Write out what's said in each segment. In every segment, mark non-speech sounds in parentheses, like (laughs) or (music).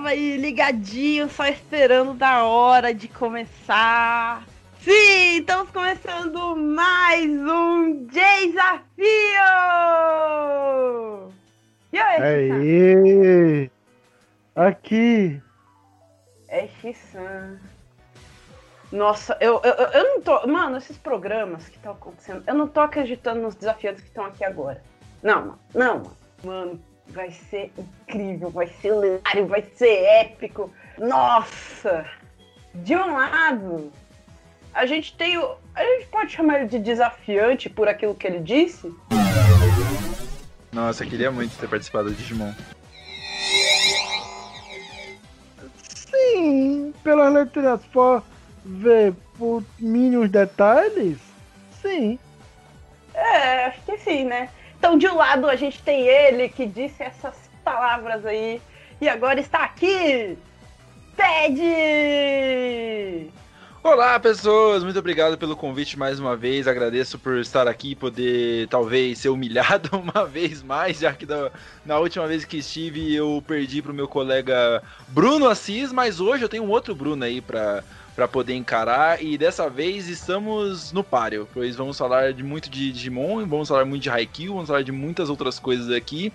tava aí ligadinho, só esperando da hora de começar. Sim, estamos começando mais um desafio! E aí, Aê! Aqui! É X-San. Nossa, eu, eu, eu não tô. Mano, esses programas que estão acontecendo, eu não tô acreditando nos desafios que estão aqui agora. Não. Não, mano. Mano, vai ser incrível, vai ser lendário, vai ser épico. Nossa! De um lado, a gente tem o. A gente pode chamar ele de desafiante por aquilo que ele disse? Nossa, queria muito ter participado do Digimon. Sim, pelas letras for ver por mínimos detalhes, sim. É, acho que sim, né? Então, de um lado, a gente tem ele que disse essas palavras aí. E agora está aqui, Ted! Olá, pessoas! Muito obrigado pelo convite mais uma vez. Agradeço por estar aqui e poder, talvez, ser humilhado (laughs) uma vez mais, já que da, na última vez que estive eu perdi para o meu colega Bruno Assis, mas hoje eu tenho um outro Bruno aí para para poder encarar. E dessa vez estamos no páreo, pois vamos falar de muito de Digimon, vamos falar muito de Haikyuu, vamos falar de muitas outras coisas aqui.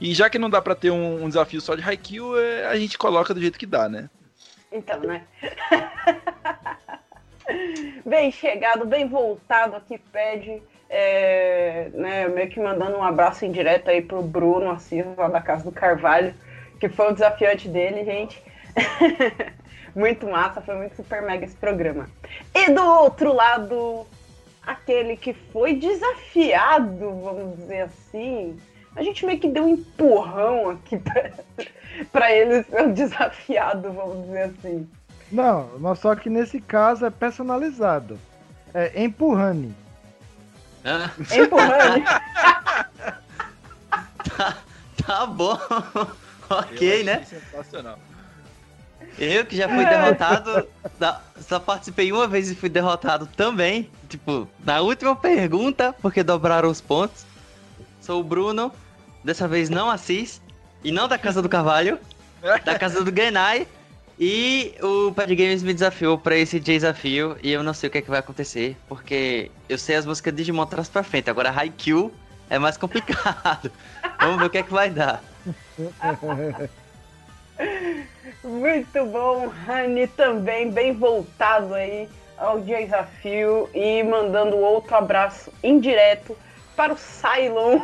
E já que não dá para ter um, um, desafio só de Haikyuu, é, a gente coloca do jeito que dá, né? Então, né? (laughs) bem chegado, bem voltado aqui, pede. É, né, meio que mandando um abraço em direto aí pro Bruno Assis, lá da Casa do Carvalho, que foi o desafiante dele, gente. (laughs) muito massa, foi muito super mega esse programa. E do outro lado, aquele que foi desafiado, vamos dizer assim. A gente meio que deu um empurrão aqui (laughs) para ele ser desafiado, vamos dizer assim. Não, mas só que nesse caso é personalizado. É empurrane. Ah. Empurrane? (laughs) tá, tá bom. (laughs) ok, né? Sensacional. Eu que já fui derrotado, só participei uma vez e fui derrotado também. Tipo, na última pergunta, porque dobraram os pontos. Sou o Bruno, dessa vez não Assis, e não da Casa do Carvalho, da Casa do Genai. E o Pad Games me desafiou para esse desafio e eu não sei o que, é que vai acontecer, porque eu sei as músicas de Digimon trás pra frente, agora Haikyuu é mais complicado. (laughs) Vamos ver o que é que vai dar. Muito bom, Rani, também bem voltado aí ao desafio e mandando outro abraço indireto para o Cylon.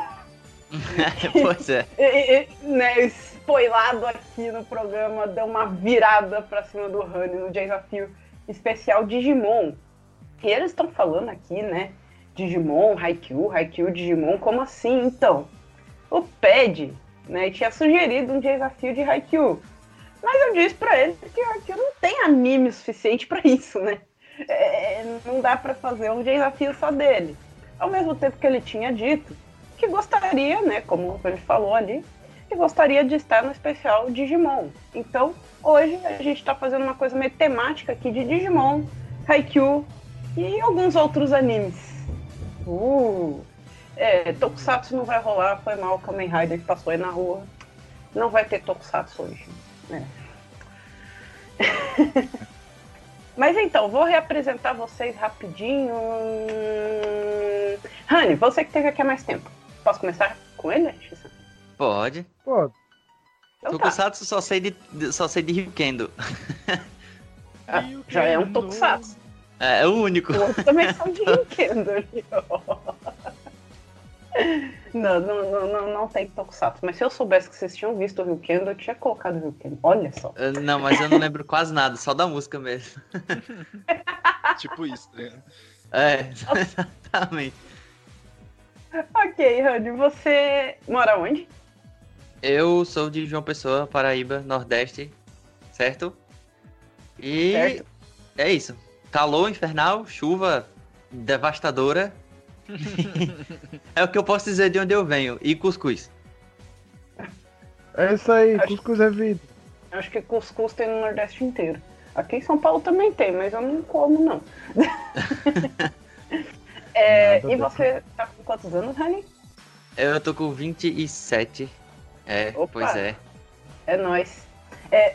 (laughs) pois é. e, e, né, spoilado aqui no programa, deu uma virada para cima do Rani no desafio especial Digimon. E eles estão falando aqui, né? Digimon, Haikyuu, Haikyuu, Digimon, como assim? Então, o Ped né, tinha sugerido um desafio de Haikyuu. Mas eu disse para ele que Haikyuu não tem anime suficiente para isso, né? É, não dá para fazer um desafio só dele. Ao mesmo tempo que ele tinha dito que gostaria, né, como ele falou ali, que gostaria de estar no especial Digimon. Então, hoje a gente está fazendo uma coisa meio temática aqui de Digimon, Haikyuu e alguns outros animes. Uh, é, Tokusatsu não vai rolar, foi mal o Kamen Rider que passou aí na rua. Não vai ter Tokusatsu hoje. É. (laughs) Mas então, vou reapresentar vocês rapidinho. Rani, você que teve aqui há mais tempo. Posso começar com ele, Xissa? Pode. Pode. Então, Tokusatsu tá. só sei de, só sei de Ryukendo. Ah, já é um Tokusatsu. É, é o único. O outro também são de Ryukendo. (laughs) Não, não, não, não, não tem Tokusatsu. Mas se eu soubesse que vocês tinham visto o Ryukendo, eu tinha colocado o Ryukendo. Olha só. Não, mas eu não lembro quase nada, só da música mesmo. (laughs) tipo isso, né? É, exatamente. ok, Rani, você mora onde? Eu sou de João Pessoa, Paraíba, Nordeste, certo? E certo. é isso. Calor infernal, chuva devastadora (laughs) é o que eu posso dizer de onde eu venho. E cuscuz. É isso aí, acho, cuscuz é vida. Acho que cuscuz tem no Nordeste inteiro. Aqui em São Paulo também tem, mas eu não como, não. (laughs) é, e você tá com quantos anos, Rani? Eu tô com 27. É, Opa, pois é. É nóis. É...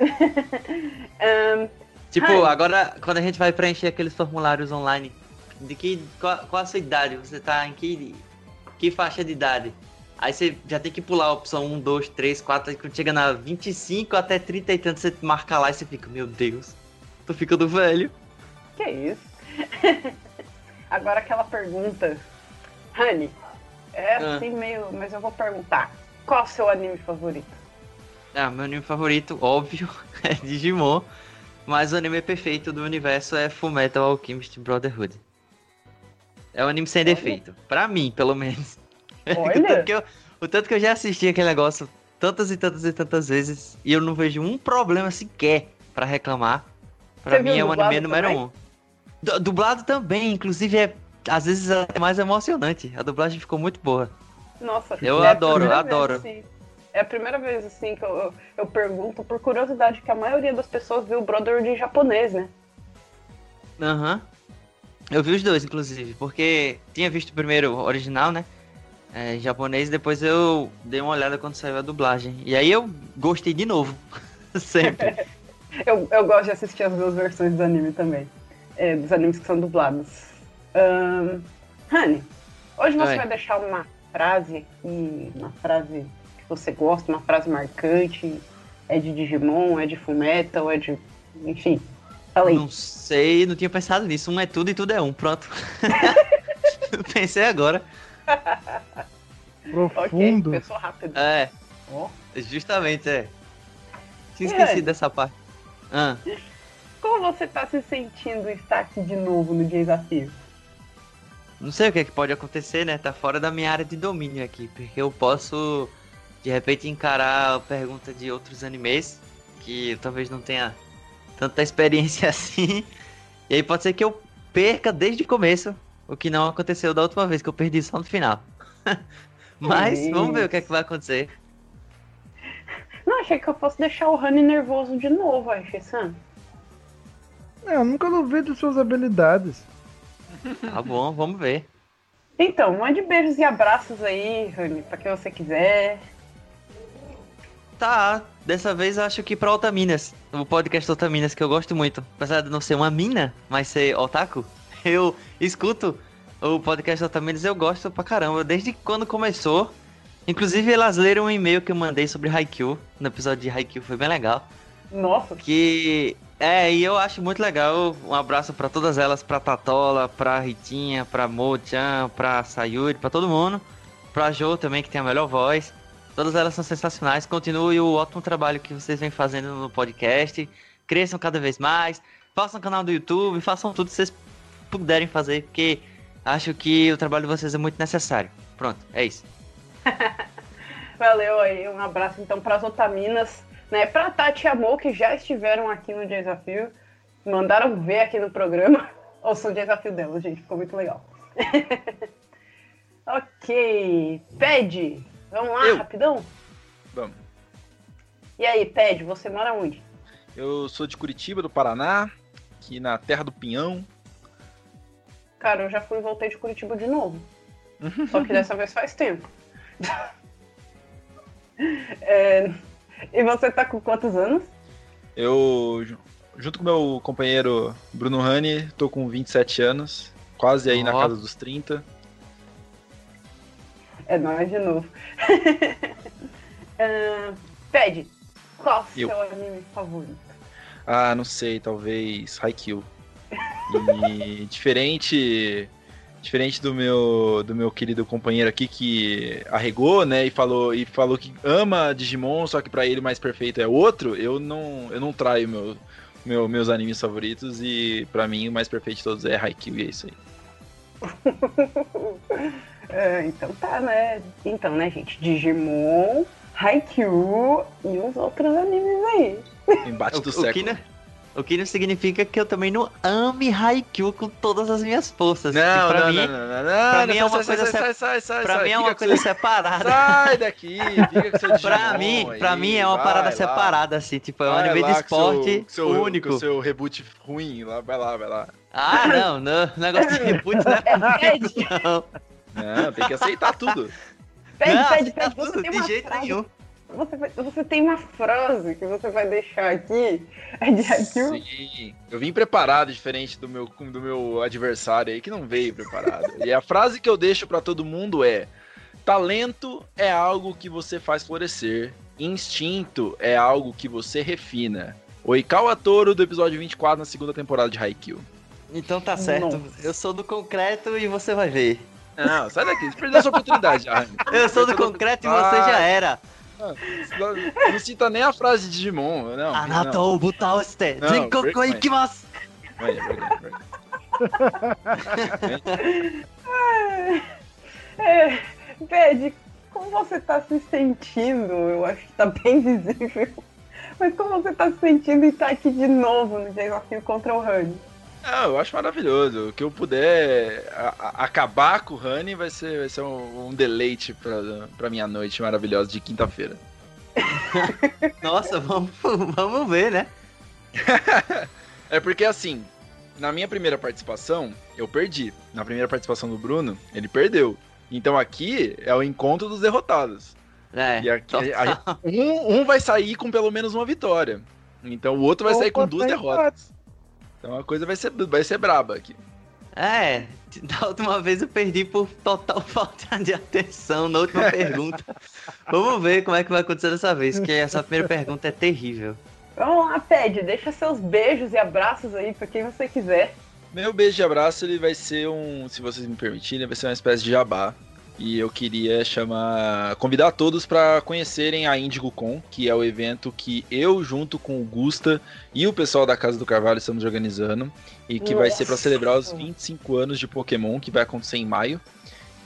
(laughs) Ahn, Tipo, agora, quando a gente vai preencher aqueles formulários online, de que, qual, qual a sua idade? Você tá em que, que faixa de idade? Aí você já tem que pular a opção 1, 2, 3, 4, aí quando chega na 25 até 30 e tanto, você marca lá e você fica, meu Deus, tô ficando velho. que isso? (laughs) Agora aquela pergunta. Honey, é Ah. assim meio. Mas eu vou perguntar. Qual o seu anime favorito? Ah, meu anime favorito, óbvio, (laughs) é Digimon, mas o anime perfeito do universo é Fullmetal Alchemist Brotherhood. É um anime sem Olha. defeito, pra mim, pelo menos. (laughs) o, Olha. tanto que eu, o tanto que eu já assisti aquele negócio tantas e tantas e tantas vezes e eu não vejo um problema sequer pra reclamar. Pra Você mim é o dublado anime número também? um. Du- Dublado também, inclusive é às vezes até mais emocionante. A dublagem ficou muito boa. Nossa, Eu é adoro, adoro. vez, assim, é a primeira vez assim que eu, eu, eu pergunto por curiosidade que a maioria das pessoas viu o Brotherhood em japonês, né? Aham. Eu vi os dois, inclusive, porque tinha visto primeiro o original, né? É, em japonês, depois eu dei uma olhada quando saiu a dublagem. E aí eu gostei de novo. (laughs) Sempre. (laughs) Eu, eu gosto de assistir as duas versões do anime também. É, dos animes que são dublados. Ahn, Honey, hoje você Oi. vai deixar uma frase aqui, uma frase que você gosta, uma frase marcante. É de Digimon, é de Fullmetal, é de. Enfim. Fala aí. não sei, não tinha pensado nisso. Um é tudo e tudo é um. Pronto. (laughs) (laughs) Pensei agora. Ok, Profundo. pensou rápido. É, Ó. justamente, é. Tinha esquecido dessa parte. Ah, Como você tá se sentindo estar aqui de novo no desafio? não sei o que, é que pode acontecer, né? Tá fora da minha área de domínio aqui. Porque eu posso, de repente, encarar a pergunta de outros animes que eu talvez não tenha tanta experiência (laughs) assim. E aí pode ser que eu perca desde o começo, o que não aconteceu da última vez, que eu perdi só no final. (laughs) Mas vamos ver o que é que vai acontecer. Não, achei que eu fosse deixar o Honey nervoso de novo, Aisha-san. É, eu nunca duvido de suas habilidades. (laughs) Tá bom, vamos ver. Então, mande beijos e abraços aí, Honey, pra quem você quiser. Tá, dessa vez acho que pra Otaminas, o podcast Otaminas que eu gosto muito. Apesar de não ser uma mina, mas ser otaku, (laughs) eu escuto o podcast Otaminas e eu gosto pra caramba. Desde quando começou, inclusive elas leram um e-mail que eu mandei sobre Haikyuu, no episódio de Haikyuu, foi bem legal. Nossa, Que é, e eu acho muito legal. Um abraço pra todas elas, pra Tatola, pra Ritinha, pra Mo-chan, pra Sayuri, pra todo mundo. Pra Jo também, que tem a melhor voz. Todas elas são sensacionais. Continue o ótimo trabalho que vocês vêm fazendo no podcast. Cresçam cada vez mais. Façam canal do YouTube, façam tudo que vocês puderem fazer, porque acho que o trabalho de vocês é muito necessário. Pronto, é isso. (laughs) valeu aí. Um abraço então pras Otaminas, né? Pra Tati e Amor, que já estiveram aqui no desafio. Mandaram ver aqui no programa. (laughs) Ouça o desafio delas, gente. Ficou muito legal. (laughs) ok. Pede. Vamos lá, Eu. rapidão? Vamos. E aí, Pede, você mora onde? Eu sou de Curitiba, do Paraná, aqui na terra do Pinhão. Cara, eu já fui e voltei de Curitiba de novo. (laughs) Só que dessa vez faz tempo. (laughs) É, E você tá com quantos anos? Eu, ju- junto com meu companheiro Bruno Rani, tô com 27 anos, quase aí na Ó. casa dos 30. É nós de novo. (laughs) Ah, Pede, qual o Eu. seu anime favorito? Ah, não sei, talvez Haikyuu. E (laughs) diferente diferente do meu do meu querido companheiro aqui que arregou, né, e falou e falou que ama Digimon, só que pra ele o mais perfeito é outro, eu não eu não traio meu, meu meus animes favoritos e pra mim o mais perfeito de todos é Haikyuu e é isso aí. (laughs) É, então tá, né? Então, né, gente? Digimon, Haikyuu e os outros animes aí. Embate O, do o século. que não, o que não significa que eu também não ame Haikyuu com todas as minhas forças. Não, pra não, mim, não, não, não, não, pra não, mim é uma sai, coisa sai, sai, sai, sai, pra sai, mim é uma coisa seu- separada. Sai daqui, fica com seu (laughs) Pra mim, aí, pra mim é uma parada lá. separada, assim, tipo, é um Vai anime de seu- esporte com seu, único. Com seu reboot ruim, lá, vai lá, vai lá. Ah, não, não, negócio de reboot (laughs) não é (laughs) não. Não, tem que aceitar tudo. (laughs) pede, não, pede, pede. Você tudo, tem de uma jeito frase. nenhum. você, você tem uma frase que você vai deixar aqui. É de? Sim, eu vim preparado, diferente do meu, do meu adversário aí, que não veio preparado. E a frase que eu deixo pra todo mundo é: talento é algo que você faz florescer, instinto é algo que você refina. Oikawa Toro do episódio 24 na segunda temporada de Haikyuu. Então tá certo. Nossa. Eu sou do concreto e você vai ver. Não, sai daqui, você perdeu essa oportunidade. Eu sou do concreto e você já era. oportunidade. Não cita nem a frase de Digimon, não. Anato não. o butaoste. Não, Zenkoku vergonha. ikimasu. (laughs) É, Pede, como você tá se sentindo? Eu acho que tá bem (laughs) visível. Mas como você tá se sentindo em estar aqui de novo no desafio contra o Rani? Ah, eu acho maravilhoso. O que eu puder a- a- acabar com o Honey vai ser, vai ser um, um deleite pra, pra minha noite maravilhosa de quinta-feira. (laughs) Nossa, vamos, vamos ver, né? (laughs) É porque assim, na minha primeira participação, eu perdi. Na primeira participação do Bruno, ele perdeu. Então aqui é o encontro dos derrotados. É. E aqui, a- um, um vai sair com pelo menos uma vitória. Então o outro vai sair com duas tá derrotas. Então a coisa vai ser, vai ser braba aqui. É, da última vez eu perdi por total (laughs) falta de atenção na última pergunta. (laughs) Vamos ver como é que vai acontecer dessa vez, que essa primeira pergunta é terrível. Vamos lá, Pede, deixa seus beijos e abraços aí pra quem você quiser. Meu beijo de abraço ele vai ser um, se vocês me permitirem, vai ser uma espécie de jabá. E eu queria chamar, convidar todos para conhecerem a Indigo Con, que é o evento que eu junto com o Gusta e o pessoal da Casa do Carvalho estamos organizando e que vai ser para Nossa. celebrar os 25 anos de Pokémon, que vai acontecer em maio.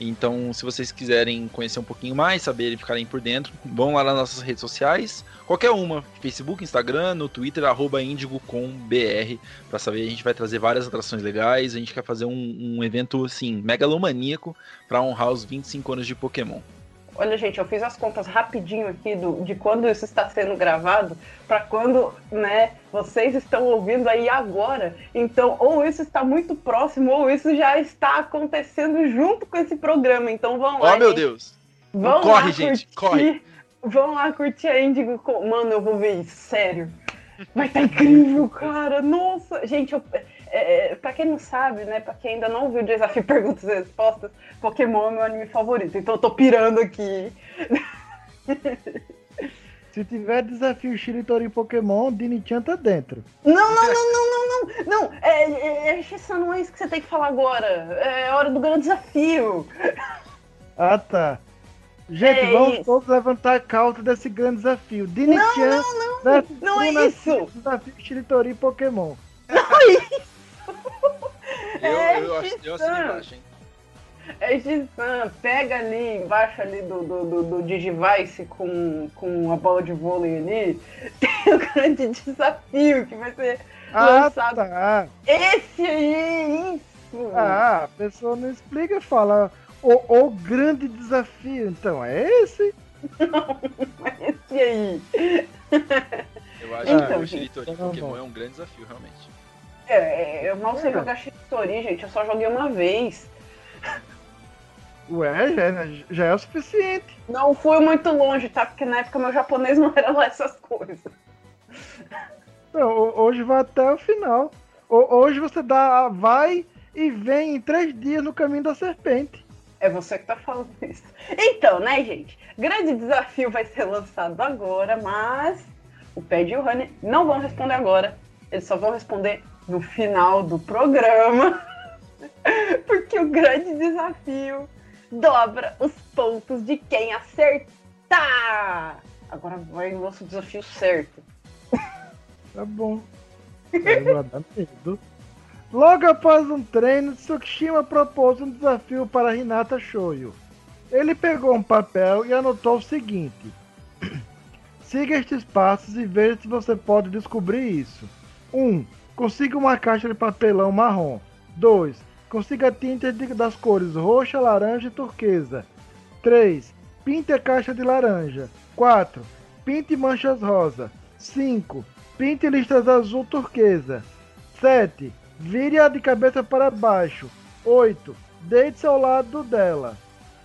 Então, se vocês quiserem conhecer um pouquinho mais, saberem ficarem por dentro, vão lá nas nossas redes sociais, qualquer uma, Facebook, Instagram, no Twitter, arroba IndigoComBR, para saber, a gente vai trazer várias atrações legais, a gente quer fazer um, um evento, assim, megalomaníaco para honrar os 25 anos de Pokémon. Olha, gente, eu fiz as contas rapidinho aqui do, de quando isso está sendo gravado para quando, né, vocês estão ouvindo aí agora. Então, ou isso está muito próximo, ou isso já está acontecendo junto com esse programa. Então, vão lá. meu gente. Deus! Vão Corre, lá gente, curtir. corre. Vão lá curtir a Indigo. Mano, eu vou ver isso, sério. Vai tá incrível, (laughs) cara. Nossa, gente, eu, é, é, pra quem não sabe, né? Pra quem ainda não viu o desafio Perguntas e Respostas, Pokémon é meu anime favorito. Então eu tô pirando aqui. (laughs) Se tiver desafio Shiritori Pokémon, Dini-chan tá dentro. Não, não, não, não, não, não. Não, é, é, é, não é isso que você tem que falar agora. É hora do grande desafio. (laughs) Ah, tá. Gente, É vamos isso. todos levantar a causa desse grande desafio. Dini-chan versus Não é Bruna isso. Desafio Shiritori Pokémon. Eu, É, eu, acho- eu assino embaixo, hein? É Gissan, pega ali embaixo ali do, do, do, do Digivice com, com a bola de vôlei ali. (laughs) Tem o grande desafio que vai ser Ah, lançado. tá. Esse aí, isso! Ah, a pessoa não explica e fala o, o grande desafio. Então, é esse? (laughs) Esse aí. Eu acho Então, que o Shiritori bom. Pokémon é um grande desafio, realmente. É, é, eu mal sei jogar Shitori, gente. Eu só joguei uma vez. Ué, já, é- já é o suficiente. Não fui muito longe, tá? Porque na época meu japonês não era lá essas coisas. Ho- hoje vai até o final. Ho- Hoje você dá, vai e vem em três dias no caminho da serpente. É você que tá falando isso. Então, né, gente? Grande desafio vai ser lançado agora, mas o Ped e o Honey não vão responder agora. Eles só vão responder no final do programa. (laughs) Porque o grande desafio dobra os pontos de quem acertar. Agora vai o nosso desafio certo. (laughs) Tá bom. Vai dar medo. Logo após um treino, Tsukishima propôs um desafio para Hinata Shoyo. Ele pegou um papel e anotou o seguinte: (clears throat) Siga estes passos e veja se você pode descobrir isso. 1. Um, consiga uma caixa de papelão marrom. 2. Consiga tintas de- das cores roxa, laranja e turquesa. 3. Pinte a caixa de laranja. 4. Pinte manchas rosa. 5. Pinte listras azul turquesa. 7. Vire-a de cabeça para baixo. 8. Deite-se ao lado dela.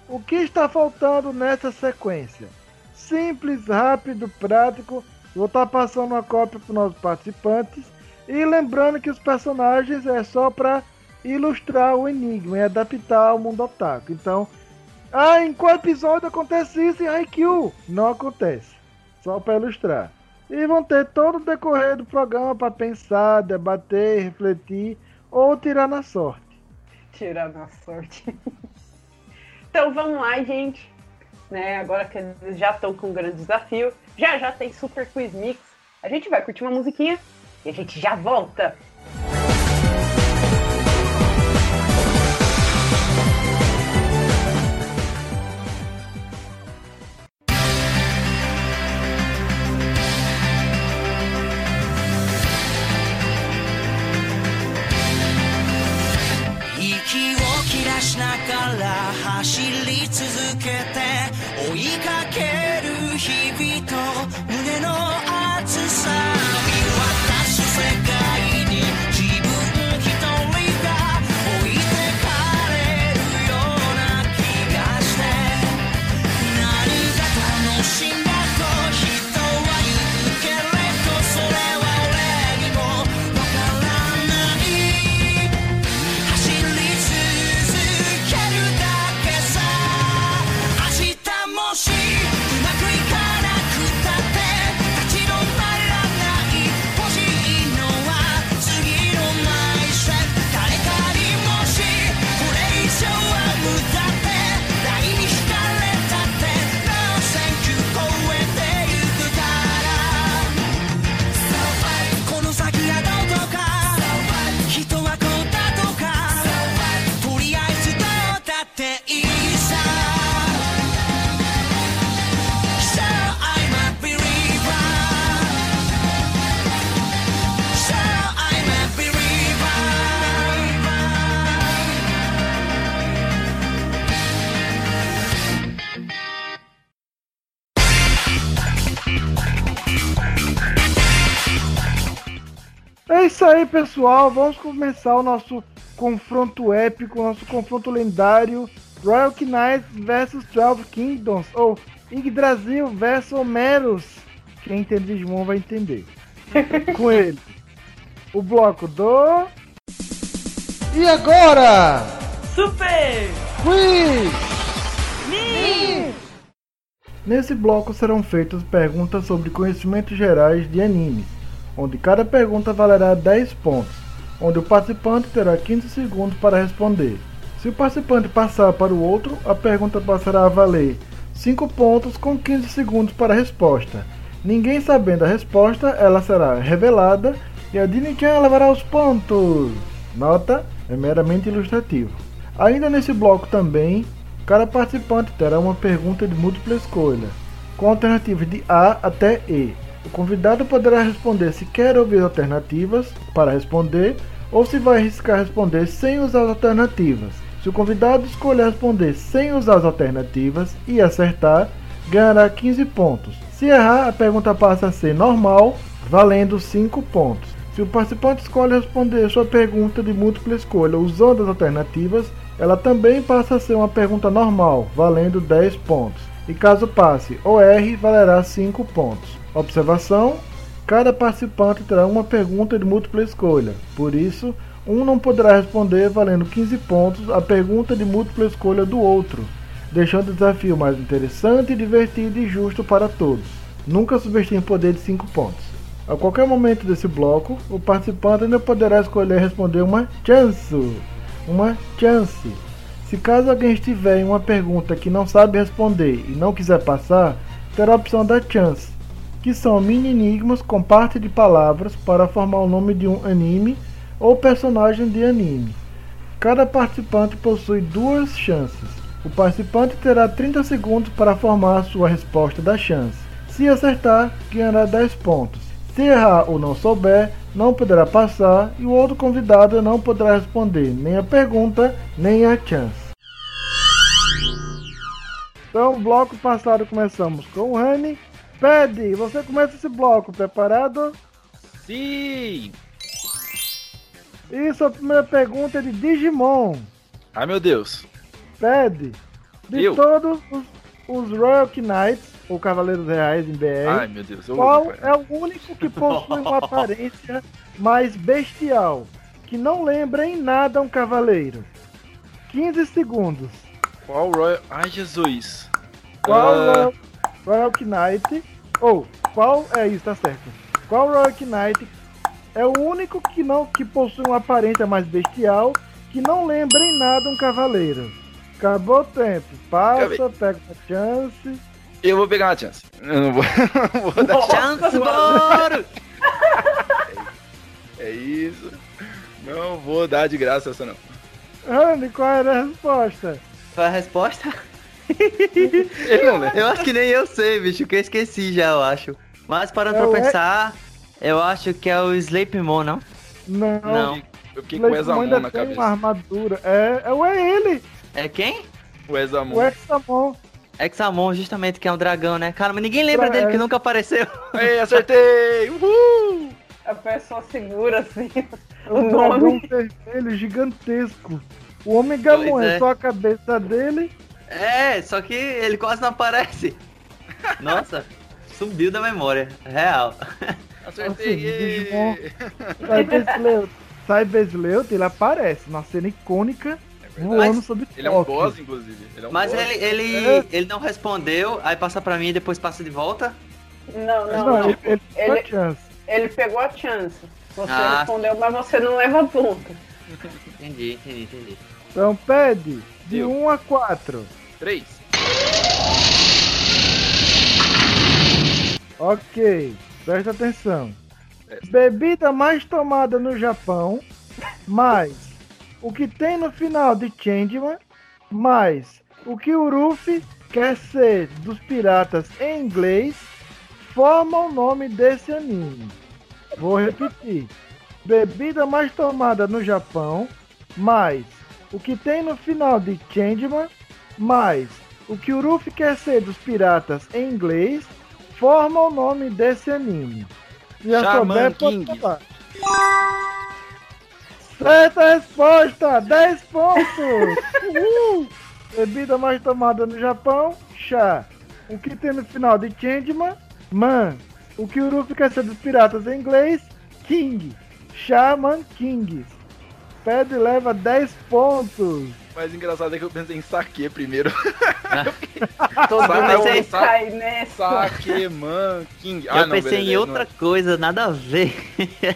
O que está faltando nessa sequência? simples, rápido, prático. Vou estar passando uma cópia para os nossos participantes. E lembrando que os personagens é só para ilustrar o enigma e adaptar ao mundo otaku. Então, ah, em qual episódio acontece isso em Haikyuu? Não acontece. Só para ilustrar. E vão ter todo o decorrer do programa para pensar, debater, refletir ou tirar na sorte. Tirar na sorte. (laughs) então vamos lá, gente. Né, agora que eles já estão com um grande desafio, já já tem Super Quiz Mix. A gente vai curtir uma musiquinha e a gente já volta. しながら走り続けて追いかけ pessoal. Vamos começar o nosso confronto épico, nosso confronto lendário. Royal Knights vs 12 Kingdoms, ou Yggdrasil vs Homeros. Quem entende Digimon vai entender. (laughs) Com ele, o bloco do... E agora? Super! Quiz! Nesse bloco serão feitas perguntas sobre conhecimentos gerais de animes, onde cada pergunta valerá 10 pontos, onde o participante terá 15 segundos para responder. Se o participante passar para o outro, a pergunta passará a valer 5 pontos com 15 segundos para a resposta. Ninguém sabendo a resposta, ela será revelada e a Dini-chan levará os pontos. Nota, é meramente ilustrativo. Ainda nesse bloco também, cada participante terá uma pergunta de múltipla escolha, com alternativas de A até E. O convidado poderá responder se quer ouvir alternativas para responder ou se vai arriscar responder sem usar as alternativas. Se o convidado escolher responder sem usar as alternativas e acertar, ganhará 15 pontos. Se errar, a pergunta passa a ser normal, valendo 5 pontos. Se o participante escolhe responder sua pergunta de múltipla escolha usando as alternativas, ela também passa a ser uma pergunta normal, valendo 10 pontos. E caso passe ou erre, valerá 5 pontos. Observação: cada participante terá uma pergunta de múltipla escolha, por isso, um não poderá responder valendo 15 pontos a pergunta de múltipla escolha do outro, deixando o desafio mais interessante, divertido e justo para todos. Nunca subestime o poder de 5 pontos. A qualquer momento desse bloco, o participante ainda poderá escolher responder uma chance. Uma chance. Se caso alguém estiver em uma pergunta que não sabe responder e não quiser passar, terá a opção da chance, que são mini enigmas com parte de palavras para formar o nome de um anime ou personagem de anime. Cada participante possui duas chances. O participante terá 30 segundos para formar sua resposta da chance. Se acertar, ganhará 10 pontos. Se errar ou não souber, não poderá passar e o outro convidado não poderá responder nem a pergunta nem a chance. Então, bloco passado começamos com o Rani. Pede, você começa esse bloco, preparado? Sim! E sua primeira pergunta é de Digimon. Ai meu Deus. Pede, de Eu? todos os, os Royal Knights, ou Cavaleiros Reais em BR. Ai, meu Deus. eu- Qual é o único que possui uma (laughs) aparência mais bestial, que não lembra em nada um cavaleiro? 15 segundos. Qual Royal... Ai, Jesus. Qual Royal, Royal Knight, ou qual, é isso, tá certo. Qual Royal Knight é o único que não que possui uma aparência mais bestial, que não lembra em nada um cavaleiro? Acabou o tempo. Passa, Acabei. pega a chance. Eu vou pegar uma chance. Eu não vou, (laughs) não vou dar Chance, mano. bora! É isso. Não vou dar de graça essa não. Rani, qual era a resposta? Foi a resposta? (laughs) Não lembra. Eu acho que nem eu sei, bicho, que eu esqueci já, eu acho. Mas parando É pra pensar, eu acho que é o Sleep Moon, não? Não. Não. Eu fiquei com o Examon ainda na tem cabeça. uma armadura. É, é, o- é ele, É quem? O Examon. o Examon. Examon, justamente, que é um dragão, né? Cara, mas ninguém lembra Pra- dele, que nunca apareceu. (laughs) Ei, acertei! Uhul! A pessoa segura assim. É um O dragão vermelho gigantesco. O Omega Pois Mon é é. só a cabeça dele. É, só que ele quase não aparece. Nossa, subiu da memória. Real. Acertei! Ê! Cybersleuth. Cybersleuth, ele aparece numa cena icônica voando Mas sobre Ele é um boss, inclusive. Ele é um Mas boss. ele, ele, É. ele não respondeu, aí passa pra mim e depois passa de volta? Não, não, não, não. ele, ele Ele- chance. Ele pegou a chance. Você Ah. respondeu, mas você não leva ponto. Entendi, entendi, entendi. Então pede de Deu. 1 a 4. Três. Ok, presta atenção. É. Bebida mais tomada no Japão, mais o que tem no final de Changeman, mais o que o Ruffy quer ser dos piratas em inglês, formam o nome desse anime. Vou repetir. Bebida mais tomada no Japão, mais o que tem no final de Changeman, mais o que o Ruffy quer ser dos piratas em inglês, forma o nome desse anime. Se já Shaman souber, pode King. falar. Certa resposta! 10 pontos! (laughs) Uhul! Bebida mais tomada no Japão, chá. O que tem no final de Changeman, man. O que o Ruffy quer ser dos piratas em inglês, king. Shaman Kings. Pede e leva 10 pontos. O mais engraçado é que eu pensei em saque primeiro. (laughs) Todo Sabe, mundo eu vai sa- cair nessa. Saque, man, king. eu pensei beleza, em não outra é. coisa, nada a ver. (laughs)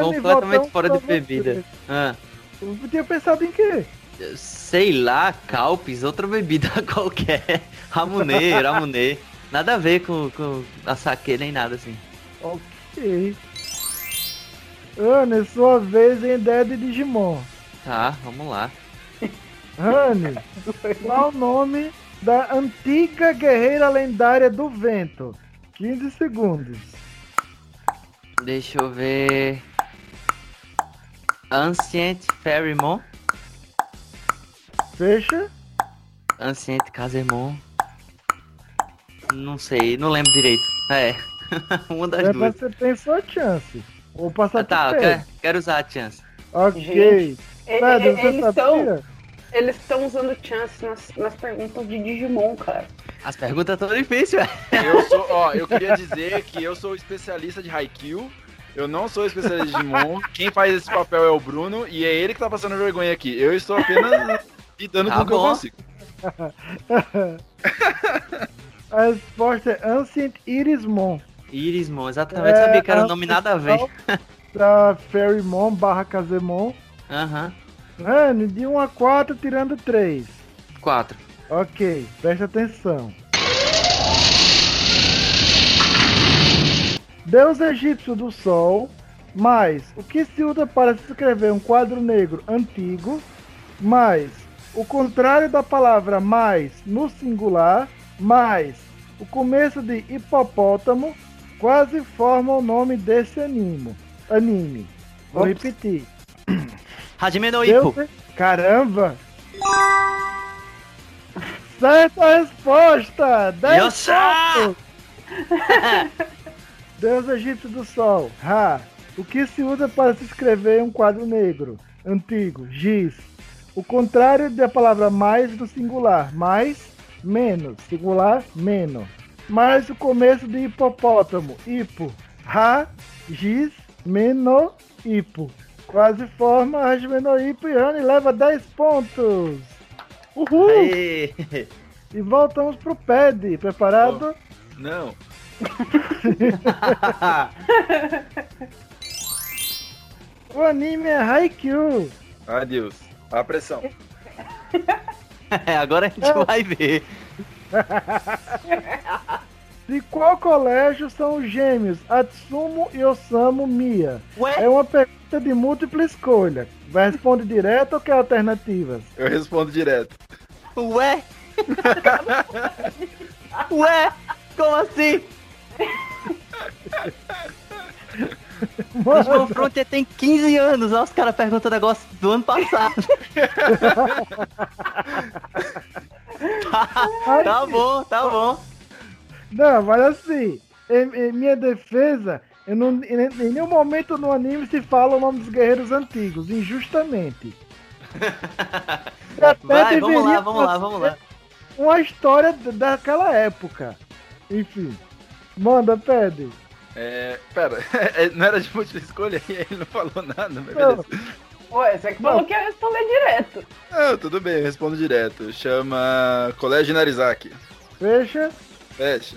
Completamente fora de bebida. Ah, Eu tinha pensado em quê? sei lá, Calpis, outra bebida (laughs) qualquer. Ramunê, Ramunê. Nada a ver com, com a saque nem nada assim. Ok. Ana, é sua vez em ideia de Digimon. Tá, vamos lá. (laughs) Rani, qual o nome da antiga guerreira lendária do vento? 15 segundos. Deixa eu ver. Ancient Ferrymon. Fecha. Ancient Casemon. Não sei, não lembro direito. É. (laughs) Uma das É, duas. você tem sua chance. Vou passar Ah, tá, eu quero, quero usar a chance. Ok. Gente, Pedro, você eles eles estão usando chance nas, nas perguntas de Digimon, cara. As perguntas estão difíceis, velho. Eu sou, ó, eu queria dizer que eu sou especialista de Haikyuu. Eu não sou especialista de Digimon. Quem faz esse papel é o Bruno e é ele que tá passando vergonha aqui. Eu estou apenas lidando Tá com o que eu consigo. (laughs) A resposta é Ancient Irismon. Irismon, exatamente. É, sabia que era um a nome nada a ver. Da (laughs) Ferrymon barra Kazemon. Aham. Rani, de 1 a 4, tirando 3. Quatro. Ok, preste atenção. Deus egípcio do sol, mais o que se usa para escrever um quadro negro antigo, mais o contrário da palavra mais no singular, mais o começo de hipopótamo, quase formam o nome desse anime. Anime. Vou Ops. repetir. (coughs) Hajime no Ippo. Caramba! Certa resposta! 10 Yossa! pontos! (laughs) Deus egípcio do sol. Ra. O que se usa para se escrever um quadro negro? Antigo. Giz. O contrário da palavra mais do singular. Mais, menos. Singular, menos. Mais o começo de hipopótamo. Hipo. Ra, giz, meno, hipo. Quase forma Rasmenohipo e Rani leva 10 pontos. Uhul! Aê. E voltamos pro PED. Preparado? Não. (laughs) O anime é Haikyuu. Adeus. A pressão. É, (laughs) agora a gente vai ver. De (laughs) qual colégio são os gêmeos Atsumo e Osamu Mia? Ué? É uma pergunta de múltipla escolha. Vai responder direto ou quer alternativas? Eu respondo direto. Ué? Ué? Como assim? Os Mano, Confronter tem 15 anos, olha os caras perguntando negócio do ano passado. (laughs) tá, tá bom, tá bom. não, mas assim, em, em minha defesa, eu não, em, em nenhum momento no anime se fala o nome dos guerreiros antigos, injustamente. (laughs) Vai, vamos lá, vamos lá, vamos lá. Uma história daquela época. Enfim. Manda, pede. É. Pera, (laughs) é, não era de múltipla escolha e (laughs) ele não falou nada, mas Não. Ué, você que falou que ia responder direto. Não, tudo bem, eu respondo direto. Chama Colégio Narizaki. Fecha. Fecha.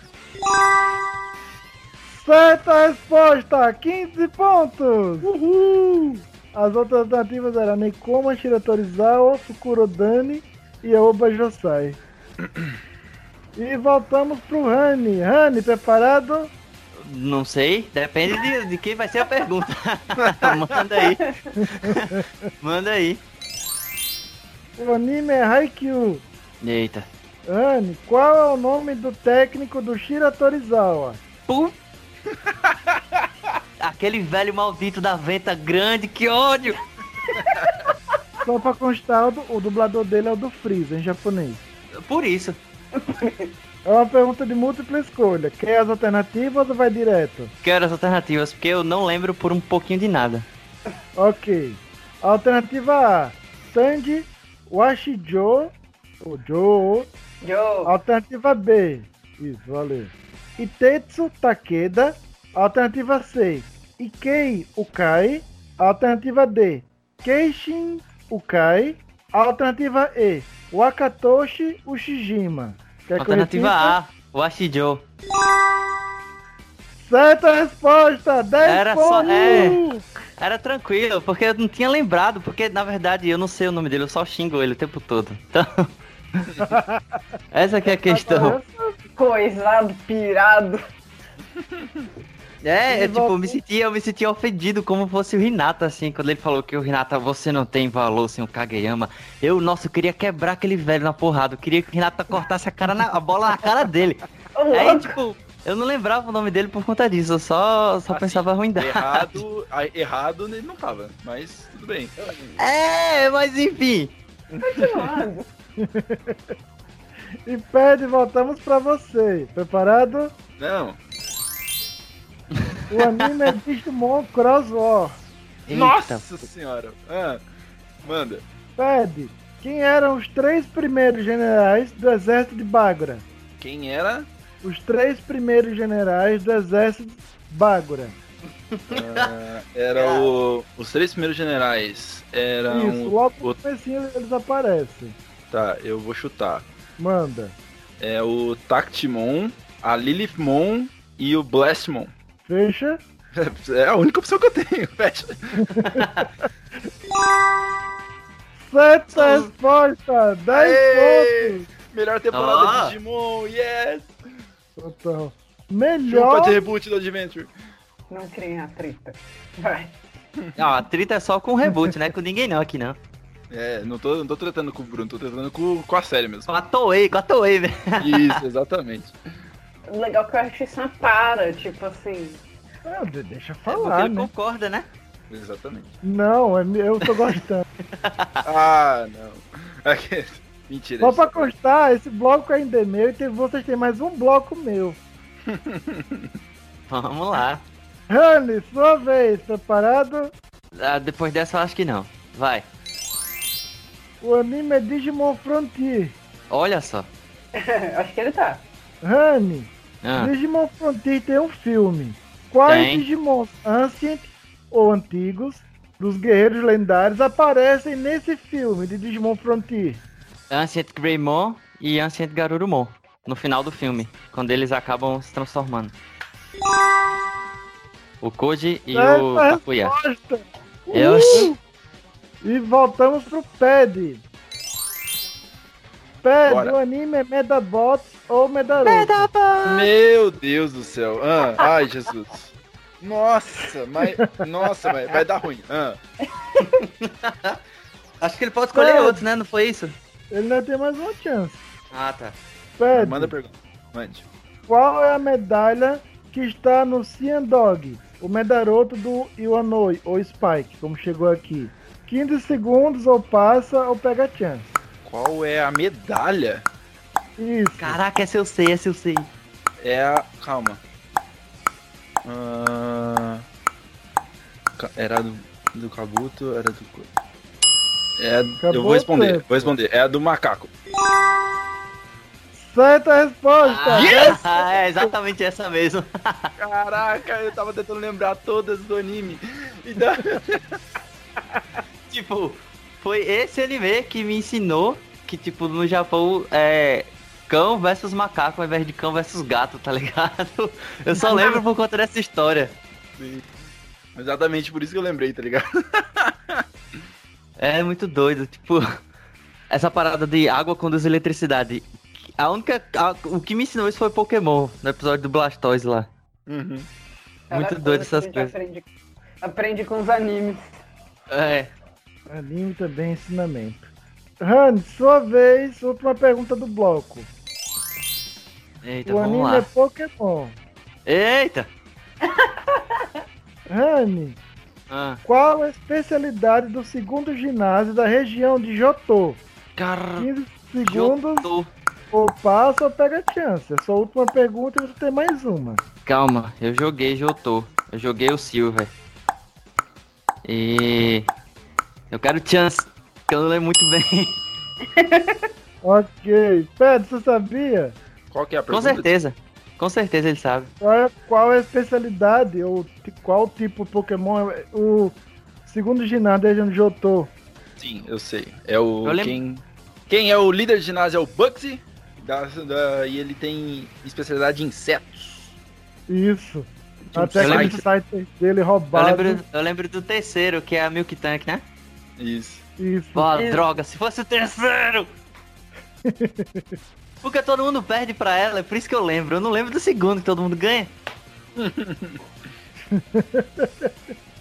Certa resposta! 15 pontos! Uhul! As outras alternativas eram Nekoma, Shiratorizawa, Sukurodani e Oba Josai. (clears throat) E voltamos pro Rani. Rani, preparado? Não sei, depende de, de quem vai ser a pergunta. (laughs) Manda aí. (laughs) Manda aí. O anime é Haikyuu. Eita. Rani, qual é o nome do técnico do Shiratorizawa? Pu- (laughs) Aquele velho maldito da venta grande, que ódio! Só pra constar, o dublador dele é o do Freeza, em japonês. Por isso. É uma pergunta de múltipla escolha. Quer as alternativas ou vai direto? Quero as alternativas, porque eu não lembro por um pouquinho de nada. (laughs) Ok. Alternativa A: Sanji Washijo. O Joe. Joe. Alternativa B. Isso, valeu. Itetsu Takeda. Alternativa C. Ikei Ukai. Alternativa D. Keishin Ukai. Alternativa E. Wakatoshi Ushijima. Quer Alternativa? A, o Ashijo. Certa resposta! 10 Era só- pontos! é. Era tranquilo, porque eu não tinha lembrado, porque na verdade eu não sei o nome dele, eu só xingo ele o tempo todo. Então. (laughs) Essa que é a questão. Coisado, pirado. É, é tipo, eu você? me sentia, eu me sentia ofendido como fosse o Hinata, assim, quando ele falou que o Hinata, você não tem valor sem o Kageyama. Eu, nossa, eu queria quebrar aquele velho na porrada. Eu queria que o Hinata cortasse a, cara na- a bola na cara dele. (laughs) Aí, louco. tipo, eu não lembrava o nome dele por conta disso, eu só, só Assim, pensava ruindade. Errado, errado ele não tava, mas tudo bem. (laughs) É, mas enfim. (laughs) E pede, voltamos pra você. Preparado? Não. O anime é Digimon Cross War. Eita, Nossa senhora. Ah, manda. Pede, quem eram os três primeiros generais do exército de Bagura? Quem era? Os três primeiros generais do exército Bagura. Ah, era o, os três primeiros generais. Eram. Isso, logo no o- comecinho eles aparecem. Tá, eu vou chutar. Manda. É o Tactimon, a Lilithmon e o Blastmon. Fecha. É a única opção que eu tenho, (laughs) fecha. Certa resposta! 10 Aê! pontos! Melhor temporada Ah. de Digimon, yes! Total. Chupa Melhor. de reboot do Adventure. Não criem a treta. Vai. Não, a treta é só com o reboot, né? Com ninguém não aqui não. É, não tô, não tô tratando com o Bruno, tô tratando com, com a série mesmo. Com a Toei, com a Toei, velho. Isso, exatamente. (laughs) O legal é que o Artisan para, tipo assim. Ah, de- deixa eu É porque falar, ele né? concorda, né? Exatamente. Não, é eu tô gostando. (laughs) Ah, não. Aqui- Mentira. Só pra constar, esse bloco ainda é meu e tem, vocês têm mais um bloco meu. (laughs) Vamos lá. Rani, sua vez, preparado? Ah, depois dessa eu acho que não. Vai. O anime é Digimon Frontier. Olha só. (laughs) Acho que ele tá. Rani, Ah, Digimon Frontier tem um filme. Quais Tem. Digimons Ancient ou antigos dos guerreiros lendários aparecem nesse filme de Digimon Frontier? Ancient Greymon e Ancient Garurumon. No final do filme, quando eles acabam se transformando. O Koji e o Essa Takuya. resposta. Eu-! E voltamos pro Ped. Ped, Bora. o anime é Medabots ou Medaroto? Meu Deus do céu. Ah, ai, Jesus. Nossa, mas. Nossa, mas vai dar ruim. Ah, (laughs) Acho que ele pode escolher Pede. outro, né? Não foi isso? Ele ainda tem mais uma chance. Ah, tá. Manda a pergunta. Mande. qual é a medalha que está no Cian Dog? O Medaroto do Iwanoi, ou Spike, como chegou aqui. 15 segundos, ou passa, ou pega a chance. Qual é a medalha? Isso. Caraca, essa eu sei, essa eu sei. É a. Calma. Ca- Era do, do Kabuto, era do. É, a- eu Kabuto vou responder, é- vou responder. É a do macaco. Certa resposta! Ah, (laughs) é exatamente essa mesmo. (laughs) Caraca, eu tava tentando lembrar todas do anime. E da- tipo, foi esse anime que me ensinou que, tipo, no Japão é cão versus macaco ao invés de cão versus gato, tá ligado? (laughs) Eu só lembro por conta dessa história. Sim. Exatamente por isso que eu lembrei, tá ligado? (laughs) É muito doido, tipo, essa parada de água conduz eletricidade. A única. a- o que me ensinou isso foi Pokémon, no episódio do Blastoise lá. Uhum. Muito doido essas coisas. Aprende, aprende com os animes. É. Anime também é ensinamento. Han, sua vez, última pergunta do bloco. Eita, o anime lá. é Pokémon. Eita! (laughs) Rani, Ah, qual a especialidade do segundo ginásio da região de Jotô? cara. 15 segundos, Jotô. ou passa ou pega a chance. É sua última pergunta e você tem mais uma. Calma, eu joguei Jotô. Eu joguei o Silver. E. Eu quero chance, que eu não lembro muito bem. (laughs) Ok. Pedro, você sabia? Qual que é a Com pergunta? certeza. Com certeza ele sabe. Qual é, qual é a especialidade ou qual tipo de Pokémon é o segundo ginásio da região de Jotô? Sim, eu sei. É o. Eu lembro- Quem, quem é o líder de ginásio é o Bugsy. Da, da- e ele tem especialidade em insetos. Isso. Um Até lembro aquele site dele Eu roubado. lembro, eu lembro do terceiro, que é a Milk Tank, né? Isso. Isso. Pô, Isso. droga, se fosse o terceiro! (laughs) Porque todo mundo perde pra ela, é por isso que eu lembro. Eu não lembro do segundo que todo mundo ganha. (laughs)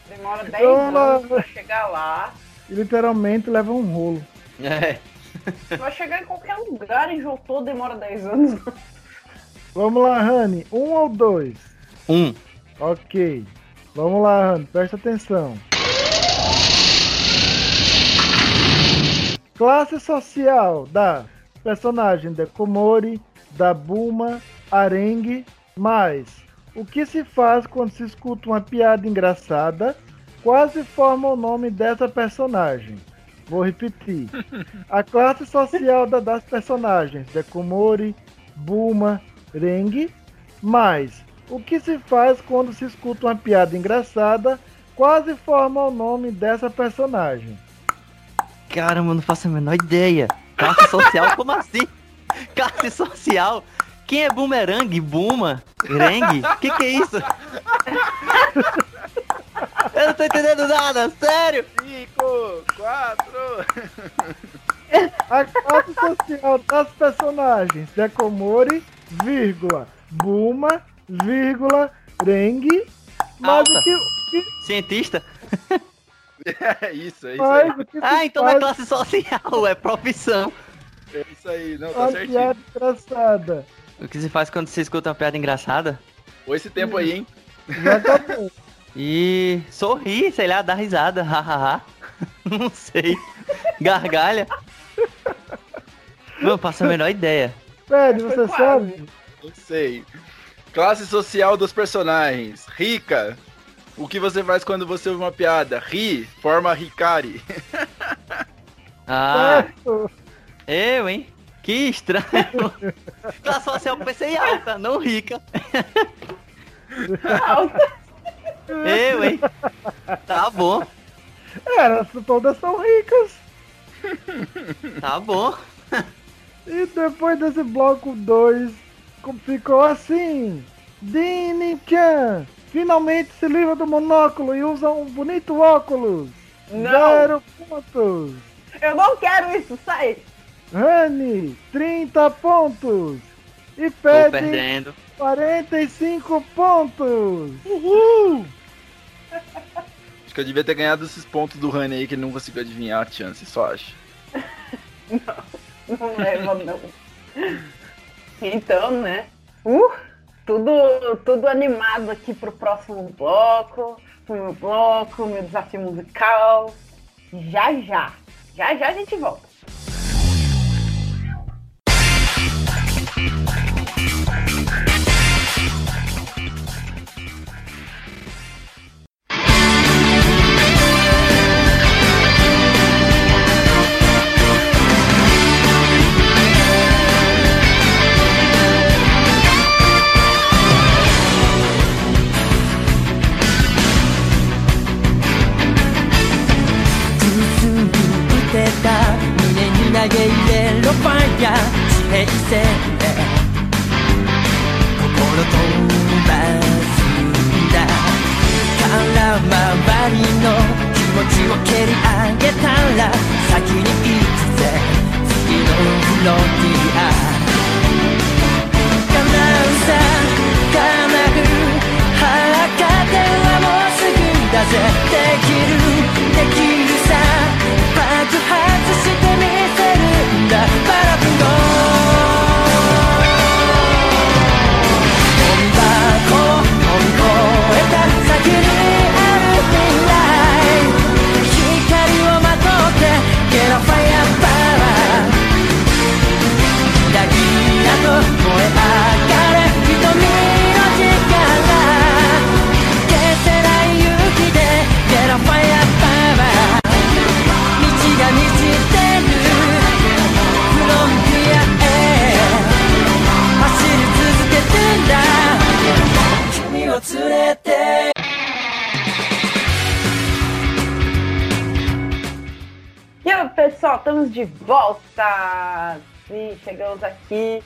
Demora 10 Vamos lá. anos pra chegar lá. E literalmente leva um rolo. É. Vai chegar em qualquer lugar em Jotô, demora 10 anos. Vamos lá, Rani. Um ou dois? Um. Ok. Vamos lá, Rani. Presta atenção. Classe social da personagem Dekomori, da Buma, Arengue, mais o que se faz quando se escuta uma piada engraçada, quase forma o nome dessa personagem. Vou repetir. (laughs) A classe social da- das personagens Dekomori, Buma, Rengue, mais o que se faz quando se escuta uma piada engraçada, quase forma o nome dessa personagem. Caramba, eu não faço a menor ideia. Classe social, como assim? Classe social? Quem é Boomerang? Buma? Reng? Que que é isso? Eu não tô entendendo nada, sério! Cinco, quatro. A classe social das personagens Dekomori, vírgula, Buma, vírgula, Rengue, mas Alta. o que, o que Cientista? (laughs) É isso, é isso aí. faz, que se Ah, então não é faz classe social, (laughs) é profissão. É isso aí, não, tá uma certinho. piada engraçada? O que se faz quando você escuta uma piada engraçada? Foi esse tempo aí, hein? Já acabou. (laughs) E sorri, sei lá, dá risada, hahaha. Não sei. Gargalha. Não faço a menor ideia. Pedro, Foi você quase. sabe? Não sei. Classe social dos personagens. Rica. O que você faz quando você ouve uma piada? Ri, forma Ricari. (laughs) Ah, eu, hein? Que estranho. Classe social pensei alta, não rica. (laughs) Alta. Eu, hein? Tá bom, Elas todas são ricas. tá bom. E depois desse bloco 2, ficou assim. Dini Chan finalmente se livra do monóculo e usa um bonito óculos. Não. Zero pontos. Eu não quero isso, sai. Rani, 30 pontos. E Tô pede perdendo. 45 pontos. Uhul! Acho que eu devia ter ganhado esses pontos do Rani aí que ele não conseguiu adivinhar a chance, só acho. (laughs) Não leva, não. Então, né? Uh, tudo, tudo animado aqui pro próximo bloco. Pro meu bloco, meu desafio musical. Já já. Já já a gente volta. Estamos de volta! Sim, chegamos aqui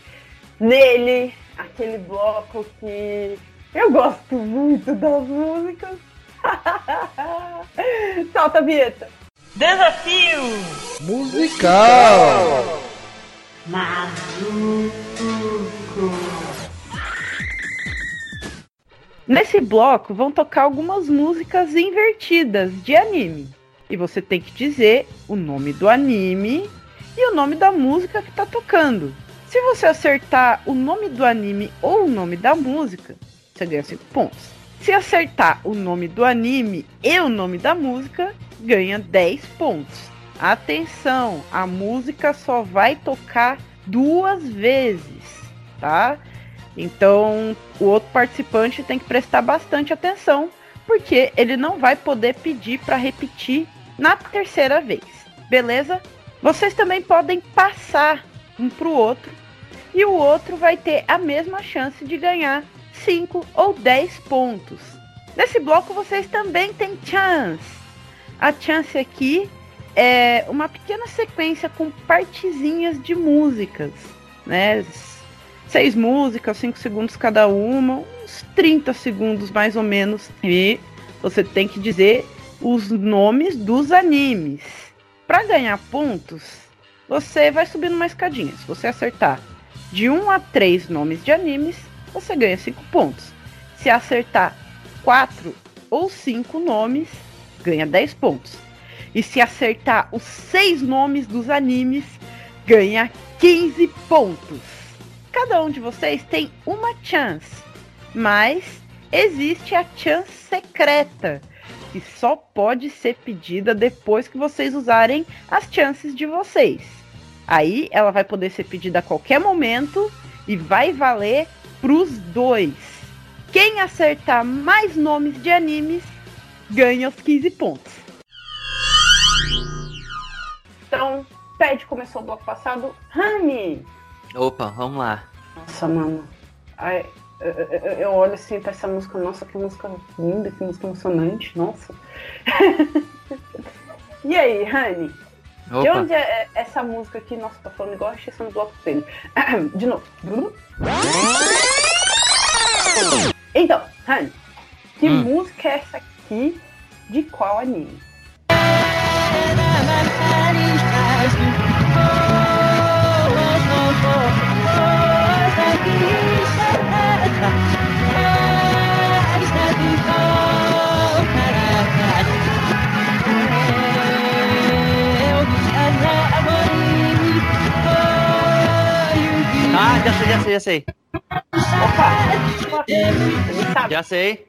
nele, aquele bloco que eu gosto muito das músicas. (laughs) Solta a vinheta! Desafio! Musical. Nesse bloco vão tocar algumas músicas invertidas de anime. E você tem que dizer o nome do anime e o nome da música que tá tocando. Se você acertar o nome do anime ou o nome da música, você ganha 5 pontos. Se acertar o nome do anime e o nome da música, ganha 10 pontos. Atenção, a música só vai tocar duas vezes, tá? Então, o outro participante tem que prestar bastante atenção, porque ele não vai poder pedir para repetir na terceira vez. Beleza? Vocês também podem passar um para o outro e o outro vai ter a mesma chance de ganhar 5 ou 10 pontos. Nesse bloco vocês também têm chance. A chance aqui é uma pequena sequência com partezinhas de músicas, né? Seis músicas, 5 segundos cada uma, uns 30 segundos mais ou menos. E você tem que dizer os nomes dos animes. Para ganhar pontos, você vai subindo uma escadinha. Se você acertar de 1 a 3 nomes de animes, você ganha 5 pontos. Se acertar 4 ou 5 nomes, ganha 10 pontos. E se acertar os 6 nomes dos animes, ganha 15 pontos. Cada um de vocês tem uma chance, mas existe a chance secreta, que só pode ser pedida depois que vocês usarem as chances de vocês. Aí ela vai poder ser pedida a qualquer momento e vai valer pros dois. Quem acertar mais nomes de animes ganha os 15 pontos. Então, Pad começou o bloco passado. Rami! Opa, vamos lá. Nossa, mano. Ai, eu, olho assim pra essa música. Nossa, que música linda, que música emocionante. Nossa. e aí, Rani? De onde é essa música aqui? Nossa, tá falando igual a Xissa no bloco dele. De novo. Então, Rani, que Hum. música é essa aqui? De qual anime? Ah, já sei, já sei, já sei. Opa! Já sei.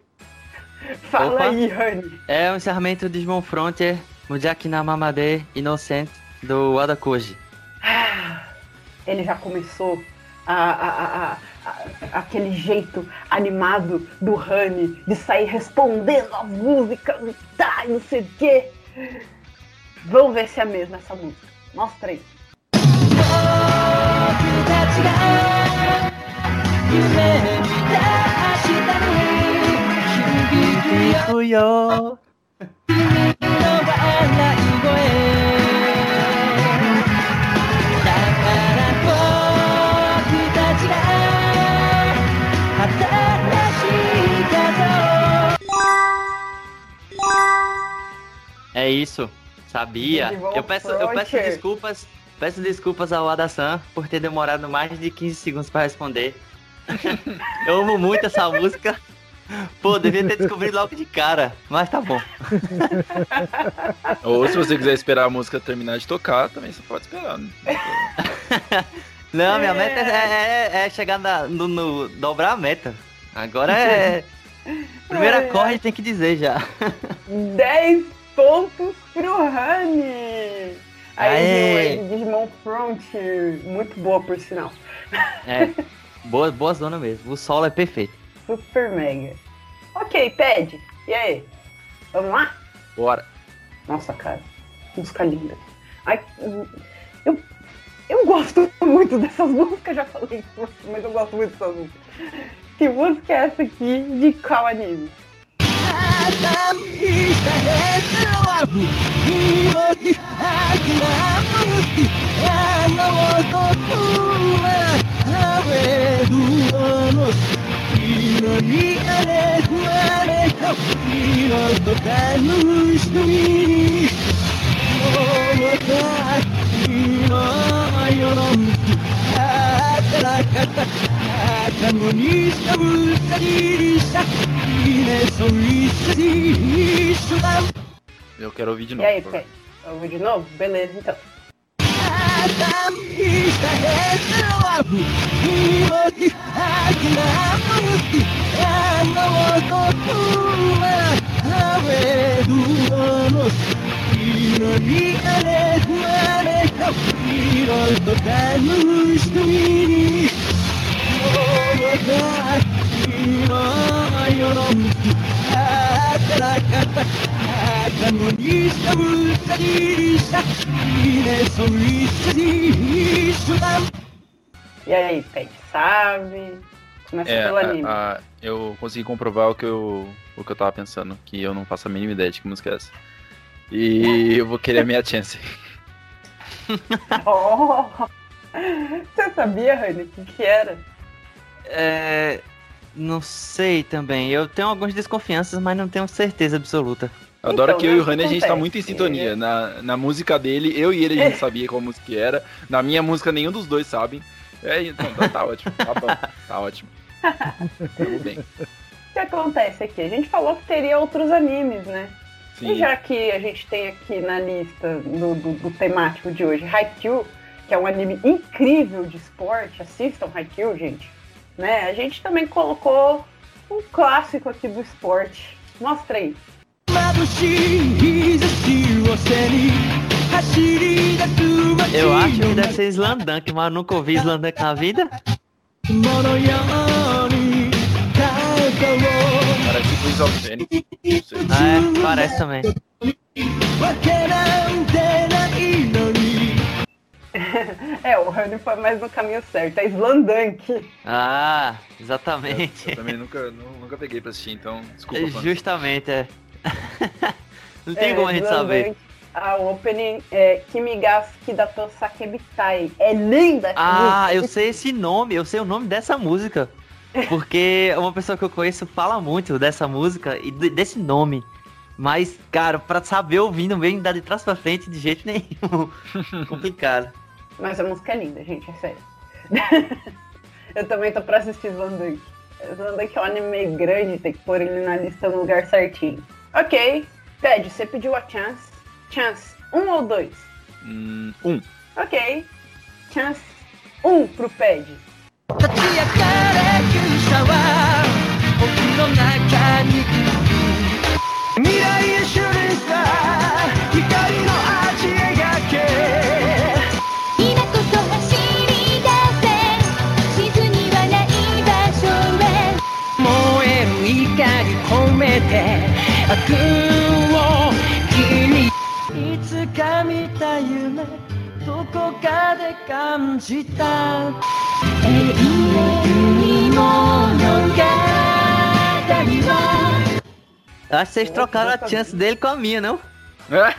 Fala Opa. aí, Rani. É o encerramento de Digimon Frontier, Mujaki Namamade Innocent, do Wada Koji. Ah, Ele já começou a, a- a- a- a- aquele jeito animado do Rani de sair respondendo as músicas e tá, não sei o quê. Vamos ver se é a mesma essa música. Mostra aí. Fuyo. É isso, sabia. Eu peço, eu peço desculpas, peço desculpas ao Ada-san por ter demorado mais de 15 segundos para responder. (laughs) eu amo muito essa música. Pô, devia ter descobrido logo de cara, mas tá bom. (laughs) Ou se você quiser esperar a música terminar de tocar, também você pode esperar. né? (laughs) Não, minha meta é, é- é chegar na- no, no- dobrar a meta. Agora é. Primeiro acorde tem que dizer já. 10 pontos pro Rani. Aí aí Digimon Frontier. Muito boa, por sinal. É. Boa, boa zona mesmo. O solo é perfeito. Super mega. Ok, Pad. E aí? Vamos lá? Bora. Nossa, cara, música linda. Ai, eu, eu gosto muito dessas músicas, já falei isso, mas eu gosto muito dessas músicas. Que música é essa aqui de qual anime? Kamu ni sabun sendiri sakit Eu quero ouvir de E novo. aí, Pad? Eu vou de novo? Beleza, então. E aí, Pad, sabe? Começa É, pelo anime. a- a- eu consegui comprovar o que eu, o que eu tava pensando, que eu não faço a mínima ideia de que música é essa. E (laughs) eu vou querer a minha chance. (laughs) Oh! Você sabia, Rani, o que, que era? É. Não sei também. Eu tenho algumas desconfianças, mas não tenho certeza absoluta. Eu adoro Então, que eu né, e o Rani a gente tá muito em sintonia. Na, na música dele, eu e ele a gente (laughs) sabia qual música que era. Na minha música, nenhum dos dois sabem. É, então, tá, tá ótimo. Tá bom. Tá ótimo. (laughs) Tudo bem. O que acontece aqui? A gente falou que teria outros animes, né? E Sim. já que a gente tem aqui na lista do, do, do temático de hoje Haikyuu, que é um anime incrível de esporte, assistam Haikyuu, gente. Né? A gente também colocou um clássico aqui do esporte. Mostra aí. Eu acho que deve ser Slandunk, mas nunca ouvi Slandunk na vida. Cara, tipo of Phoenix. Não sei. É, parece também. (laughs) É, o Honey foi mais no caminho certo. É Slandunk. Ah, Eu, exatamente. eu também nunca, nu- nunca peguei pra assistir, então desculpa. fã. Justamente, é. (laughs) Não tem É, como a gente saber. Slandunk. A opening é Kimigaski da Tosakebitai. É linda essa Ah, música. eu sei esse nome, eu sei o nome dessa música. Porque (laughs) uma pessoa que eu conheço fala muito dessa música e de- desse nome. Mas, cara, pra saber ouvindo mesmo, dá de trás pra frente de jeito nenhum. Complicado. Mas a música é linda, gente, é sério. (laughs) eu também tô pra assistir Slandunk. Slandunk é um anime grande, tem que pôr ele na lista no lugar certinho. Ok, Ted, você pediu a chance. Chance, um ou dois? Hum, um. Ok, chance, um pro Ped. 立ち上がれ勇者は僕の中に未来へシュレン 君いつか見た夢どこかで感じた永遠に物語は Eu acho que vocês trocaram a chance dele com a minha, não? (laughs)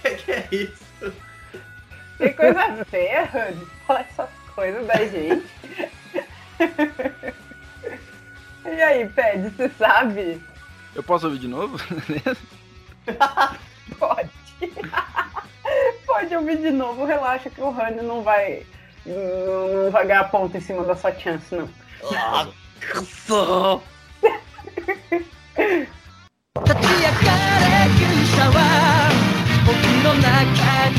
que que é isso? Que coisa feia, Rani. Fala essas coisas da gente. (laughs) e aí, Ped, você sabe? Eu posso ouvir de novo? (laughs) Pode. (laughs) Pode ouvir de novo, relaxa que o Rani não vai. Não vai ganhar ponto em cima da sua chance, não. (laughs) Só. 立ち上がれ勇者は僕の中に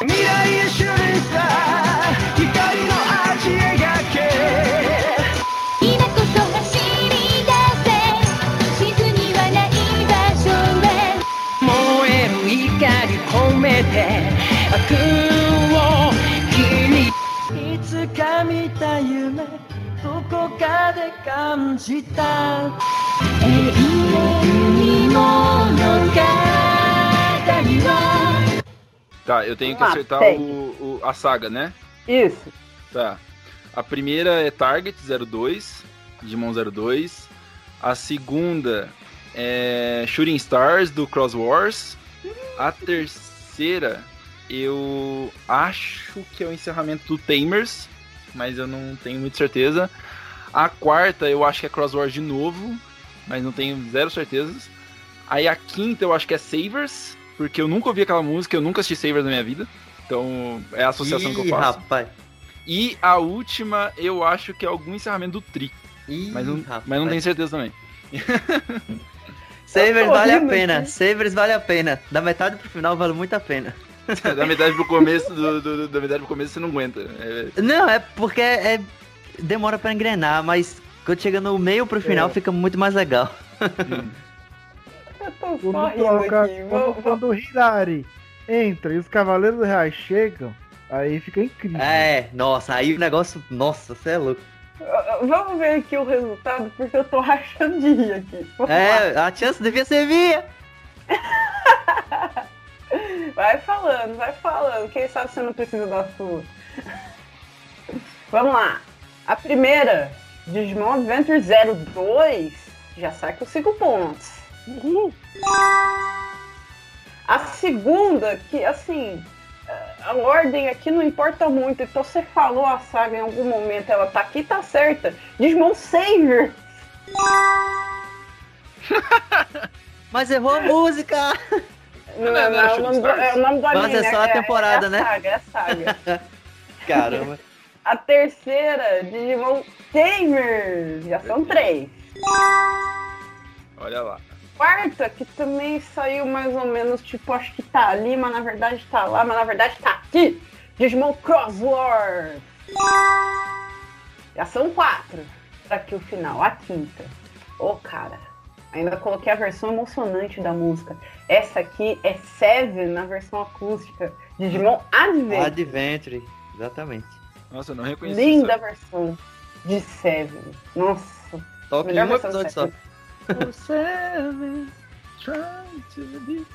未来へシュレンさ光 めて悪を君いつか見た夢どこかで感じた永遠に物語は Tá, eu tenho que Ah, acertar tem. o, o- a saga, né? Isso. Tá. A primeira é Target 02, Digimon 02. A segunda é Shooting Stars do Cross Wars. A terceira eu acho que é o encerramento do Tamers, mas eu não tenho muita certeza. A quarta eu acho que é Cross Wars de novo, mas não tenho zero certezas. Aí a quinta eu acho que é Savers, porque eu nunca ouvi aquela música, eu nunca assisti Savers na minha vida. Então é a associação que eu Ih, faço. rapaz. E a última, eu acho que é algum encerramento do Tri. Ih, Mas não, rapaz. mas não tenho certeza também. (laughs) Savers tô vale a pena. aqui. Savers vale a pena. Da metade pro final vale muito a pena. (laughs) da metade pro começo, do, do- do- da metade pro começo você não aguenta. É, Não, é porque é, demora pra engrenar, mas quando chega no meio pro final É. fica muito mais legal. (laughs) Eu tô Quando rindo troca, aqui. quando, quando o Hirari entra e os Cavaleiros Reais chegam, aí fica incrível. É, nossa, aí o negócio. Nossa, você é louco. Vamos ver aqui o resultado, porque eu tô (laughs) rachando de rir aqui. Vamos lá. É, a chance devia ser minha. (laughs) Vai falando, vai falando. Quem sabe você não precisa da sua. Vamos lá. A primeira, Digimon Adventure 02, já sai com 5 pontos. A segunda, que assim, a ordem aqui não importa muito. Então você falou a saga em algum momento, ela tá aqui, tá certa. Digimon Savior. (laughs) Mas errou a música. Não, não era não, é, o nome do, Stars? é o nome do Mas anime. é só a temporada, é, né? É a saga, é a saga. (laughs) Caramba. A terceira, Digimon Tamers. Já são três. olha lá. Quarta, que também saiu mais ou menos, tipo, acho que tá ali, mas na verdade tá lá, mas na verdade tá aqui. Digimon Cross Wars. Já são quatro. Pra aqui o final, a quinta. Ô, cara. Ainda coloquei a versão emocionante da música. Essa aqui é Seven na versão acústica. Digimon Adventure. Adventure, exatamente. Nossa, eu não reconheci. Linda versão de Seven. Nossa. Toca em Melhor um episódio só.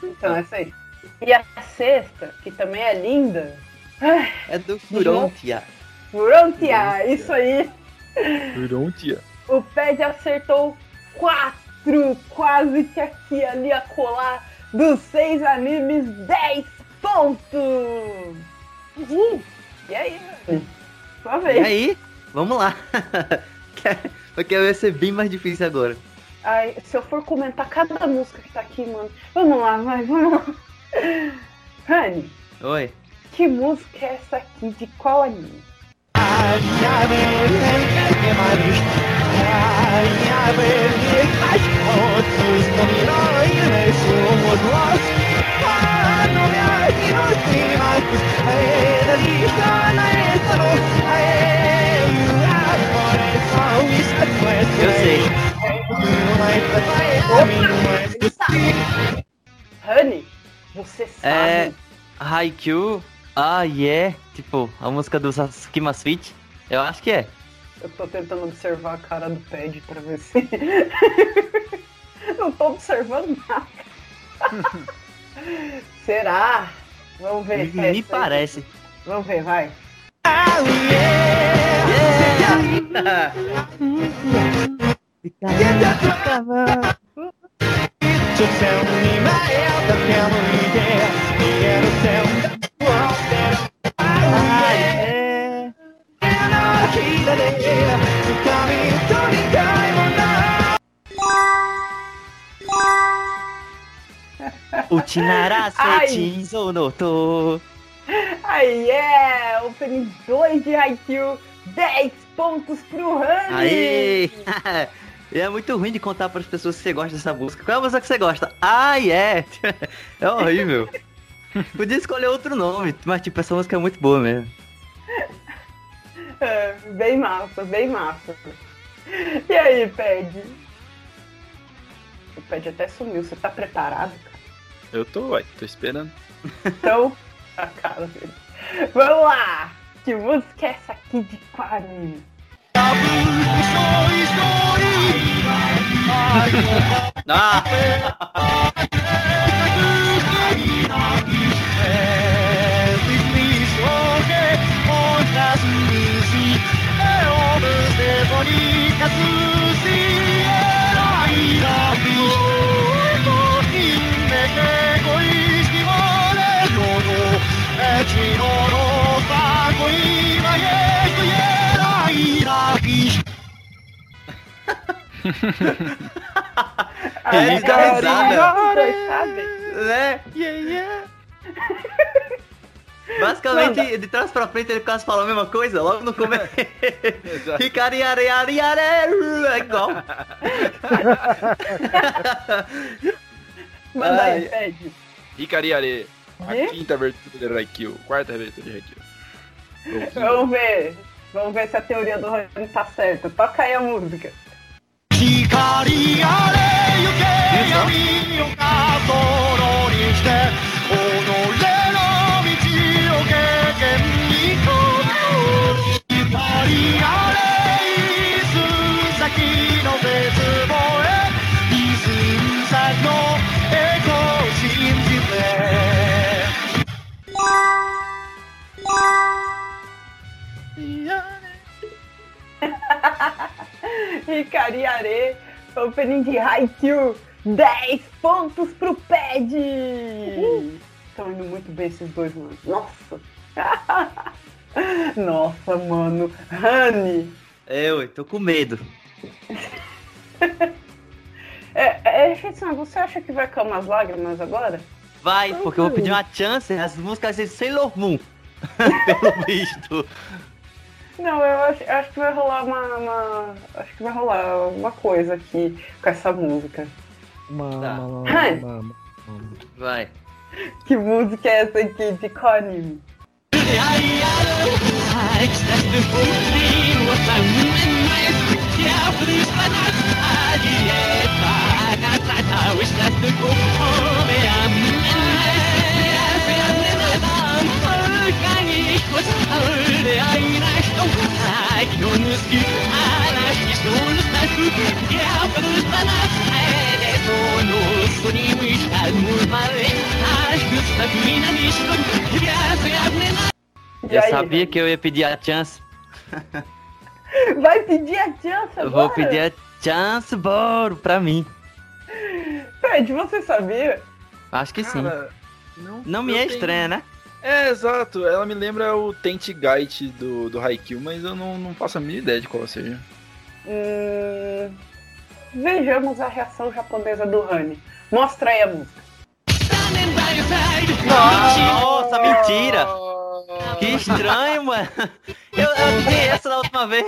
Então, essa aí. E a sexta, que também é linda. É do Frontia. Frontia, isso aí. Frontia. O Ped acertou quatro, quase que aqui ali a colar dos seis animes, 10 pontos. Uhul. E aí, mano? Sua E vez. aí, vamos lá. (laughs) Porque vai ser bem mais difícil agora. Ai, se eu for comentar cada música que tá aqui, mano. Vamos lá, vai, vamos lá. Honey, Oi. que música é essa aqui? De qual anime? Eu sei. Honey, você sabe. É. Haikyuu. Ah, yeah. Tipo, a música do Sasuke Masfit. Eu acho que é. Eu tô tentando observar a cara do Ped pra ver se. (laughs) Não tô observando nada. (laughs) Será? Vamos ver. Me, é me aí. parece. Vamos ver, vai. (laughs) Uchinara Ai. Sechinzo no to. Aí é! Opening 2 de Haikyuu, 10 pontos pro Honey! Aí! (laughs) E é muito ruim de contar para as pessoas que você gosta dessa música. Qual é a música que você gosta? Ah, é! (laughs) É horrível. (laughs) Podia escolher outro nome, mas tipo, essa música é muito boa mesmo. É, bem massa, bem massa. E aí, Ped? O Ped até sumiu, você tá preparado, cara? Eu tô, uai, tô esperando. (laughs) Então, a cara dele. Vamos lá! Que música é essa aqui de qual anime? Ah! Ah, Ele dá é, os dois sabem? Né? (laughs) Basicamente, Manda. de trás pra frente ele quase fala a mesma coisa, logo no começo. (laughs) Exato. Hikari, are, are, are, é igual. (laughs) Manda aí, Ai. Ped. Hikariare. A quinta abertura de Haikyuu. Quarta abertura de quinta. Vamos ver. Vamos ver se a teoria do Rony tá certa. Toca aí a música. 光あれ行け闇を数え (laughs) Ricariare, opening de Haikyuu, 10 pontos pro Ped! Estão indo muito bem esses dois, mano. Nossa! (laughs) Nossa, mano. Honey! Eu, tô com medo. (laughs) É, é, você acha que vai calmar as lágrimas agora? Vai, porque eu vou pedir uma chance, as músicas de Sailor Moon. Pelo visto. Não, eu acho, acho que vai rolar uma, uma, Acho que vai rolar uma coisa aqui com essa música. Tá. mama, mama. Vai. Que música é essa aqui de Connie? Eu sabia que eu ia pedir a chance. (laughs) Vai pedir a chance agora? Eu vou pedir a chance, boro, pra mim. Fred, você sabia? Acho que Cara, sim. Não, não me é tenho... né? É, exato. Ela me lembra o Tente Gait do, do Haikyuu, mas eu não, não faço a mínima ideia de qual seja. Hum, vejamos a reação japonesa do Honey. Mostra aí a música. Nossa, mentira! Que estranho, mano. Eu, eu vi essa da última vez.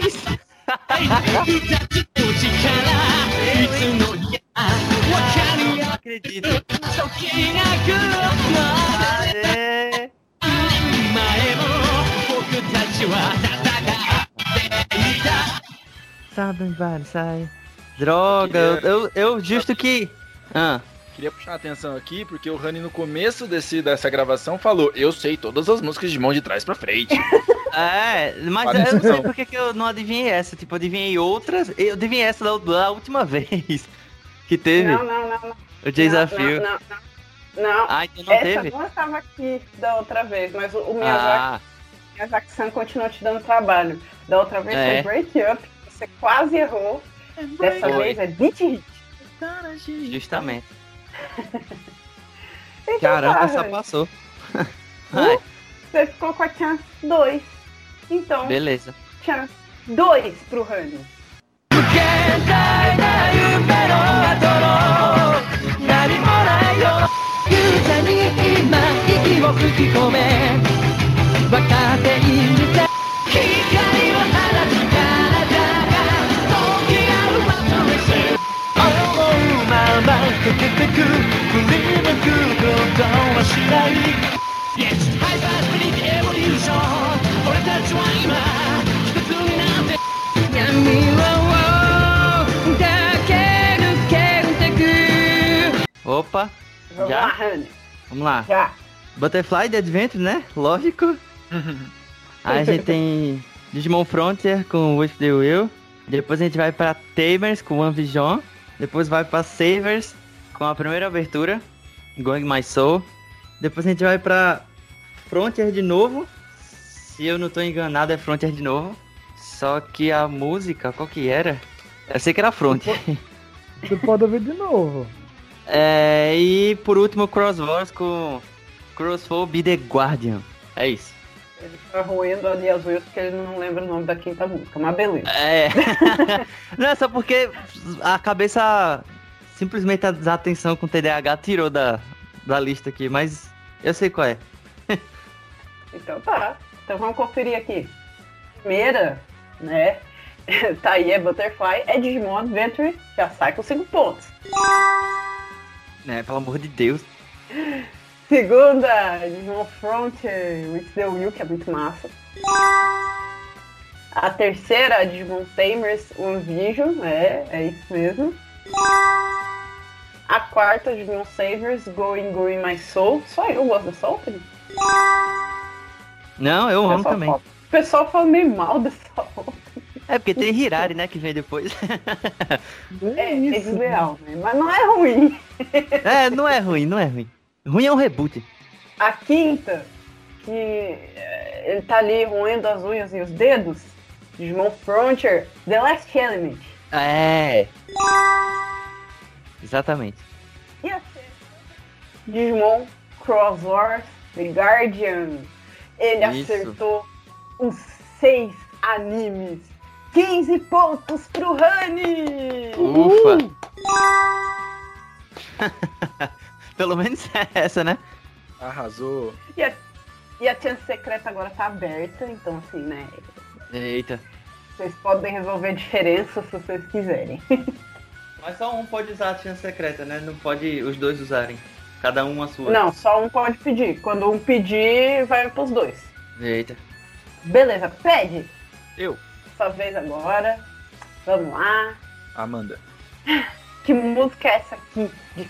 Eu não acredito. Southern Valley, sai. Droga, eu, eu, eu justo que. Ah, Queria puxar a atenção aqui, porque o Rani no começo desse, dessa gravação falou: Eu sei todas as músicas de mão de trás pra frente. (laughs) é, mas Parece eu não sei não. por que que eu não adivinhei essa. Tipo, eu adivinhei outras. Eu adivinhei essa da, da última (laughs) vez que teve Não, não, não. não. o desafio. Não, não, não. Não. Ah, então não Essa teve? não estava aqui da outra vez, mas o, o Miyazaki, Ah, Miyazaki-san continua te dando trabalho. Da outra vez É. foi Break Up, você quase errou. Dessa Foi. vez é Beat Hit. justamente. (laughs) Então Caramba, tá, só passou. (laughs) Ai, Você ficou com a chance 2. Então, beleza. chance 2 pro Rani. 歌に今息を吹き込め分かっているさ光体ががま思うままけてく振り向くことはしない Yes, ハイパー five beneath 俺たちは今一つになって闇を Opa! Vamos Já? lá, Rani. vamos lá. Já. Butterfly The Adventure, né? Lógico. (laughs) Aí a gente tem Digimon Frontier com With the Will. Depois a gente vai pra Tamers com One Vision. Depois vai pra Savers com a primeira abertura, Going My Soul. Depois a gente vai pra Frontier de novo. Se eu não tô enganado, é Frontier de novo. Só que a música, qual que era? Eu sei que era Frontier. Você pode ouvir de novo. (laughs) É, e por último, Cross Wars com Crossfall Be The Guardian. É isso. Ele tá roendo ali as unhas porque ele não lembra o nome da quinta música, mas beleza. É. (laughs) Não é só porque a cabeça simplesmente a desatenção com TDAH tirou da, da lista aqui, mas eu sei qual é. (laughs) Então tá. Então vamos conferir aqui. Primeira, né? (laughs) tá aí, é Butterfly, é Digimon Adventure, já sai com 5 pontos. Né, pelo amor de Deus. Segunda, Digimon Frontier, With the Will, que é muito massa. A terceira, Digimon Tamers, One Vision, é, é isso mesmo. A quarta, Digimon Savers, Going, Going My Soul. Só eu gosto dessa opening. Não, eu amo também. fala- O pessoal fala meio mal dessa opening. É porque tem Hirari, né, que vem depois. É, é isso. desleal, né? Mas não é ruim. é, não é ruim, não é ruim. Ruim é um reboot. A quinta, que é, ele tá ali roendo as unhas e os dedos. Digimon Frontier, The Last Element. É. Exatamente. E a sexta, Digimon Cross Wars, The Guardian. Ele Isso. acertou os seis animes. 15 pontos pro Rani! Ufa. (laughs) Pelo menos é essa, né? Arrasou. E a, e a chance secreta agora tá aberta, então assim, né? Eita. Vocês podem resolver a diferença se vocês quiserem. (laughs) Mas só um pode usar a chance secreta, né? Não pode os dois usarem. Cada um a sua. Não, só um pode pedir. Quando um pedir, vai pros dois. Eita. Beleza, pede. Eu, Sua vez agora. Vamos lá. Amanda. Que música é essa aqui de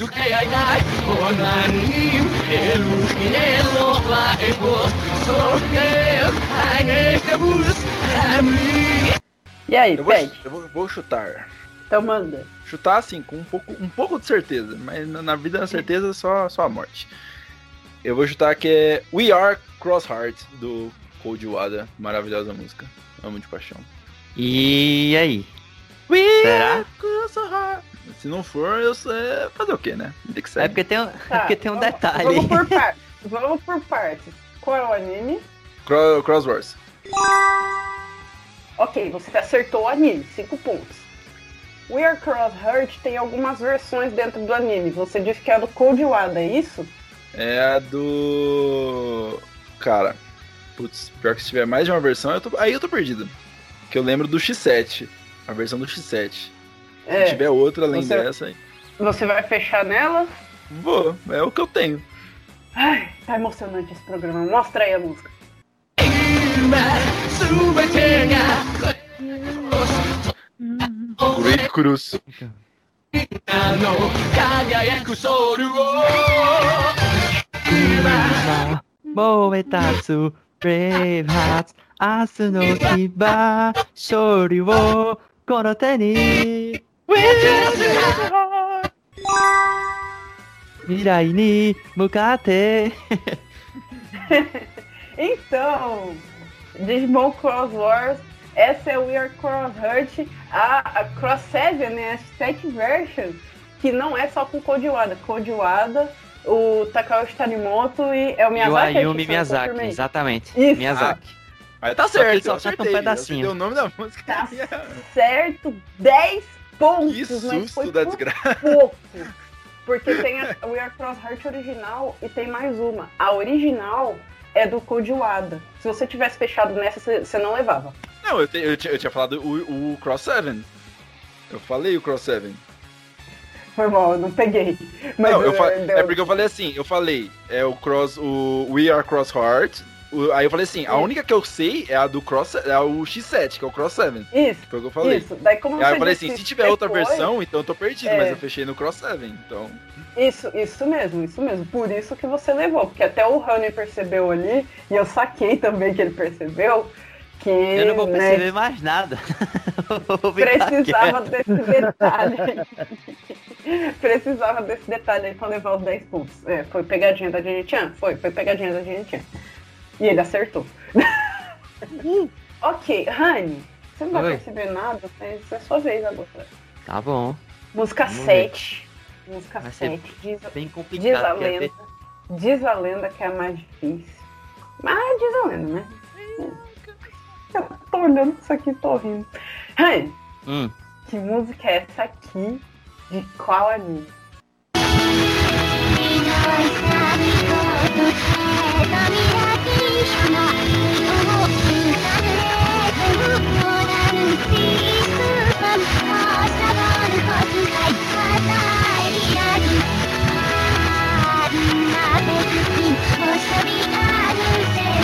Oh, E aí, Eu vou, Pet? eu vou, vou chutar. Então manda. Chutar assim, com um pouco, um pouco de certeza, mas na, na vida a certeza é só, só a morte. Eu vou chutar que é We Are Cross Heart, do Cold Wada. Maravilhosa música. Amo de paixão. E aí? We Será? Are Cross Heart. Se não for, eu sei fazer o quê, né? Tem que ser. É porque tem, um- Tá, porque tem um vamos- detalhe. Vamos por partes. Vamos por partes. Qual é o anime? Cro Cross Wars. Ok, você acertou o anime, 5 pontos. We Are Cross Heart tem algumas versões dentro do anime. Você disse que é a do Cold Wada, é isso? É a do. Cara. Putz, pior que se tiver mais de uma versão, eu tô... aí eu tô perdido. Que eu lembro do X7. A versão do X7. É, Se tiver outra além você, dessa aí. Você vai fechar nela? Vou, é o que eu tenho. Ai, tá emocionante esse programa. Mostra aí a música. Great Cruz. Moetatsu, Brave Hearts, Asuno Kiba, Shori wo Kono Mirai ni mukate. (laughs) Então, Digimon Cross Wars, essa é o We Are Cross Hurt, a, a Cross 7, né? A 7 Version, que não é só com Code Wada. Code Wada o Takao Tanimoto e é o Miyazaki. O Ayumi Miyazaki, exatamente. Isso. Miyazaki. Ah, tá certo, só, só acertei, um pedacinho. o nome da música. Tá certo, 10 pontos, Que mas susto foi da por desgraça. pouco. (laughs) Porque tem a We Are Cross Heart original e tem mais uma. A original é do Code Wada. Se você tivesse fechado nessa, você não levava. Não, eu, te- eu tinha- eu tinha falado o, o Cross 7. Eu falei o Cross 7. Foi mal, eu não peguei. Mas não, eu fa- eh, deu- é porque eu falei assim, eu falei, é o Cross, o We Are Cross Heart. Aí eu falei assim, a única que eu sei é a do Cross, é o X7, que é o Cross 7. Isso, Foi o que eu falei. isso. Daí como Aí eu falei assim, se tiver outra depois- versão, então eu tô perdido, É. mas eu fechei no Cross 7, então. Isso, isso mesmo, isso mesmo. Por isso que você levou. Porque até o Honey percebeu ali, e eu saquei também que ele percebeu, que Eu não vou né, perceber mais nada. (laughs) Precisava desse detalhe (laughs) precisava desse detalhe aí pra levar os 10 pontos. É, foi pegadinha da Jenny-chan? Foi, foi pegadinha da Jenny-chan. E ele acertou. ok, Honey, você não vai Oi. perceber nada, mas é sua vez agora. Tá bom. Música Vamos ver. 7. Música Vai ser 7. Diz, Bem diz complicado. a quer ver? lenda. Diz a lenda que é a mais difícil. Mas diz a lenda, né? Eu tô olhando isso aqui e tô rindo. Honey, Hum. que música é essa aqui? De qual anime?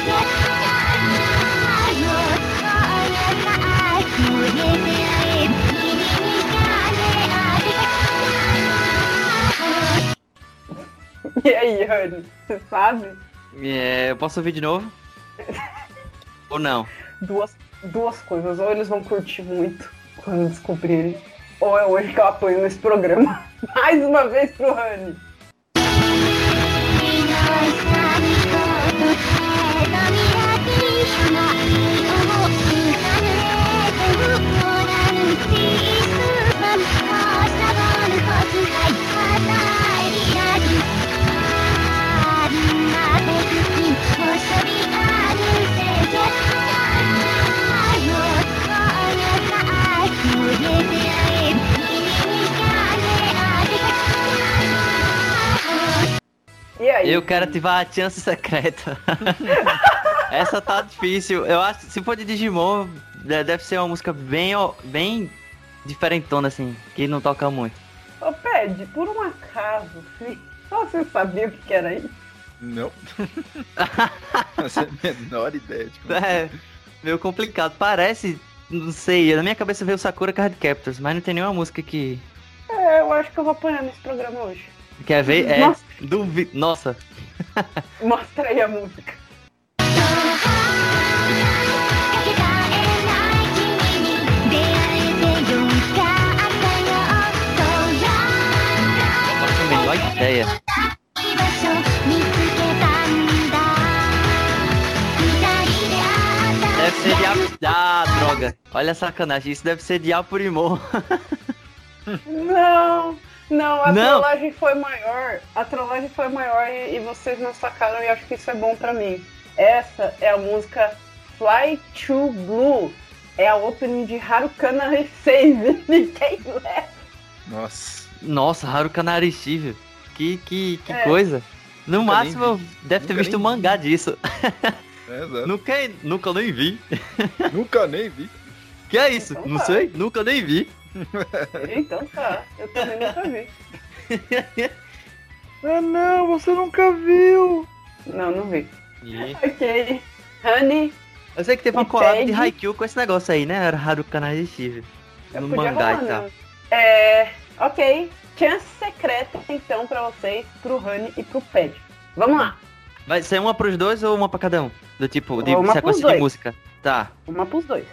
Yeah. (laughs) E aí, Honey, você sabe? É, eu posso ouvir de novo? (laughs) Ou não? Duas, duas coisas. Ou eles vão curtir muito quando descobrirem, ou é hoje que eu apoio nesse programa. (laughs) Mais uma vez pro Honey. E aí? Eu quero ativar a chance secreta. (laughs) Essa tá difícil. Eu acho que se for de Digimon, de- deve ser uma música bem, bem diferentona, assim, que não toca muito. Ô, Ped, por um acaso, sim, (laughs) você sabia o que, que era isso? Não. (laughs) Não sei a menor ideia. Tipo, É meio complicado. Parece não sei, na minha cabeça veio Sakura Card Captors, mas não tem nenhuma música que. É, eu acho que eu vou apanhar nesse programa hoje. Quer ver? É. Nossa. Duvi... Nossa. (laughs) Mostra aí a música. Não ideia. Ser de. Ah, droga. Olha a sacanagem. Isso deve ser de Apurimon. (laughs) Não, não, a Não. trollagem foi maior. A trollagem foi maior e, e vocês não sacaram e acho que isso é bom pra mim. Essa é a música Fly to Blue. É a opening de Harukana Receive. (laughs) Ninguém leva. Nossa. Nossa, Haruka Narishivel. Que, que, que É. coisa. No Nunca máximo, deve ter Nunca visto um mangá disso. (laughs) É, exato. nunca, nunca nem vi. Nunca nem vi. Que é isso? Então não tá. sei, nunca nem vi. Então tá, eu também nunca vi. (laughs) Ah não, você nunca viu. Não, não vi. E- Ok. Honey, Eu sei que teve um E collab de Haikyuu com esse negócio aí, né? Era Haruka Narishivel. eu No mangá rolar, e tal. né? É. Ok. Chance secreta, então, pra vocês, pro Honey e pro Ped. Vamos lá. Vai ser uma pros dois ou uma pra cada um? Do tipo, de uma sequência de dois. música. Tá. Uma pros dois.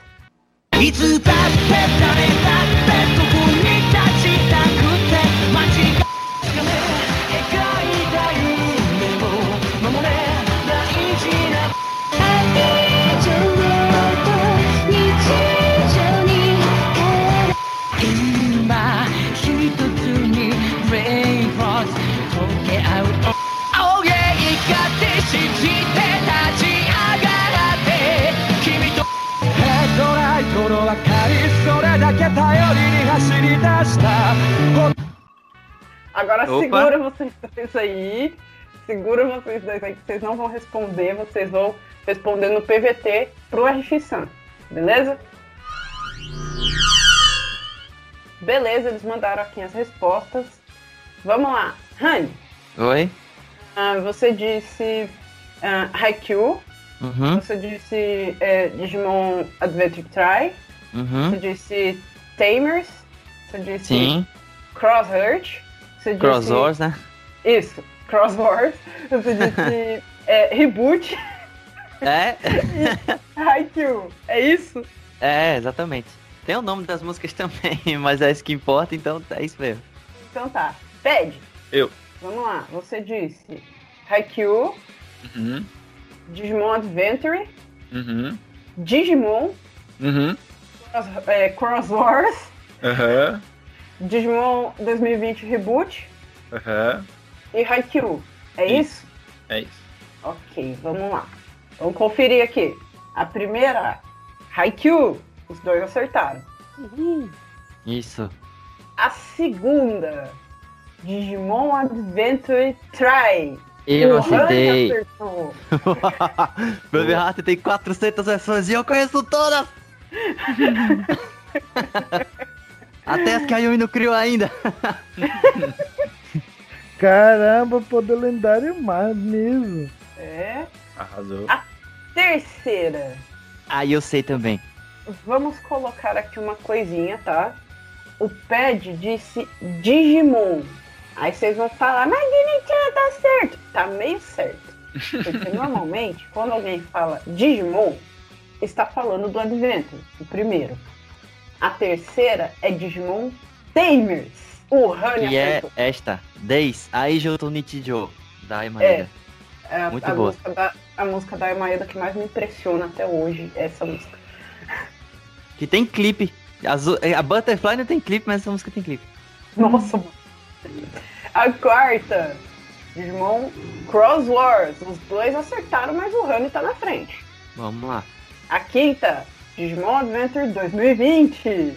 Oh yeah, you got this, you Agora Opa. segura vocês dois aí. Segura vocês dois aí que vocês não vão responder, vocês vão responder no PVT pro RX Sun. Beleza? Beleza, eles mandaram aqui as respostas. Vamos lá. Honey, Oi? ah, você disse ah, Haikyuu, Uhum, você disse é, Digimon Adventure Try, uhum. você disse Tamers, você disse Sim. Cross Hurt, você disse Cross Wars, né? Isso, Cross Wars. Você disse (laughs) é, Reboot É, Haikyuu. É isso? é, exatamente. Tem o nome das músicas também, (laughs) mas é isso que importa, então é isso mesmo. Então tá. Pede. Eu. Vamos lá. Você disse Haikyuu, Uhum. Digimon Adventure, Uhum. Digimon, Uhum. Cross, é, Cross Wars, Aham. Digimon 2020 Reboot Aham. e Haikyuu. É isso? É isso. Ok, vamos lá. Vamos conferir aqui. A primeira, Haikyuu. Os dois acertaram. Isso. A segunda, Digimon Adventure Try. Eu O acertei. acertou. (laughs) Baby Heart tem 400 versões e eu conheço todas! Até as que a Yumi não criou ainda. Caramba, poder lendário mais mesmo. É. Arrasou. Terceira, Aí eu sei também. vamos colocar aqui uma coisinha, tá? O Pad disse Digimon. Aí vocês vão falar, mas Dinitan tá certo. Tá meio certo. Porque (laughs) normalmente, quando alguém fala Digimon, está falando do Adventure, o primeiro. A terceira é Digimon Tamers. O Honey Que é acertou. esta. 10. Aijo to Nichijou. Da Emaeda. É a, Muito a boa. Música da, a música da Emaeda que mais me impressiona até hoje, é essa música. Que tem clipe. A Butterfly não tem clipe, mas essa música tem clipe. Nossa, mano. A quarta, Digimon Cross Wars. Os dois acertaram, mas o Honey tá na frente. Vamos lá. A quinta, Digimon Adventure 2020.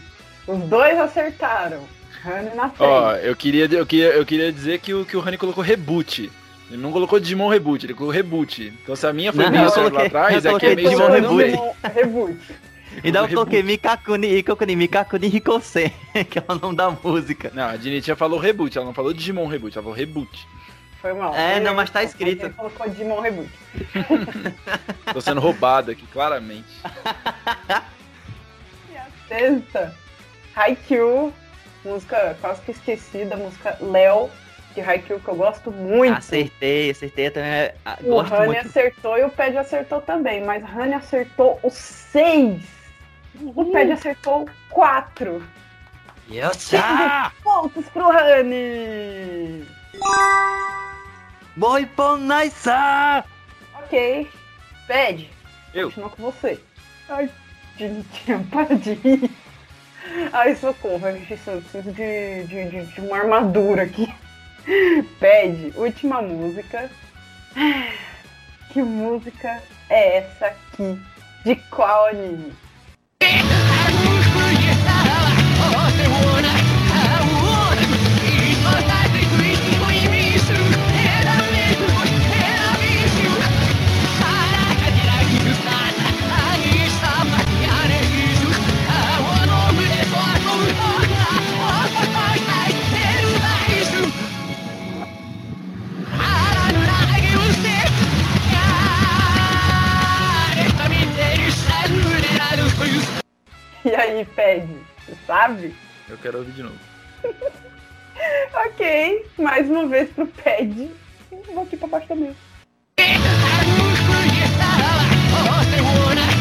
Os dois acertaram. Honey na frente. Ó, eu queria, eu queria, eu queria dizer que o, que o Rani colocou reboot. Ele não colocou Digimon Reboot, ele colocou Reboot. Então se a minha foi eu certa lá coloquei- atrás, eu é que é coloquei meio Digimon Reboot. Reboot. E daí eu coloquei Mikakuni, Ikokuni, Mikakuni Hikosen, (laughs) que é o nome da música. Não, a Dinitia falou Reboot, ela não falou Digimon Reboot, ela falou Reboot. Foi mal. É, não, mas tá escrito. Ele colocou Digimon Reboot. (laughs) Tô sendo roubado aqui, claramente. (laughs) Sexta, Haikyuu, música quase que esquecida, música Léo, de Haikyuu, que eu gosto muito. Acertei, acertei também. ah, O Rani acertou e o Ped acertou também, mas Rani acertou os seis. O Ped acertou quatro. Yossa! Pontos pro Rani! Boy Naisa! Ok. Ped, Eu. continua com você. Ai, Dinitinha, (laughs) para de rir. Ai, socorro, eu preciso preciso de, de, de, de uma armadura aqui. (laughs) Pede, última música. Que música é essa aqui? De qual anime? (laughs) E aí, Pede, você sabe? Eu quero ouvir de novo. (laughs) Ok, mais uma vez pro Ped. Vou aqui pra baixo da (laughs)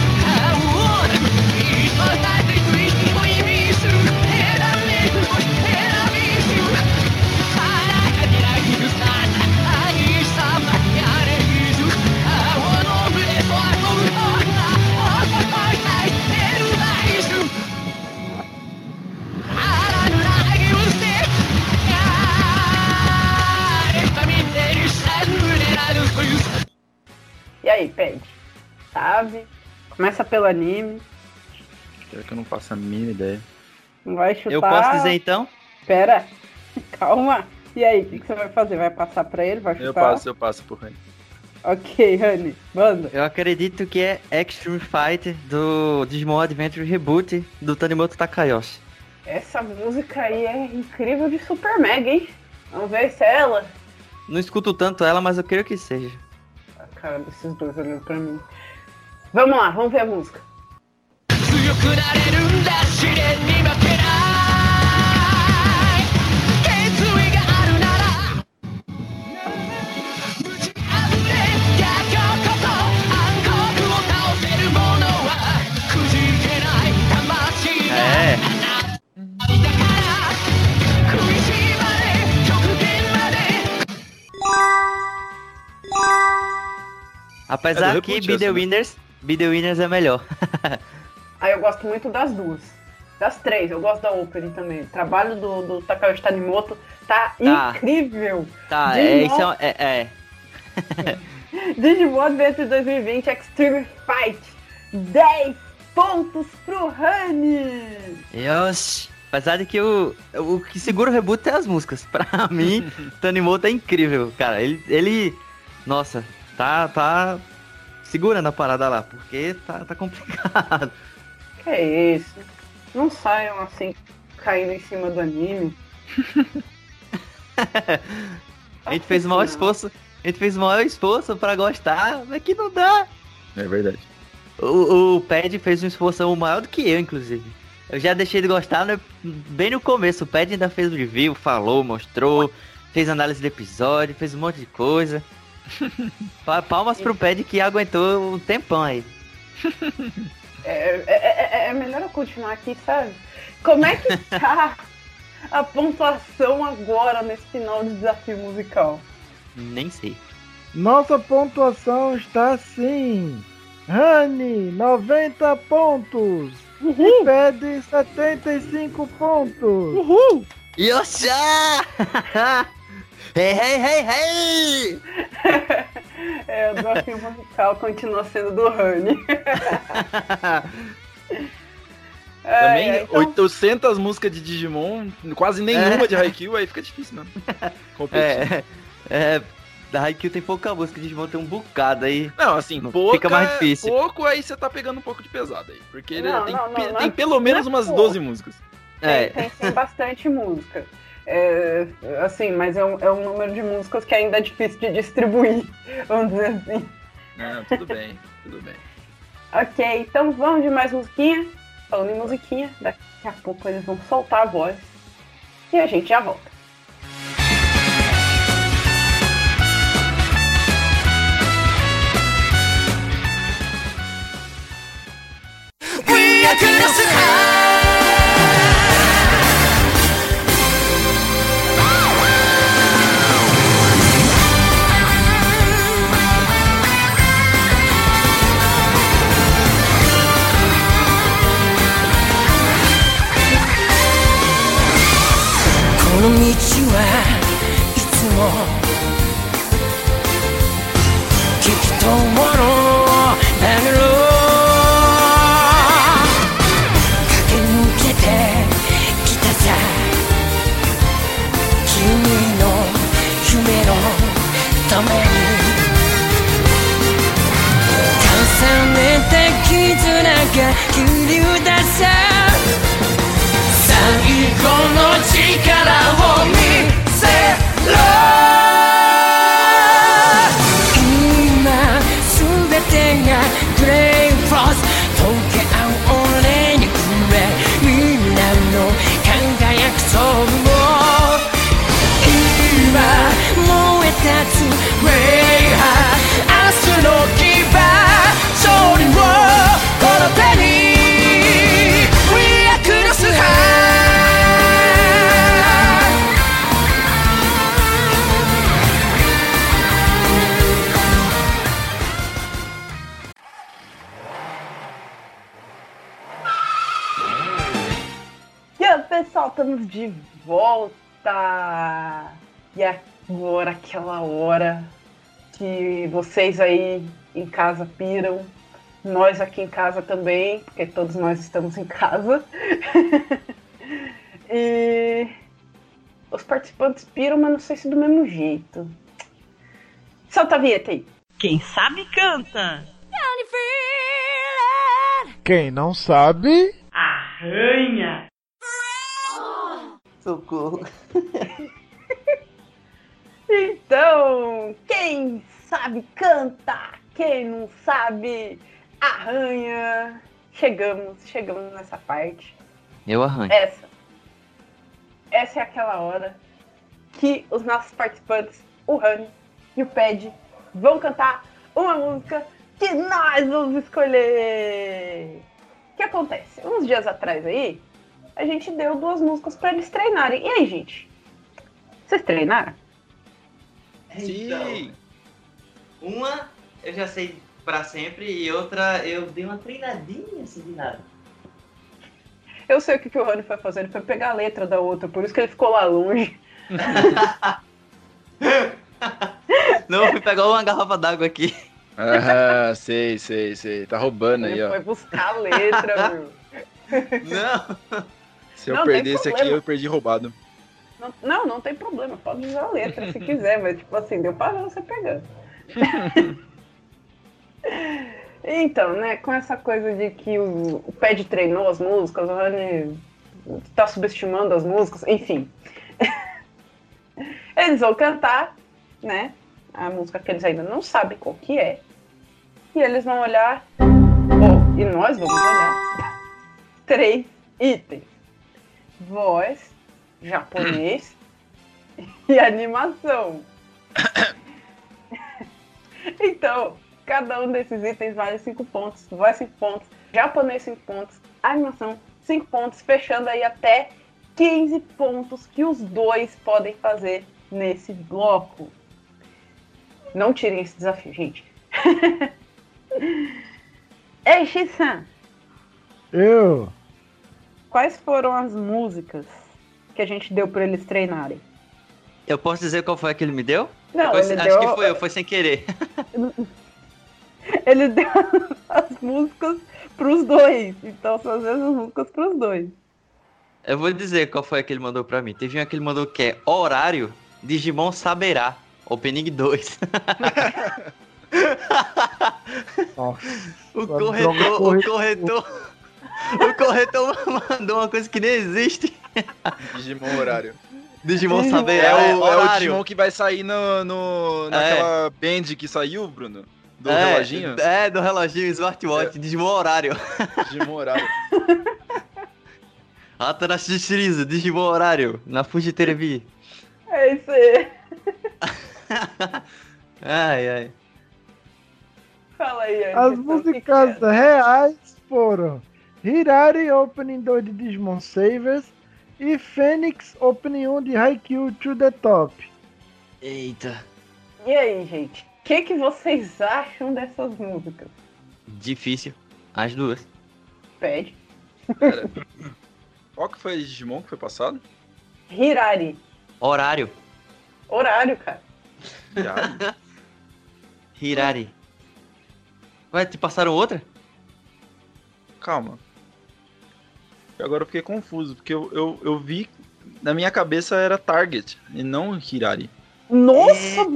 E aí, Ped? Sabe? Começa pelo anime. Pior que eu não faço a mínima ideia. Não vai chutar. Eu posso dizer então? Pera. (laughs) Calma. E aí, o que, que você vai fazer? Vai passar pra ele? Vai chutar? Eu passo, eu passo por Rani. Ok, Honey. Manda. Eu acredito que é Extreme Fight do Digimon Adventure Reboot do Tanimoto Takayoshi. Essa música aí é incrível de Super Mega, hein? Vamos ver se é ela. Não escuto tanto ela, mas eu creio que seja. Cara desses dois olhando pra mim. Vamos lá, vamos ver a música. Apesar É que reboot Be The essa, né? Winners, Be The Winners é melhor. Aí (laughs) eu gosto muito das duas. Das três, eu gosto da opening também. O trabalho do, do Takayoshi Tanimoto tá Tá. incrível. Tá, Digimon. é, isso é, é, é. Digimon Adventure 2020 Extreme Fight. 10 pontos pro Rani. Yoshi. Apesar de que o, o que segura o reboot é as músicas. (laughs) Pra mim, (laughs) Tanimoto é incrível, cara. Ele, ele nossa, tá, tá segurando a parada lá, porque tá, tá complicado. Que é isso? Não saiam assim, caindo em cima do anime. (laughs) A gente fez o maior esforço, a gente fez o maior esforço pra gostar, mas que não dá. É verdade. O, o Pad fez um esforço maior do que eu, inclusive. Eu já deixei de gostar né, bem no começo. O Pad ainda fez o review, falou, mostrou, fez análise do episódio, fez um monte de coisa. (laughs) Pa- Palmas pro Pad que aguentou um tempão aí. (laughs) É, é- é- é melhor eu continuar aqui, sabe? Como é que tá a pontuação agora nesse final de desafio musical? Nem sei. Nossa pontuação está assim. Rani, 90 pontos. E pede 75 pontos. Uhul! Yosha! (laughs) hey, hey, hey, hey! (laughs) É, o desafio musical continua sendo do Honey. (laughs) Também É, então- 800 músicas de Digimon, quase nenhuma de Haikyuu, aí fica difícil mesmo. (laughs) Competir. É, é, da Haikyuu tem pouca música, Digimon tem um bocado aí. Não, assim, Não, pouca, fica mais difícil. pouco, aí você tá pegando um pouco de pesado aí. Porque ele Não, tem, não, não, pe- não tem é- pelo menos não é umas pouco. 12 músicas. É, Tem, tem sim bastante música. É, assim, mas é um, é um número de músicas que ainda é difícil de distribuir, (laughs) vamos dizer assim. Não, tudo bem, tudo bem. Ok, então vamos de mais musiquinha? falando em musiquinha, daqui a pouco eles vão soltar a voz e a gente já volta. We are の道はいつもきっとものだろう駆け抜けてきたさ。君の夢のために重ねた絆が切り出さ力を見せろ。今全てがグレーフロス。溶け合う俺にくれ。みんなの輝くソウルを今燃え立つ estamos de volta! E agora, aquela hora que vocês aí em casa piram, nós aqui em casa também, porque todos nós estamos em casa. (laughs) e os participantes piram, mas não sei se do mesmo jeito. Solta a vinheta aí. Quem sabe canta. Quem não sabe. Arranha. Socorro. (laughs) Então, quem sabe canta, quem não sabe arranha. Chegamos, chegamos nessa parte. Eu arranho. Essa. Essa é aquela hora que os nossos participantes, o Rani e o Ped, vão cantar uma música que nós vamos escolher. O que acontece? Uns dias atrás aí, a gente deu duas músicas pra eles treinarem. E aí, gente? Vocês treinaram? Sim! Uma eu já sei pra sempre e outra eu dei uma treinadinha assim de nada. Eu sei o que, que o Rani foi fazer, ele foi pegar a letra da outra, por isso que ele ficou lá longe. (laughs) Não, fui pegar uma garrafa d'água aqui. Ah, sei, sei, sei. Tá roubando aí, Ele ó. foi buscar a letra, (laughs) meu. Não. Se eu Não, tem perdesse aqui, eu perdi roubado. Não, não, não tem problema, pode usar a letra se quiser, mas tipo assim, deu ver você pegando. (laughs) então, né, com essa coisa de que o, o Ped treinou as músicas, o Rani tá subestimando as músicas, enfim. (laughs) Eles vão cantar, né, a música que eles ainda não sabem qual que é. E eles vão olhar, ou, e nós vamos olhar, (laughs) três itens. Voz, japonês (coughs) e animação. (coughs) então, cada um desses itens vale 5 pontos. Voz 5 pontos, japonês 5 pontos, animação 5 pontos, fechando aí até 15 pontos que os dois podem fazer nesse bloco. Não tirem esse desafio, gente. (coughs) Ei, Shisan, Eu. Quais foram as músicas que a gente deu pra eles treinarem? Eu posso dizer qual foi que ele me deu? Não, Foi- ele acho deu, que foi eu, foi sem querer. (laughs) ele deu (laughs) as músicas pros dois. Então são as mesmas músicas pros dois. Eu vou dizer qual foi que ele mandou pra mim. Teve uma que ele mandou que é Horário Digimon Saberá. Opening 2. (laughs) Nossa. O corretor, o corretor. corretor. O corretor mandou uma coisa que nem existe. Digimon horário. Digimon Digimon. Saberá. É o, é o horário. Digimon que vai sair no, no, naquela band que saiu, Bruno. Do é, reloginho? É, do reloginho smartwatch, Digimon horário. Digimon horário. (laughs) Atarashi Shirizu, Digimon horário, na Fuji TV. É isso aí. (laughs) ai, ai. Fala aí, As Anderson, o que músicas é? reais foram Hirari Opening 2 de Digimon Savers e Fênix Opening 1 de Haikyuu to the Top. Eita. E aí, gente? O que, que vocês acham dessas músicas? Difícil. As duas. Pede. Qual que foi a Digimon que foi passado? Hirari. Horário. Horário, cara. Já. Hirari. (laughs) Ué, te passaram outra? Calma. Agora eu fiquei confuso, porque eu, eu, eu vi. Na minha cabeça era Target e não Hirari. Nossa!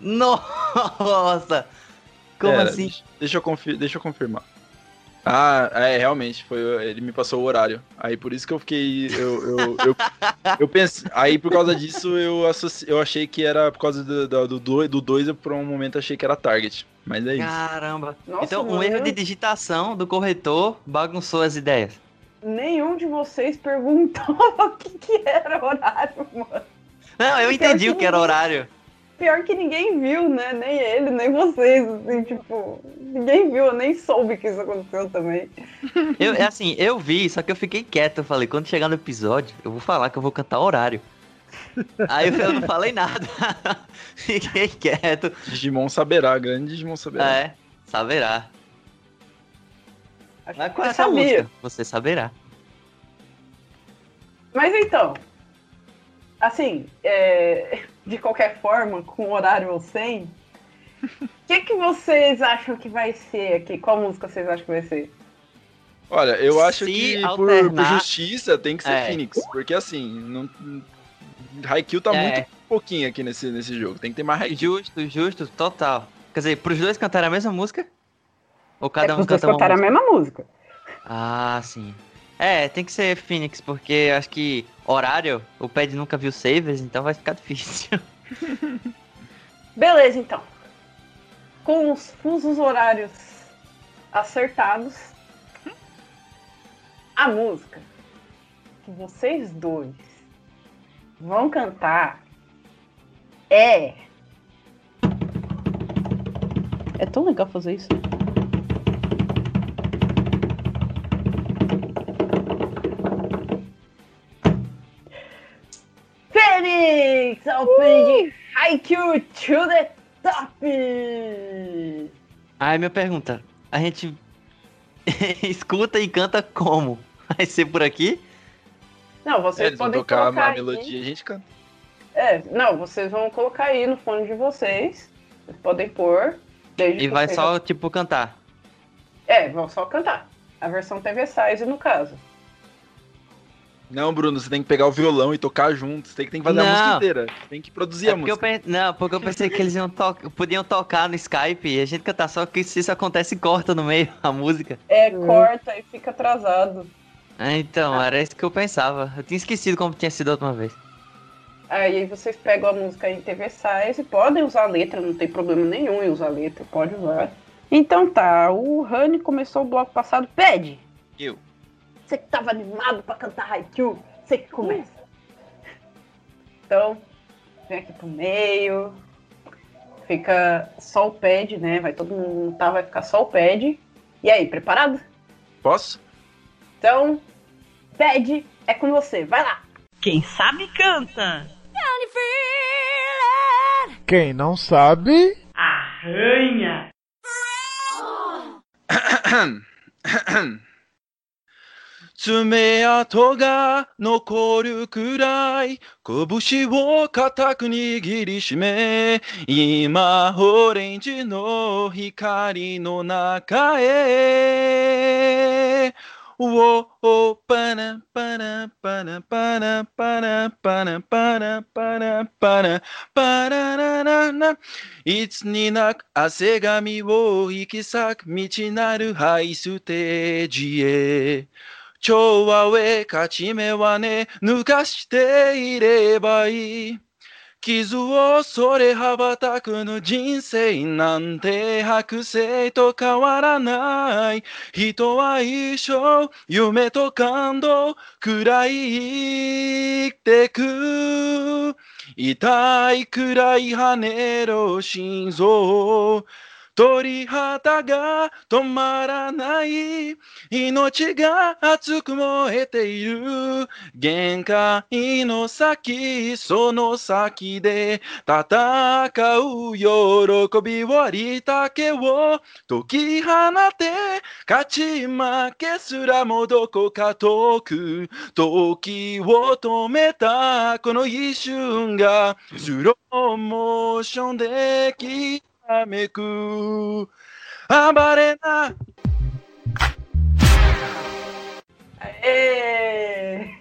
Nossa! Como Pera, assim? deixa- eu, confi- deixa eu confirmar. Ah, é, realmente, foi, ele me passou o horário. Aí por isso que eu fiquei. Eu, eu, eu, eu pensei. Aí por causa disso eu, associ, eu achei que era por causa do 2, do dois- do dois, eu por um momento achei que era Target. Mas é isso. Caramba. Nossa, então, um erro de digitação do corretor bagunçou as ideias. Nenhum de vocês perguntou (laughs) o que, que era horário, mano. Não, eu entendi que o que era horário. Pior que ninguém viu, né? Nem ele, nem vocês. Assim, tipo, ninguém viu, eu nem soube que isso aconteceu também. (laughs) Eu, é assim, eu vi, só que eu fiquei quieto. Eu falei, quando chegar no episódio, eu vou falar que eu vou cantar horário. (laughs) Aí eu- eu não falei nada. Fiquei quieto. Digimon saberá, grande Digimon saberá. É, saberá. Acho Mas que qual é você essa música? Você saberá. Mas então, assim, é, de qualquer forma, com horário ou sem, o (laughs) que, que vocês acham que vai ser aqui? Qual música vocês acham que vai ser? Olha, eu acho Se que por, por alternar- justiça tem que ser É. Phoenix. Porque assim, não. Haikyuu tá É. muito pouquinho aqui nesse, nesse jogo. Tem que ter mais Haikyuu. Justo, justo, total. Quer dizer, pros dois cantarem a mesma música? Ou cada é um canta uma cantarem a música? mesma música. Ah, sim. É, tem que ser Phoenix, porque acho que horário, o Pad nunca viu Savers, então vai ficar (laughs) difícil. Beleza, então. Com os fusos horários acertados, a música que vocês dois vão cantar é. É tão legal fazer isso. Fênix! Open de Haikyuu to the top! Aí minha pergunta, a gente (laughs) escuta e canta como? Vai ser por aqui? Não, vocês eles vão podem tocar colocar uma aí. melodia e a gente canta. É, não, vocês vão colocar aí no fone de vocês. Vocês podem pôr. Desde E vai vocês- só, tipo, cantar. É, vão só cantar. A versão TV Size, no caso. Não, Bruno, você tem que pegar o violão e tocar junto. Você tem que, tem que fazer a Não. música inteira. Tem que produzir É a música. Não, porque eu pensei que eles iam to... podiam tocar no Skype e a gente cantar, só que se isso acontece, corta no meio a música. É, corta e fica atrasado. Ah, Então, era isso que eu pensava. Eu tinha esquecido como tinha sido a última vez. Aí vocês pegam a música em TV Size, podem usar a letra, não tem problema nenhum em usar a letra, pode usar. Então tá, o Rani começou o bloco passado. Pede! Eu. Você que tava animado pra cantar Haikyuu, você que começa. Então, vem aqui pro meio. Fica só o pad, né? Vai todo mundo tá, vai ficar só o pad. E aí, preparado? Posso? Então, pad é com você, vai lá! Quem sabe canta. Quem não sabe, Arranha. 爪痕が残るくらい拳を固く握りしめ今オレンジの光の中へ。おおパナパナパナパナパナパナパナパナパナパララララいつになく汗がみを引き裂く道なるハイステージへ調和へ勝ち目はね抜かしていればいい。傷をそれ羽ばたくの人生なんて剥製と変わらない。人は一生夢と感動くらい生きてく。痛いくらい跳ねる心臓。鳥肌が止まらない命が熱く燃えている限界の先その先で戦う喜びをありたけを解き放て勝ち負けすらもどこか遠く時を止めたこの一瞬がスローモーションでき Ameku Abarena. Aê!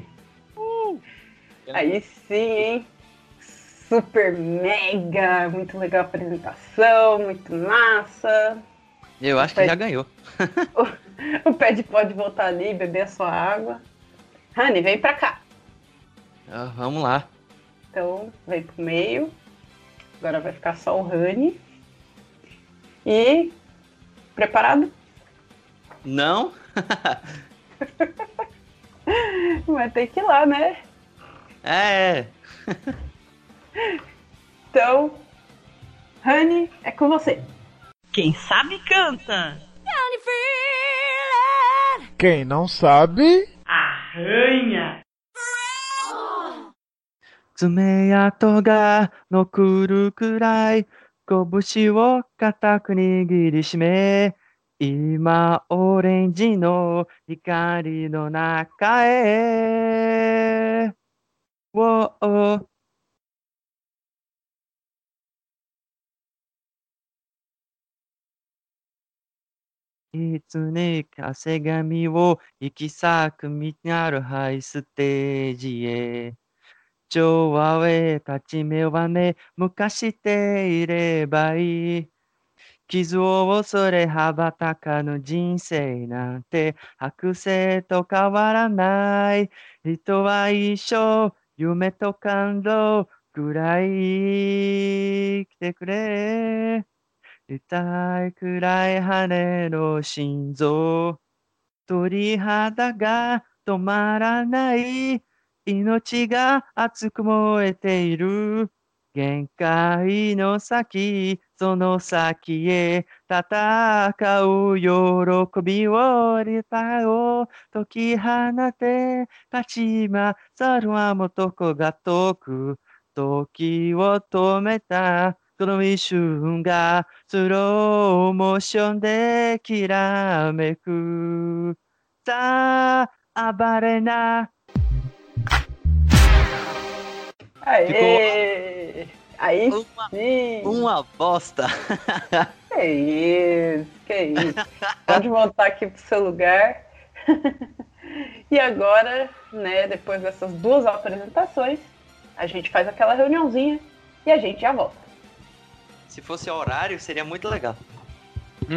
Uh! Aí sim, hein? Super mega, muito legal a apresentação, muito massa. Eu acho que já ganhou. (laughs) o, o Pad pode voltar ali, beber a sua água. Rani, vem pra cá. Ah, vamos lá. Então, vem pro meio. Agora vai ficar só o Rani. E. Preparado? Não? (laughs) Vai ter que ir lá, né? É. (laughs) Então. Rani, é com você. Quem sabe canta. Quem não sabe, Arranha. 爪痕が残るくらい 拳を固く握りしめ今オレンジの光の中へ。ウォーいつね汗髪を行き裂く道なるハイステージへ。調和へ立ち目はね、昔ていればいい。傷を恐れ羽ばたかぬ人生なんて白星と変わらない。人は一生夢と感動くらい生きてくれ。痛いくらい跳ねの心臓。鳥肌が止まらない。命が熱く燃えている。限界の先、その先へ戦う喜びをリタを解き放て、勝ちまざるはもどこが遠く、時を止めた、この一瞬がスローモーションできらめく。さあ、暴れな。Aê! Aí Uma, sim! uma bosta. (laughs) Que isso, que isso. Pode voltar aqui pro seu lugar. (laughs) e agora, né, depois dessas duas apresentações, a gente faz aquela reuniãozinha e a gente já volta. Se fosse horário, seria muito legal. (laughs)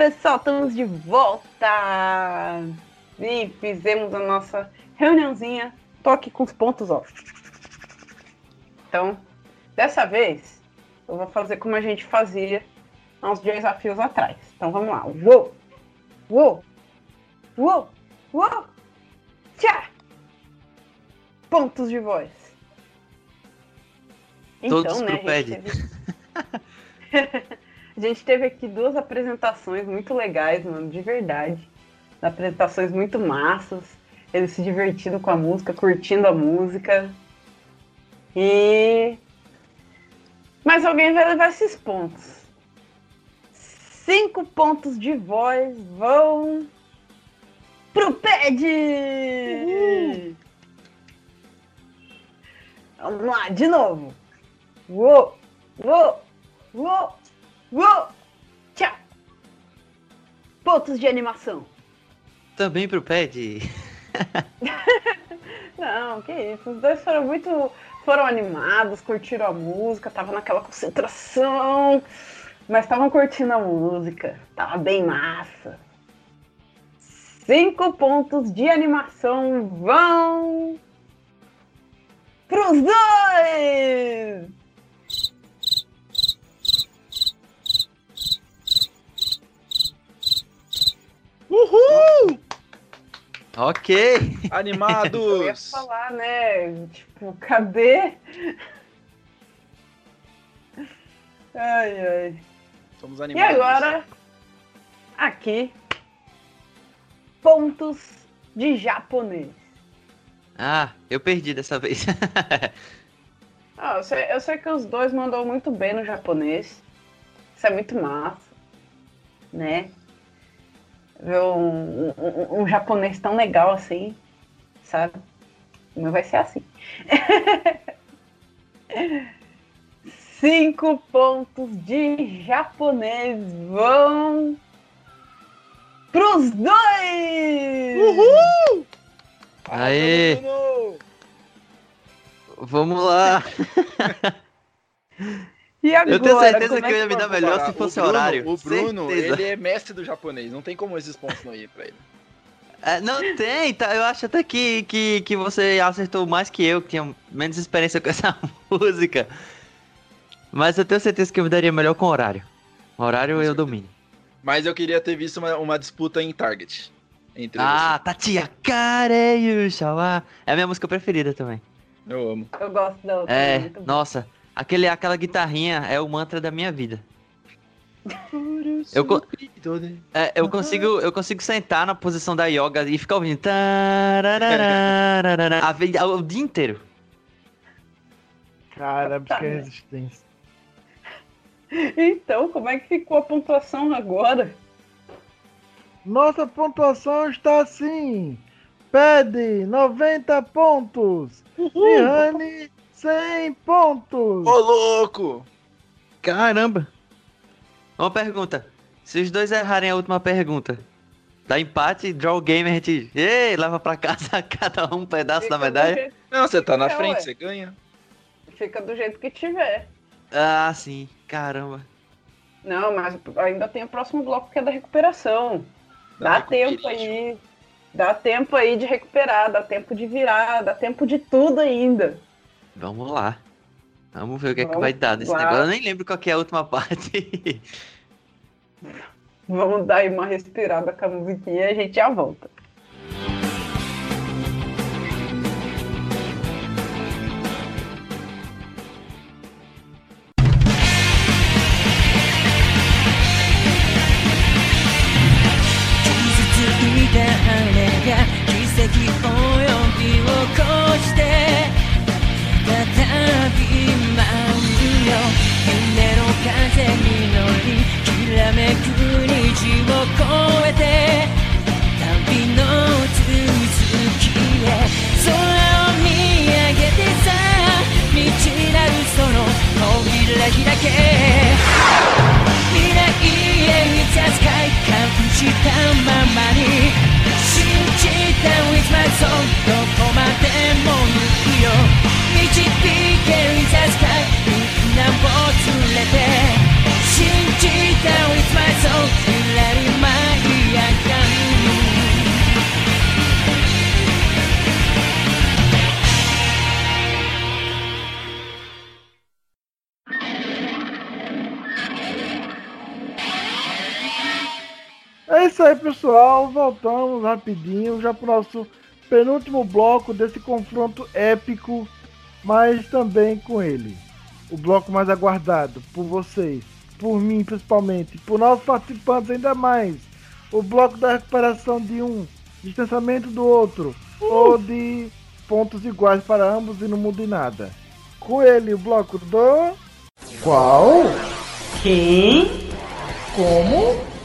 pessoal, estamos de volta! E fizemos a nossa reuniãozinha. Tô aqui com os pontos, ó. Então, dessa vez, eu vou fazer como a gente fazia há uns desafios atrás. Então vamos lá. Uou! Uou! Uou! Uou! Tchá! Pontos de voz. Todos né, pro gente teve- (laughs) a gente teve aqui duas apresentações muito legais, mano, de verdade. Apresentações muito massas. Eles se divertindo com a música, curtindo a música. E. Mas alguém vai levar esses pontos. Cinco pontos de voz vão. pro PED! Vamos lá, de novo. Uou! Uou! Uou! Uou! Tchau! Pontos de animação. Também pro pad. (laughs) Não, que isso. Os dois foram muito. foram animados, curtiram a música, tava naquela concentração, mas estavam curtindo a música. Tava bem massa. Cinco pontos de animação vão. pros dois! Ok. (laughs) Eu ia Animados! falar, né? Tipo, cadê? Ai, ai. Somos E animados. agora, aqui, pontos de japonês. Ah, eu perdi dessa vez. Ah, eu, sei, eu sei que os dois mandou muito bem no japonês. Isso é muito massa, né? Ver um, um- um japonês tão legal assim, sabe? O meu vai ser assim. (laughs) Cinco pontos de japonês vão pros dois! Uhul! Aê! Vamos lá. (laughs) E agora, Eu tenho certeza é que eu ia me dar melhor se fosse o Bruno, horário. O Bruno, Certeza. ele é mestre do japonês. Não tem como esses pontos não ir pra ele. É, não tem, tá? Eu acho até que, que, que você acertou mais que eu, que tinha menos experiência com essa (laughs) música. Mas eu tenho certeza que eu me daria melhor com horário. Horário eu domino. Mas eu queria ter visto uma, uma disputa em Target. Entre Ah, Tatia Kareyu Shawa. É a minha música preferida também. Eu amo. Eu gosto da outra. É, muito bom. nossa, aquele, aquela guitarrinha é o mantra da minha vida. Eu É, eu consigo, eu consigo sentar na posição da yoga e ficar ouvindo a o dia inteiro. Cara, busca resistência. Então, como é que ficou a pontuação agora? Nossa pontuação está assim. Pede 90 pontos. Rihane 100 pontos. Ô, louco! Caramba! Uma pergunta. Se os dois errarem a última pergunta, dá empate, draw game, a gente ei, leva pra casa (laughs) cada um um pedaço da Fica do medalha? Não, você tá na É, frente, ué. você ganha. Fica do jeito que tiver. Ah, sim. Caramba. Não, mas ainda tem o próximo bloco que é da recuperação. Da Dá tempo aí. Dá tempo aí de recuperar, dá tempo de virar, dá tempo de tudo ainda. Vamos lá. Vamos ver o que é que vai dar nesse lá. negócio. Eu nem lembro qual que é a última (laughs) parte. Vamos dar aí uma respirada com a musiquinha e a gente já volta. Pessoal. Voltamos rapidinho já pro nosso penúltimo bloco desse confronto épico, mas também com ele. O bloco mais aguardado por vocês, por mim principalmente, por nossos participantes ainda mais. O bloco da recuperação de um, distanciamento do outro, ou de pontos iguais para ambos e não muda em nada. Com ele, o bloco do. Qual? Quem? Como?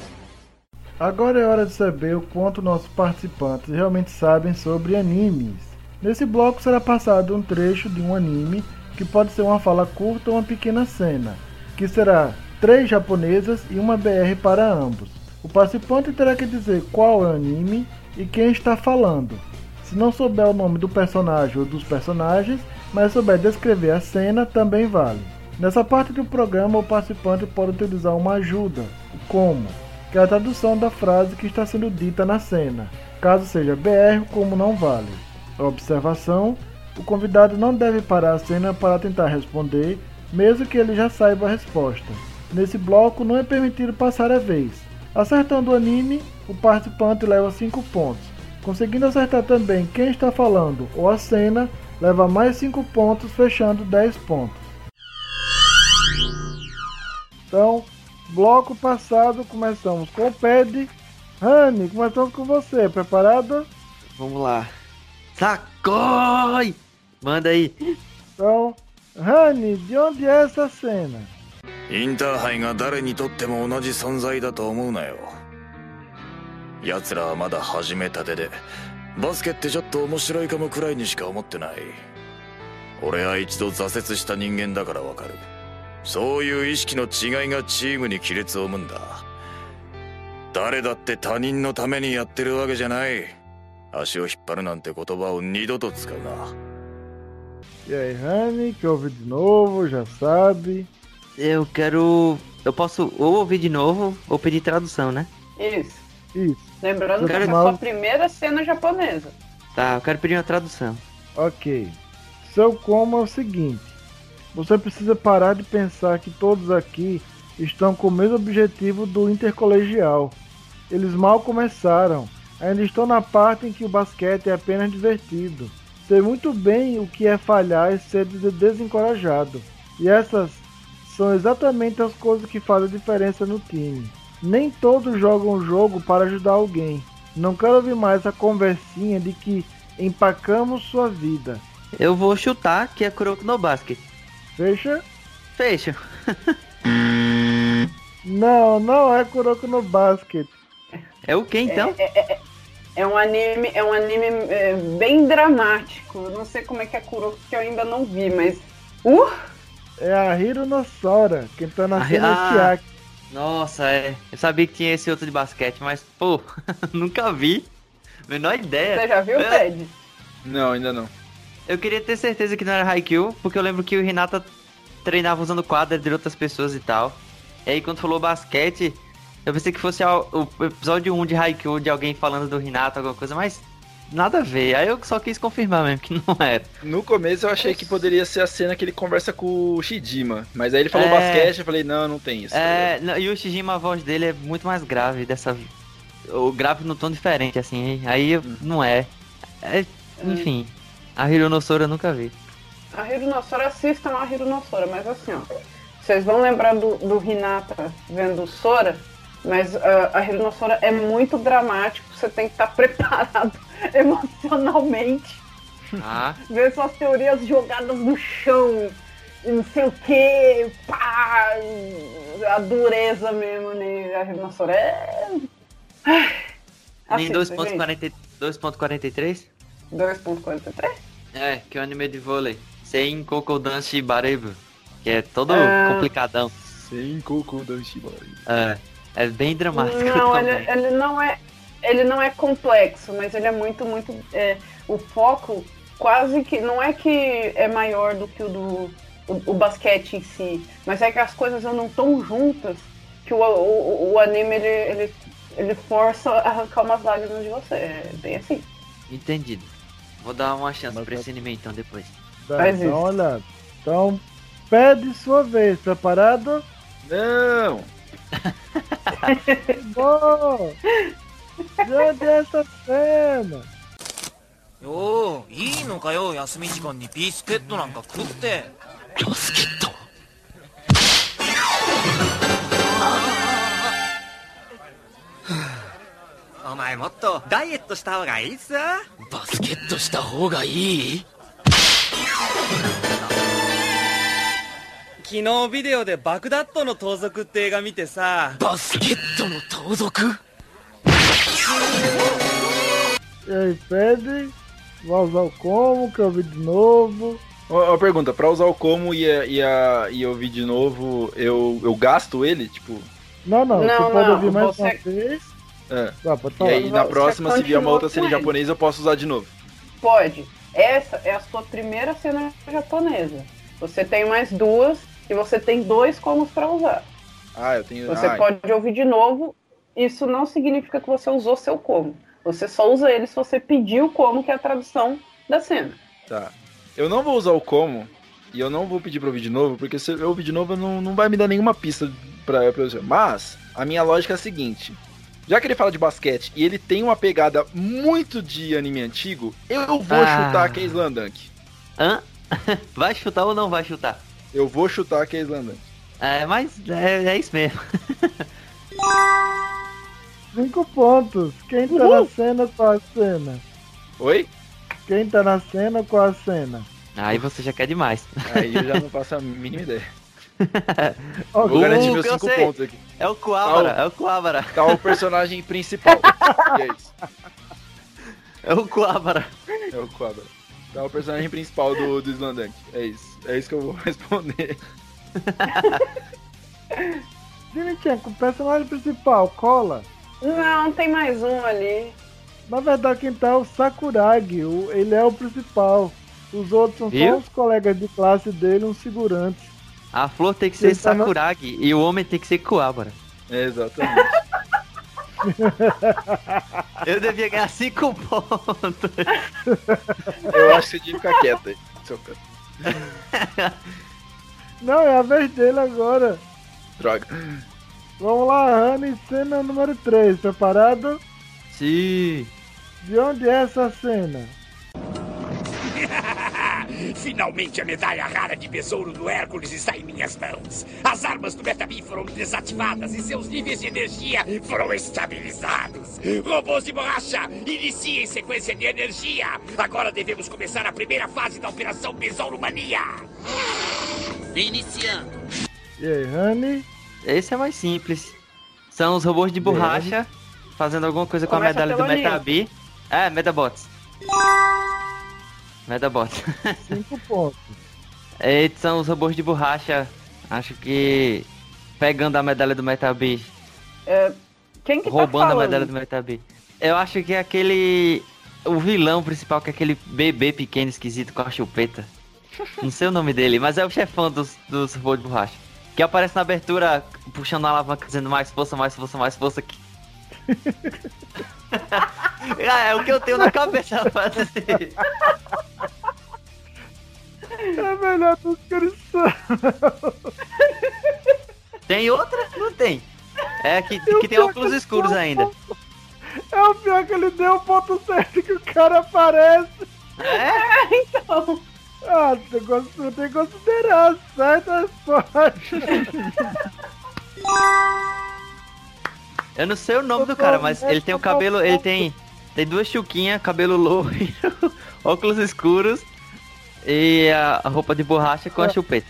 Agora é hora de saber o quanto nossos participantes realmente sabem sobre animes. Nesse bloco será passado um trecho de um anime, que pode ser uma fala curta ou uma pequena cena, que será três japonesas e uma BR para ambos. O participante terá que dizer qual é o anime e quem está falando. Se não souber o nome do personagem ou dos personagens, mas souber descrever a cena, também vale. Nessa parte do programa, o participante pode utilizar uma ajuda, como, que é a tradução da frase que está sendo dita na cena. Caso seja BR, como não vale. Observação: o convidado não deve parar a cena para tentar responder, mesmo que ele já saiba a resposta. Nesse bloco, não é permitido passar a vez. Acertando o anime, o participante leva 5 pontos. Conseguindo acertar também quem está falando ou a cena, leva mais 5 pontos, fechando 10 pontos. Então, bloco passado, começamos com o Ped. Rani, começamos com você. Preparado? Vamos lá. Sakoi! Manda aí. Então, Rani, de onde é essa cena? インターハイが誰にとっても同じ存在だと思うなよ奴らはまだ始めたてでバスケってちょっと面白いかもくらいにしか思ってない俺は一度挫折した人間だからわかる そういう意識の違いがチームに亀裂を生むんだ誰だって他人のためにやってるわけじゃない足を引っ張るなんて言葉を二度と使うな E aí, Rani, que ouve de novo, já sabe. Eu quero. Eu posso ou ouvir de novo ou pedir tradução, né? Isso. Isso, Lembrando que Cara, essa é a mal- sua primeira cena japonesa. Tá, eu quero pedir uma tradução. ok. Seu como é o seguinte: você precisa parar de pensar que todos aqui estão com o mesmo objetivo do intercolegial. Eles mal começaram, ainda estão na parte em que o basquete é apenas divertido. Sei muito bem o que é falhar e ser des- desencorajado. E essas são exatamente as coisas que fazem a diferença no time. Nem todos jogam o jogo para ajudar alguém. Não quero ouvir mais a conversinha de que empacamos sua vida. Eu vou chutar que é Kuroko no Basket. Fecha? Fecha. (laughs) Não, não é Kuroko no Basket. É o que então? É um anime, é um anime é, bem dramático. Eu Não sei como é que é Kuroko, que eu ainda não vi, mas. Uh! É a Hiro no Sora, quem tá na Ah, ah. Chiaki. Nossa, é. Eu sabia que tinha esse outro de basquete, mas, pô, (laughs) nunca vi. Menor ideia. Você já viu, É. Ted? Não, ainda não. Eu queria ter certeza que não era Haikyuu, porque eu lembro que o Renata treinava usando quadra de outras pessoas e tal. E aí quando falou basquete, eu pensei que fosse o episódio 1 de Haikyuu, de alguém falando do Renata, alguma coisa, mas nada a ver. Aí eu só quis confirmar mesmo que (laughs) não era. No começo eu achei que poderia ser a cena que ele conversa com o Shijima. Mas aí ele falou É. basquete, eu falei, não, não tem isso. É, não, e o Shijima, a voz dele é muito mais grave dessa O grave no tom diferente, assim. Aí eu- não é. É, Enfim, a Hironossora eu nunca vi. A Hiro no Sora, assistam a Hiro no Sora, mas assim, ó. Vocês vão lembrar do, do Hinata vendo o Sora, mas ah, a Hiro no Sora é muito dramático, você tem que estar (laughs) preparado emocionalmente. Ah, Ver suas teorias jogadas no chão, e não sei o que, pá, a dureza mesmo, né? A Hiro no Sora é. nem gente. 2.40 2.43? 2.43? É, que é o anime de vôlei. Sem Coco Dance Barebu. Que é todo Ah. complicadão. Sem Coco Danshibari. É, é bem dramático Não, ele, ele não é. Ele não é complexo, mas ele é muito, muito. é, o foco quase que. Não é que é maior do que o do. O, o basquete em si. Mas é que as coisas andam tão juntas que o, o, o anime ele, ele, ele força a arrancar umas lágrimas de você. É bem assim. Entendido. Vou dar uma chance Mas pra tá- esse anime então depois. Dá, Faz dá uma isso. olhada. Então, pede sua vez. Preparado? Não! (laughs) Bom! De onde é essa cena? よーいいのかよ休み時間にビスケットなんか食ってバスケット (laughs) お前もっとダイエットした方がいいさバスケットした方がいい昨日ビデオでバグダッドの盗賊って映画見てさバスケットの盗賊 E aí, pede? Vai usar o como? Quer ouvir de novo? Ó, ó, pergunta, pra usar o como e, a- e, a- e ouvir de novo, eu, eu gasto ele? Tipo, Não, não, Não, você pode não, ouvir mais você- uma vez. é. Ah, pode E aí na próxima, se vier uma outra cena japonês, eu posso usar de novo. Pode. Essa é a sua primeira cena japonesa. Você tem mais duas e você tem dois comos pra usar. Ah, eu tenho. Você ah, pode ouvir de novo. Isso não significa que você usou seu como. Você só usa ele se você pediu o como, que é a tradução da cena. Tá. Eu não vou usar o como e eu não vou pedir pra ouvir de novo, porque se eu ouvir de novo não, não vai me dar nenhuma pista pra, pra eu Mas a minha lógica é a seguinte: já que ele fala de basquete e ele tem uma pegada muito de anime antigo, eu vou Ah. chutar a Slandunk. Hã? (laughs) Vai chutar ou não vai chutar? Eu vou chutar a Slandunk. É, mas é, é isso mesmo. (laughs) Cinco pontos. Quem tá na cena, qual a cena? Oi? Quem tá na cena, qual a cena? Aí você já quer demais. Aí eu já (laughs) não faço a mínima ideia. Vou garantir meus eu cinco sei. pontos aqui. É o Coabra, Tá é o Coabra, Tá o personagem principal. (laughs) e é isso. é o Coabra. É o Quabra. Tá o personagem principal do, do Slandunk. É isso. É isso que eu vou (laughs) responder. Dimitchenko, o personagem principal, cola. Não, tem mais um ali. Na verdade, quem tá é o Sakuragi. o- ele é o principal. Os outros são Viu? só os colegas de classe dele, uns segurantes. A flor tem que ser Ele tá Sakuragi e o homem tem que ser. É, exatamente. (laughs) Eu devia ganhar 5 pontos. (laughs) Eu acho que você devia ficar quieto aí. (laughs) Não, é a vez dele agora. Droga. Vamos lá, Rani, cena número 3. Preparado? Sim. De onde é essa cena? Finalmente a medalha rara de besouro do Hércules está em minhas mãos. As armas do Metabim foram desativadas e seus níveis de energia foram estabilizados. Robôs de borracha, iniciem sequência de energia. Agora devemos começar a primeira fase da Operação Besouro Mania. Iniciando E aí, Rani? Esse é mais simples. São os robôs de borracha fazendo alguma coisa com a Começa medalha do. Metabi. É, Medabots. Medabots. (laughs) Cinco pontos. Esses são os robôs de borracha. Acho que pegando a medalha do Metabi, É, quem que roubando tá a medalha do Metabi. Eu acho que é aquele. O vilão principal, que é aquele bebê pequeno esquisito com a chupeta. (laughs) Não sei o nome dele, mas é o chefão dos, dos robôs de borracha. Que aparece na abertura puxando a alavanca dizendo mais força, mais força, mais força. aqui. (laughs) Ah, é o que eu tenho na cabeça pra dizer. É a melhor descrição. Tem outra? Não tem. É que, que tem pior óculos que escuros ainda. É o pior que ele deu o ponto certo que o cara aparece. É? Então, Ah, tem que considerar certas resposta. Eu não sei o nome do cara, mas ele tem o cabelo. Ele tem. Tem duas chuquinhas, cabelo loiro, (laughs) óculos escuros e a, roupa de borracha com a chupeta.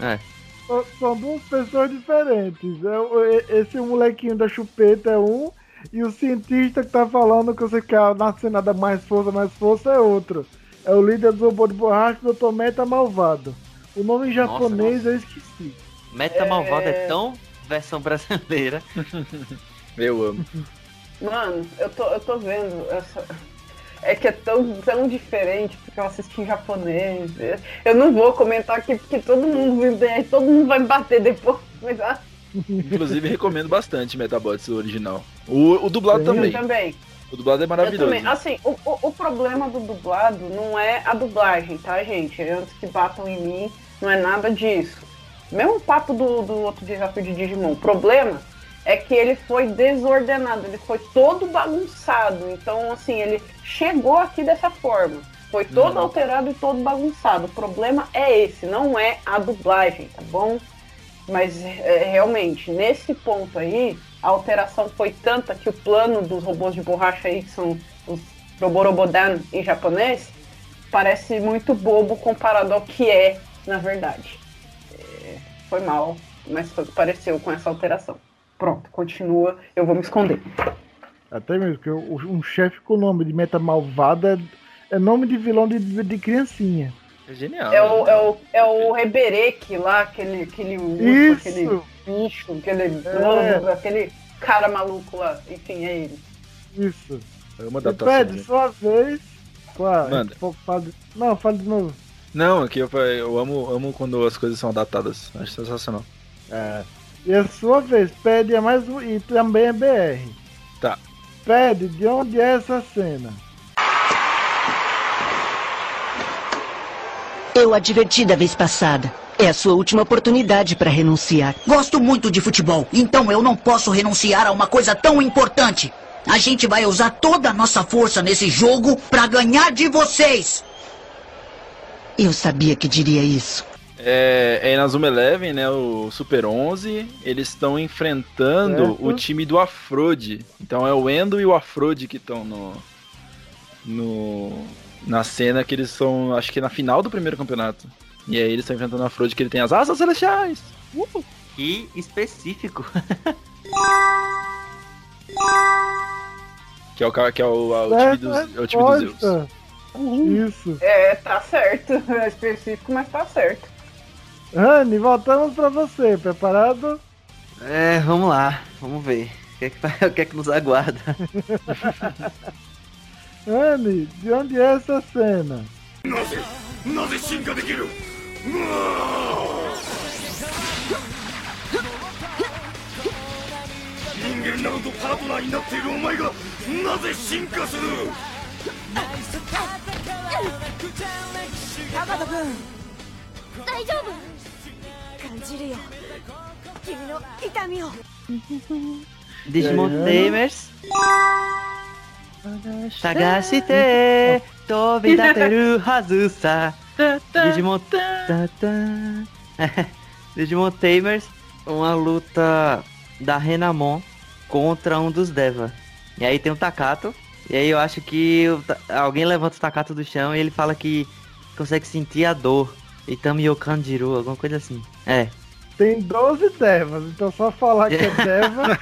É. São- São duas pessoas diferentes. É o- Esse molequinho da chupeta é um, e o cientista que tá falando que você quer na cena da mais força, mais força é outro. É o líder do robô de borracha, o Dr. Meta Malvado. O nome em japonês eu esqueci. Meta É. Malvada é tão versão brasileira. (laughs) Eu amo. mano, eu tô, eu tô vendo essa. É que é tão, tão diferente, porque eu assisti em japonês. Eu não vou comentar aqui, porque todo mundo vai ver, todo mundo vai me bater depois. Mas ah, Inclusive, recomendo bastante Metabots original. O, o dublado Sim. também. eu também. O dublado é Eu maravilhoso. também. Assim, o, o, o problema do dublado não é a dublagem, tá, gente? Antes que batam em mim, não é nada disso. Mesmo papo do, do outro desafio de Digimon. O problema é que ele foi desordenado, ele foi todo bagunçado. Então, assim, ele chegou aqui dessa forma. Foi todo Uhum. alterado e todo bagunçado. O problema é esse, não é a dublagem, tá bom? Mas é, realmente, nesse ponto aí, a alteração foi tanta que o plano dos robôs de borracha aí, que são os Roborobodan em japonês, parece muito bobo comparado ao que é, na verdade. É, foi mal, mas foi o que pareceu com essa alteração. Pronto, continua, eu vou me esconder. Até mesmo, que um chefe com o nome de meta malvada é, nome de vilão de, de, de criancinha. É genial. É o, é o, é o Reberek lá, aquele, aquele urso, Isso. aquele bicho, aquele, É. aquele cara maluco lá. Enfim, é ele. Isso. É uma adaptação. pede né? sua vez. Claro. Manda. Fala de... Não, fala de novo. Não, aqui eu, eu amo, amo quando as coisas são adaptadas. Acho sensacional. É. E a sua vez, pede é mais um. E também é BR. Tá. Pede, de onde é essa cena? Eu adverti da vez passada. É a sua última oportunidade para renunciar. Gosto muito de futebol, então eu não posso renunciar a uma coisa tão importante. A gente vai usar toda a nossa força nesse jogo pra ganhar de vocês. Eu sabia que diria isso. É, é na Zuma Eleven, né? O Super 11. Eles estão enfrentando Certo. o time do Afrode. Então é o Endo e o Afrode que estão no. No. Na cena que eles são. Acho que na final do primeiro campeonato. E aí eles estão enfrentando o Afrode que ele tem as asas celestiais. Uh! Que específico. (laughs) Que é o, que é o, a- o time dos, é o time dos Zeus. Resposta. Isso. É, tá certo. (laughs) É específico, mas tá certo. Rani, voltamos pra você. Preparado? É, vamos lá, vamos ver. O que é que, vai- o que, é que nos aguarda? Rani, de onde é essa cena? な Digimon Tamers. Sagashite, tobidateru hazu sa. Digimon. (laughs) Digimon Tamers, uma luta da Renamon contra um dos Deva. E aí tem o Takato. E aí eu acho que alguém levanta o Takato do chão e ele fala que consegue sentir a dor. Itami Yokanjiru, alguma coisa assim. É. Tem 12 devas, então só falar que é deva.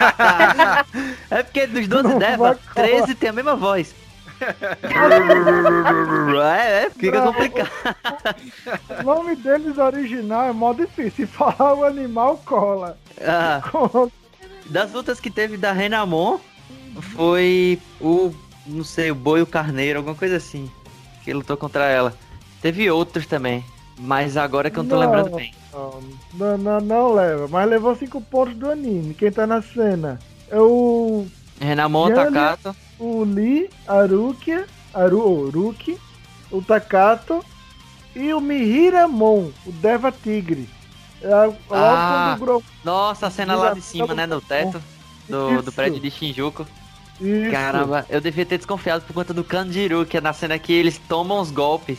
(laughs) É porque dos 12 Não Deva, vai 13 tem a mesma voz. (laughs) é, é, fica complicado. o nome deles original é mó difícil. Se (laughs) falar o animal, cola. Ah, das lutas que teve da Renamon, foi o, não sei, o boi e o carneiro, alguma coisa assim. Que lutou contra ela. Teve outros também, mas agora que eu não tô Não. lembrando bem. Não, não, não, leva, mas levou 5 pontos do anime. Quem tá na cena é o. Renamon, Takato. O Lee, Aruki, Aru, Aruki, o Takato e o Mihiramon, o Deva Tigre. É a- Ah, nossa, a cena lá de cima, né, no teto do, do prédio de Shinjuku. Isso. Caramba, eu devia ter desconfiado por conta do Kanjiru, que é na cena que eles tomam os golpes.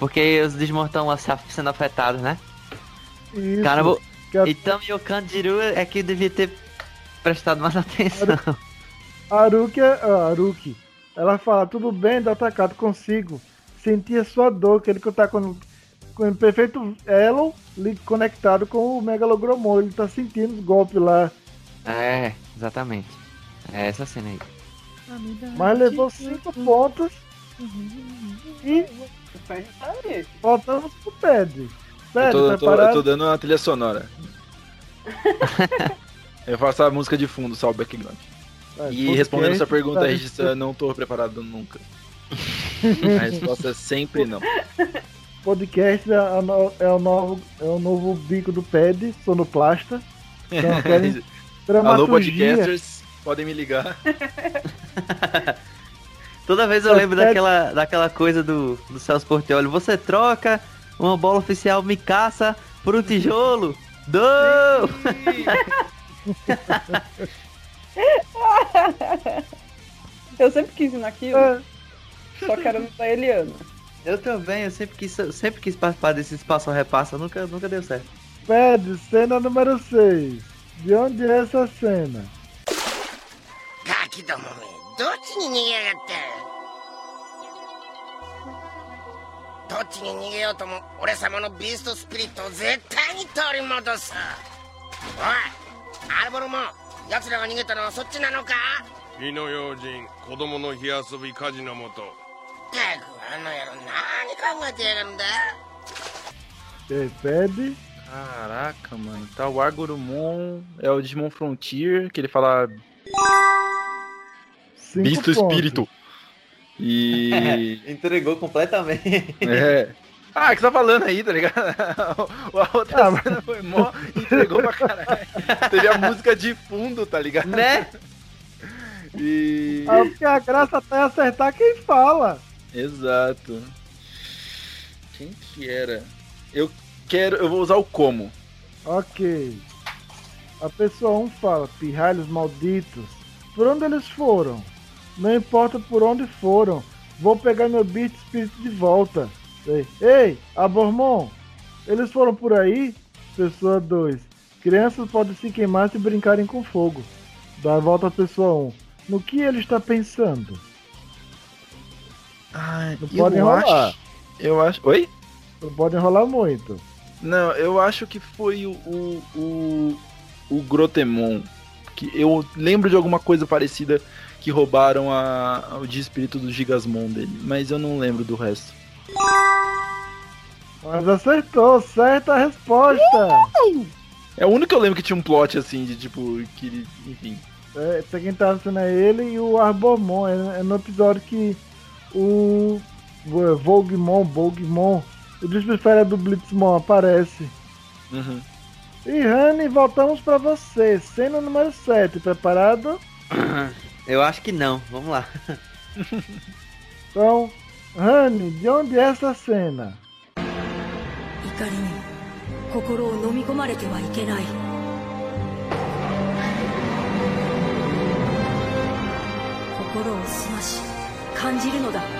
Porque os Digimon estão sendo afetados, né? Isso. Caramba, a- então e o Kanjiru é que devia ter prestado mais atenção. Aruki, ah, Aruki, ela fala, tudo bem, dá Takato, consigo sentir a sua dor, que ele tá com, com o perfeito elo li- conectado com o Megalogromon, ele tá sentindo os golpes lá, É, exatamente. É essa cena aí. mas levou 5 pontos e voltamos pro Ped. Eu Ped, tô, eu tô- eu tô dando uma trilha sonora. (laughs) eu faço a música de fundo, só o background. Vai, E respondendo sua pergunta, tá, Regista, não tô preparado nunca. a resposta é sempre não. (laughs) Podcast é, é o novo, é o novo bico do Ped, sonoplasta. Então, (laughs) querem Alô, podcasters, podem me ligar. Toda vez eu lembro é- daquela, daquela coisa do, do Celso Portioli. Você troca uma bola oficial me caça por um tijolo. Do! (laughs) eu sempre quis ir naquilo. Ah. Só que era da Eliana. Eu também, eu sempre quis, sempre quis participar desse espaço repassa, nunca, nunca deu certo. Pede, cena número 6. De onde é essa cena? Aqui dá um momento. どっちに逃げやがったどっちに逃げようとも俺様のビーストスピリットを絶対に取り戻す。おいアルボロも奴らが逃げたのはそっちなのか？火の用心子供の火遊び火事のもとったくあの野郎何考えてやがるんだ？E pede. Caraca, mano. Tá o Argurumon, é o Digimon Frontier, que ele fala Cinco Bisto pontos. Espírito. E. (laughs) Entregou completamente. é. Ah, que você tá falando aí, tá ligado? (laughs) A outra cena foi mó, entregou pra caralho. Teve a música de fundo, tá ligado? Né? E. Ah, porque a graça tá em acertar quem fala. Exato. Quem que era? Eu quero. Eu vou usar o como. Ok. A pessoa 1 fala, pirralhos malditos. Por onde eles foram? Não importa por onde foram. Vou pegar meu beat espírito de volta. Ei, Ei, Abormon! Eles foram por aí? Pessoa 2. Crianças podem se queimar se brincarem com fogo. Dá a volta à pessoa 1. No que ele está pensando? Ah, Não eu pode enrolar. acho. Eu acho. Oi? Não pode enrolar muito. Não, eu acho que foi o, o, o, o Grotemon. Que eu lembro de alguma coisa parecida que roubaram a, o de espírito do Gigasmon dele, mas eu não lembro do resto. Mas acertou, certa a resposta. É o único que eu lembro que tinha um plot assim, de tipo, que ele- enfim. É, esse quem tá sendo é ele e o Arbomon. É, é no episódio que o o Volgmon, Volgmon, o Desperfera do Blitzmon aparece. Uhum. E Rani, voltamos pra você. Cena número 7, preparado? (clears throat) Eu acho que não, vamos lá. (laughs) Então, Rani, de onde é essa cena? 怒りに心を飲み込まれてはいけない心を澄まし感じるのだ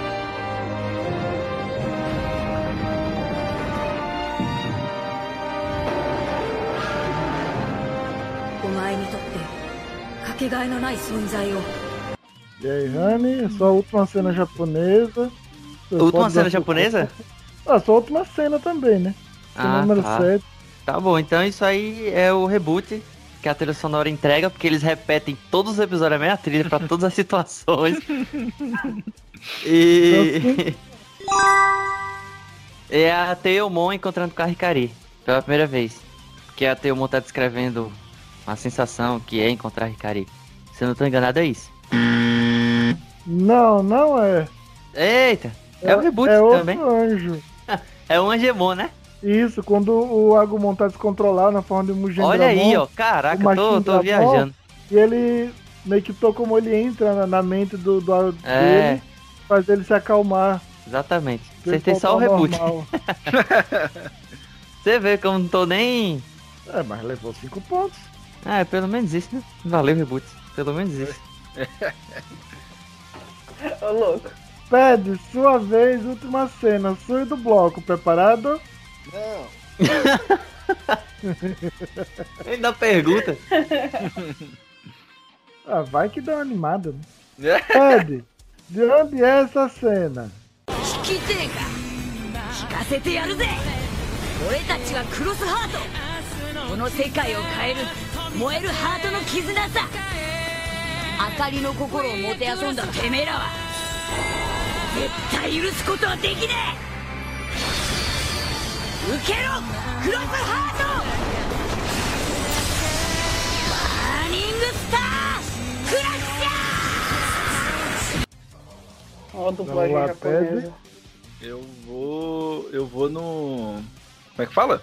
E aí, Rani, sua última cena japonesa. Você Última cena dar- japonesa? Ah, sua última cena também, né? Cena Ah, número tá. 7. Tá bom, então isso aí é o reboot que a trilha sonora entrega, porque eles repetem todos os episódios a mesma trilha pra todas as (laughs) situações. E. (laughs) é a Teomon encontrando com a Hikari pela primeira vez. Porque a Teomon tá descrevendo a sensação que é encontrar a Hikari. Se eu não tô enganado, é isso. Não, não é. Eita! É, o reboot é outro também. anjo. (laughs) É um Angemon, né? Isso, quando o Agumon tá descontrolado na forma de Mugendramon. Olha aí, ó. Caraca, o tô, tô Machinedramon, viajando. E ele meio que tô como ele entra na, na mente do, do É. dele, faz ele se acalmar. Exatamente. Você tem só o reboot. (laughs) Você vê que eu não tô nem. É, mas levou 5 pontos. Ah, pelo menos isso, né? Valeu, reboot. Pelo menos isso. (laughs) Ô, louco. Pede, sua vez, última cena, sua e do bloco, preparado? Não. (laughs) Ainda pergunta. Ah, vai que dá uma animada, né? Pede, de onde é essa cena? 聞きてえか聞かせてやるぜ俺たちはクロスハートこの世界を変える 燃えるハートの絆さ明かりの心をもてあそんだてめえらは絶対許すことはできねえ受けろクロスハートバーニングスタークラッシャー Ó, a dublagem lá, japonesa. Eu vou. Eu vou no. Como é que fala?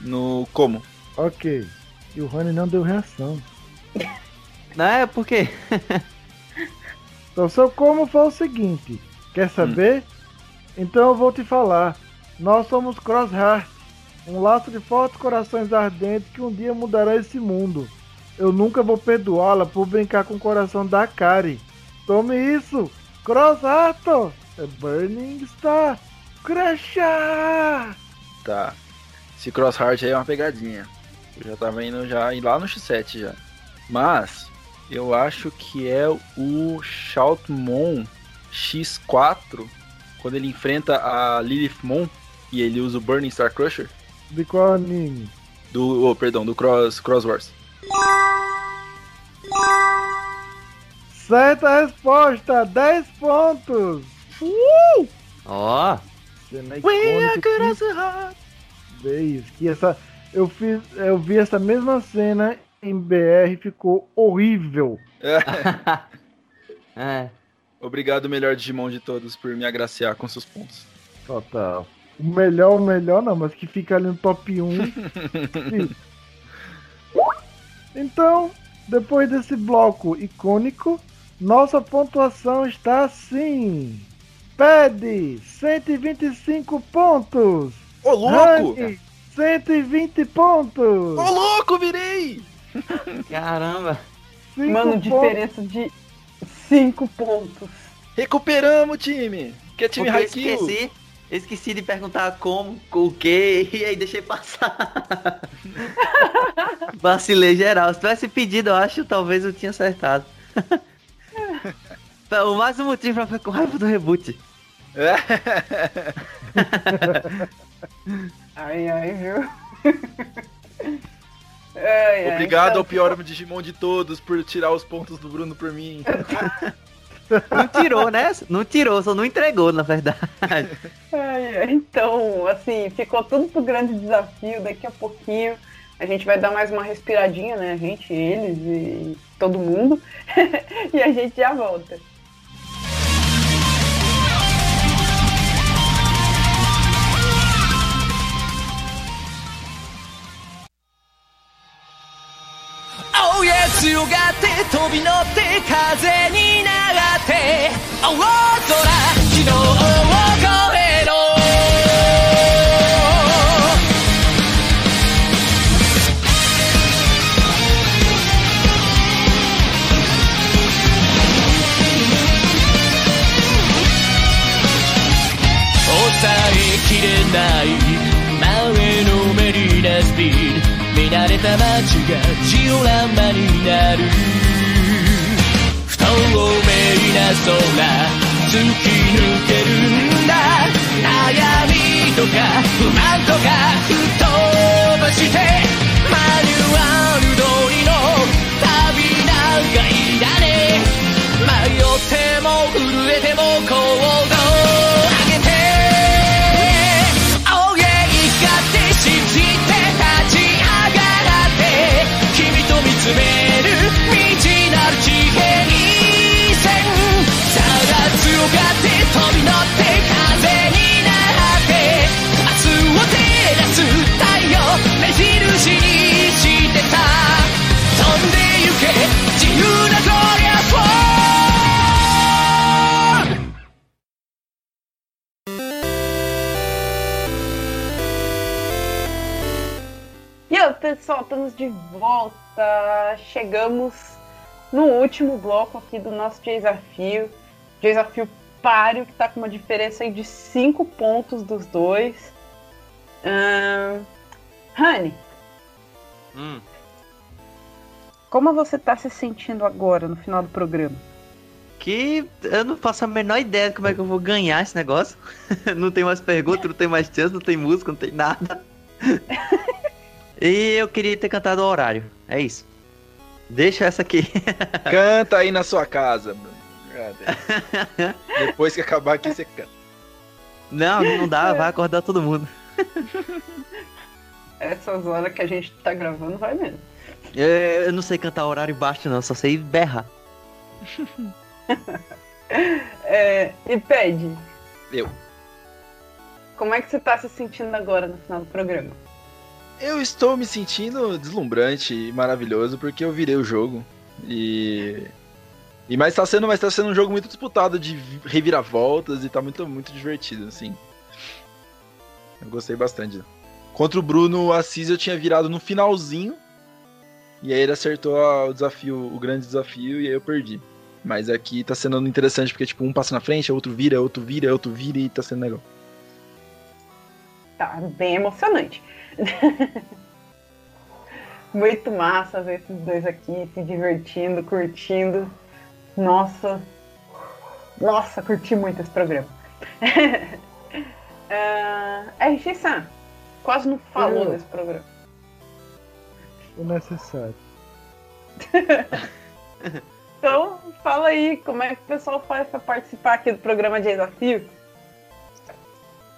No como? Ok. E o Rony não deu reação. (laughs) Não é por quê? (laughs) Então, seu como foi o seguinte: quer saber? Então eu vou te falar. Nós somos Crossheart, um laço de fortes corações ardentes que um dia mudará esse mundo. Eu nunca vou perdoá-la por brincar com o coração da Kari. Tome isso! Cross Rato! É Burning Star! Crashar! Tá. Esse Cross Heart aí é uma pegadinha. Eu já tava indo já ir lá no X7 já. Mas eu acho que é o Shoutmon X4 quando ele enfrenta a Lilith Mon e ele usa o Burning Star Crusher De qual anime? do, oh, perdão, do Cross Cross Wars. Certa resposta! 10 pontos! Uh! Ó. Cena We are icônica good as que- a heart. Vez que essa eu fiz, eu vi essa mesma cena em BR e ficou horrível. (laughs) É. Obrigado, melhor Digimon de todos, por me agraciar com seus pontos. Total. O melhor, o melhor não, mas que fica ali no top 1. (laughs) Sim. então, depois desse bloco icônico, nossa pontuação está assim. Pede 125 pontos. Ô, louco! Rani, 120 pontos. Ô, louco, virei! (laughs) Caramba. Cinco Mano, pontos. diferença de 5 pontos. Recuperamos, time! Que é time Porque eu Haikyuu. esqueci, eu esqueci de perguntar como, com o que, e aí deixei passar. (laughs) Vacilei geral. Se tivesse pedido, eu acho, talvez eu tinha acertado. (laughs) o mais um motivo pra ficar com raiva do reboot. Ai, ai, viu? (laughs) Ai, ai, Obrigado então- ao pior Digimon de todos por tirar os pontos do Bruno por mim. (laughs) Não tirou, né? Não tirou, só não entregou, na verdade. (laughs) Ai, ai, então, assim, ficou tudo pro grande desafio. Daqui a pouquinho a gente vai dar mais uma respiradinha, né? A gente, eles e todo mundo. e a gente já volta. Oh yeah 強がって飛び乗って風に流って青空昨日を越えろ。抑えきれないられた街がジオラマになる。不透明な空突き抜けるんだ悩みとか不満とか吹っ飛ばしてマニュアル pessoal, estamos de volta. Chegamos no último bloco aqui do nosso desafio. Desafio páreo, que tá com uma diferença aí de 5 pontos dos dois. Ahn, Rani, Hum. como você tá se sentindo agora no final do programa? Que eu não faço a menor ideia de como é que eu vou ganhar esse negócio. (laughs) não tem mais pergunta, não tem mais chance, não tem música, não tem nada. (laughs) e eu queria ter cantado o horário. É isso. Deixa essa aqui. (laughs) Canta aí na sua casa? (laughs) Depois que acabar aqui, você canta. Não, não dá, vai acordar todo mundo. (laughs) Essas horas que a gente tá gravando, vai mesmo. Eu, eu não sei cantar horário baixo, não, só sei berrar. É, e pede, Eu. como é que você tá se sentindo agora no final do programa? Eu estou me sentindo deslumbrante e maravilhoso porque eu virei o jogo. E. E mas tá sendo, mas tá sendo um jogo muito disputado de reviravoltas e tá muito, muito divertido, assim. Eu gostei bastante. Contra o Bruno Assis eu tinha virado no finalzinho. E aí ele acertou o desafio, o grande desafio, e aí eu perdi. Mas aqui tá sendo interessante porque, tipo, um passa na frente, outro vira, outro vira, outro vira e tá sendo legal. Tá bem emocionante. (laughs) Muito massa ver esses dois aqui se divertindo, curtindo. Nossa. Nossa, curti muito esse programa. (laughs) uh, RG-san, quase não falou Eu. desse programa. O necessário. (laughs) Então, fala aí, como é que o pessoal faz pra participar aqui do programa de desafio?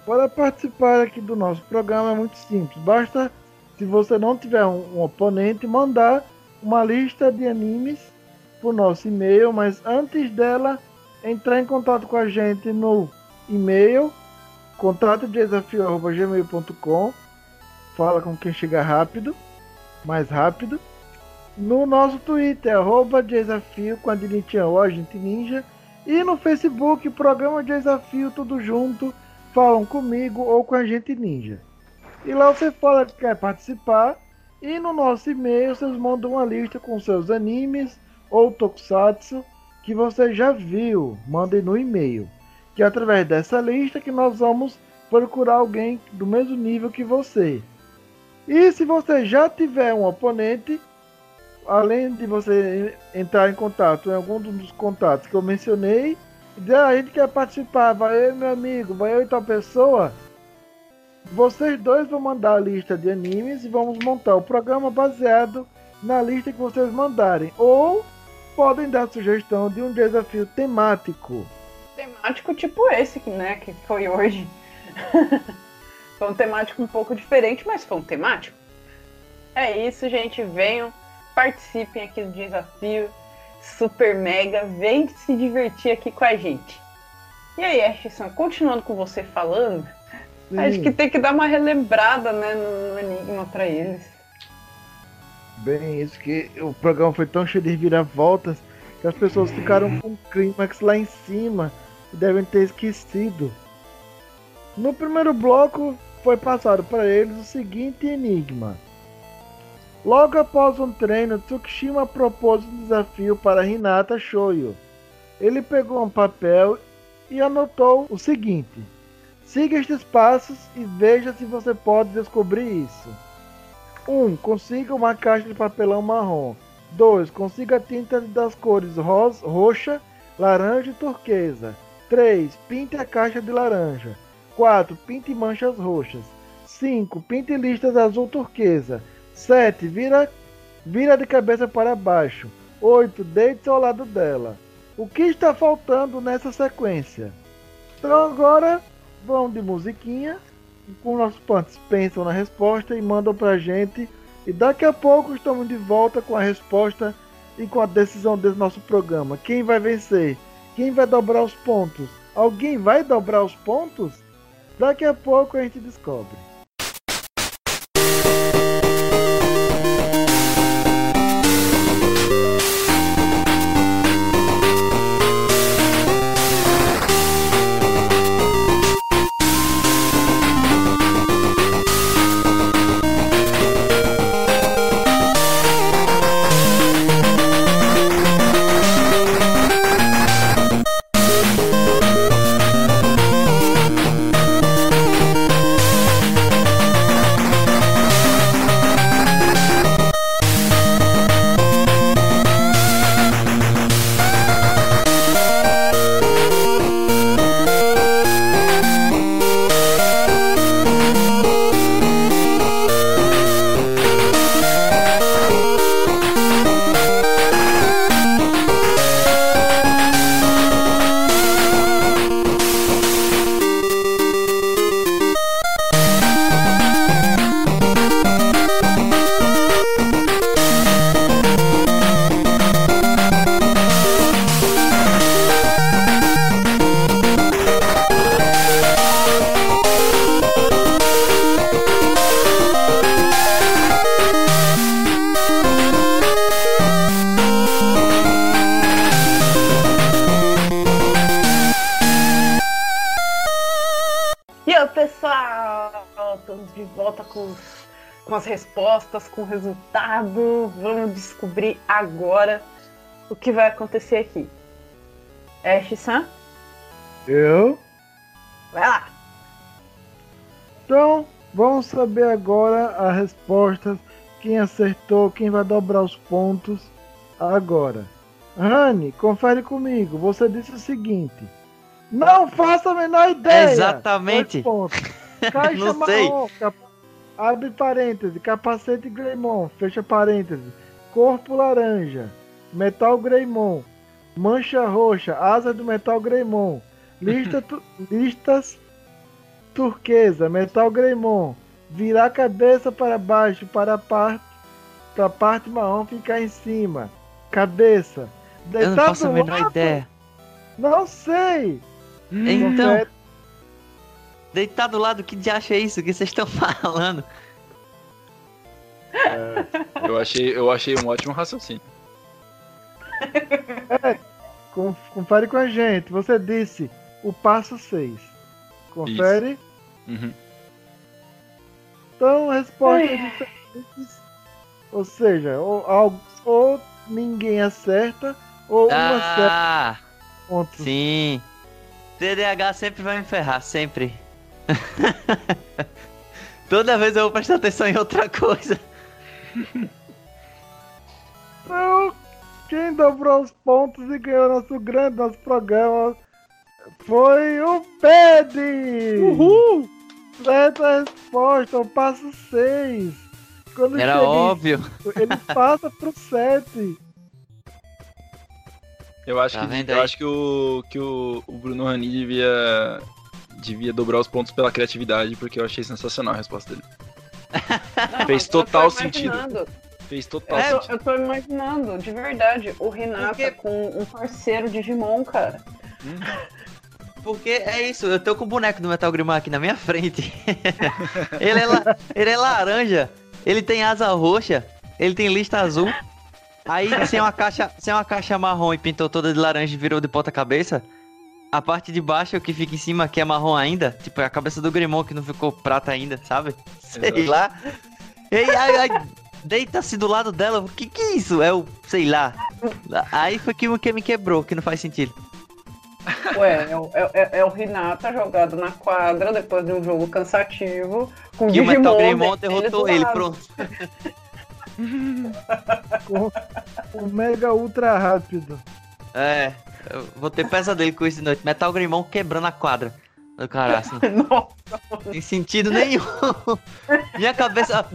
Para participar aqui do nosso programa é muito simples. Basta, se você não tiver um, um oponente, mandar uma lista de animes por nosso e-mail, mas antes dela, entrar em contato com a gente no e-mail contato de desafio@gmail.com. Fala com quem chegar rápido, mais rápido. No nosso Twitter, arroba desafio com a Dinitinha ou Agente Ninja. E no Facebook, programa de desafio, tudo junto. Falam comigo ou com a gente ninja. E lá você fala que quer participar. E no nosso e-mail vocês mandam uma lista com seus animes ou tokusatsu que você já viu. Mandem no e-mail. Que é através dessa lista que nós vamos procurar alguém do mesmo nível que você. E se você já tiver um oponente, além de você entrar em contato em algum dos contatos que eu mencionei, e dizer, "Ah, a gente quer participar, vai eu meu amigo, vai eu e tal pessoa, vocês dois vão mandar a lista de animes e vamos montar o programa baseado na lista que vocês mandarem. Ou podem dar sugestão de um desafio temático. Temático tipo esse, né, que foi hoje. (laughs) foi um temático um pouco diferente, mas foi um temático. É isso, gente. Venham, participem aqui do desafio. Super mega, vem se divertir aqui com a gente. E aí, Ashton, continuando com você falando, Sim. acho que tem que dar uma relembrada, né, no, no Enigma pra eles. Bem, isso que o programa foi tão cheio de reviravoltas que as pessoas ficaram com o clímax lá em cima e devem ter esquecido. No primeiro bloco foi passado para eles o seguinte enigma. Logo após um treino, Tsukishima propôs um desafio para Hinata Shoyo. Ele pegou um papel e anotou o seguinte: Siga estes passos e veja se você pode descobrir isso. 1. Um, consiga uma caixa de papelão marrom. 2. Consiga tinta das cores rosa, roxa, laranja e turquesa. 3. Pinte a caixa de laranja. 4. Pinte manchas roxas. 5. Pinte listas azul turquesa. 7. Vira, vira de cabeça para baixo. 8. Deite ao lado dela. O que está faltando nessa sequência? Então agora vão de musiquinha. Com nossos pantos pensam na resposta e mandam pra gente. E daqui a pouco estamos de volta com a resposta e com a decisão desse nosso programa. Quem vai vencer? Quem vai dobrar os pontos? Alguém vai dobrar os pontos? Daqui a pouco a gente descobre. Respostas, com o resultado. Vamos descobrir agora o que vai acontecer aqui. Ash-san, Eu? vai lá. Então, vamos saber agora as respostas. Quem acertou, quem vai dobrar os pontos agora. Rani, confere comigo. Você disse o seguinte: Não faço a menor ideia. Exatamente. Caixa (laughs) Não sei. Abre parêntese, capacete Greymon, fecha parêntese, corpo laranja, metal Greymon, mancha roxa, asa do metal Greymon, lista tu- (laughs) listas turquesa, metal Greymon, virar a cabeça para baixo para a parte para a parte marrom ficar em cima, cabeça, Eu não faço a menor lado? ideia. Não sei. Então. Deitar do lado, que diacho é isso que vocês estão (laughs) falando? Eu achei, eu achei um ótimo raciocínio. É, con- confere com a gente. Você disse o passo 6. Confere. Uhum. Então, respostas diferentes. Ou seja, ou, algo- ou ninguém acerta, ou um acerta. Ah, Ponto. sim. TDAH sempre vai me ferrar, sempre. (laughs) Toda vez eu vou prestar atenção em outra coisa. (laughs) Então, quem dobrou os pontos e ganhou nosso grande nosso programa foi o Pede! Uhul! Certa resposta, o passo 6. Quando Era chega em óbvio. Ele (laughs) passa pro 7. Eu acho Tá que, eu acho que, o, que o, o Bruno Rani devia, devia dobrar os pontos pela criatividade, porque eu achei sensacional a resposta dele. Fez Eu tô total sentido. Fez total Eu tô, sentido. eu tô imaginando, de verdade, o Renata com um parceiro Digimon, cara. (laughs) Porque é isso, eu tô com o boneco do Metal Grimar aqui na minha frente. (laughs) ele, é la- ele é laranja, ele tem asa roxa, ele tem lista azul. Aí sem uma caixa, sem uma caixa marrom e pintou toda de laranja e virou de ponta cabeça. A parte de baixo que fica em cima, que é marrom ainda, tipo é a cabeça do Grimon que não ficou prata ainda, sabe? Sei Exato. lá. E aí, aí, aí deita-se do lado dela, o que que é isso? É o, sei lá. Aí foi que, que me quebrou, que não faz sentido. Ué, é, o- é, é- é o Renata jogado na quadra depois de um jogo cansativo. Com E o Metal Digimon Greymon dele derrotou ele, lado. pronto. (laughs) Com o Mega Ultra Rápido. É, eu vou ter pesadelo com isso de noite. Metal Greymon quebrando a quadra do cara, assim. (laughs) Sem sentido nenhum. (laughs) minha cabeça.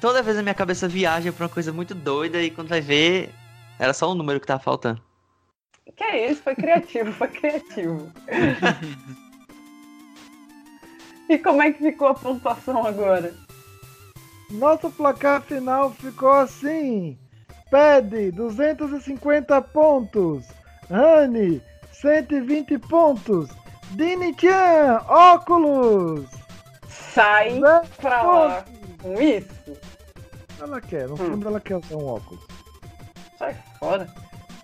Toda vez a minha cabeça viaja pra uma coisa muito doida e quando vai ver, era só um número que tava faltando. Que é isso? Foi criativo, foi criativo. (laughs) e como é que ficou a pontuação agora? Nosso placar final ficou assim: Pede 250 pontos, Rani 120 pontos, Dini-chan óculos. Sai Né? pra lá com isso. Ela quer, no fundo ela quer usar um óculos. Sai fora.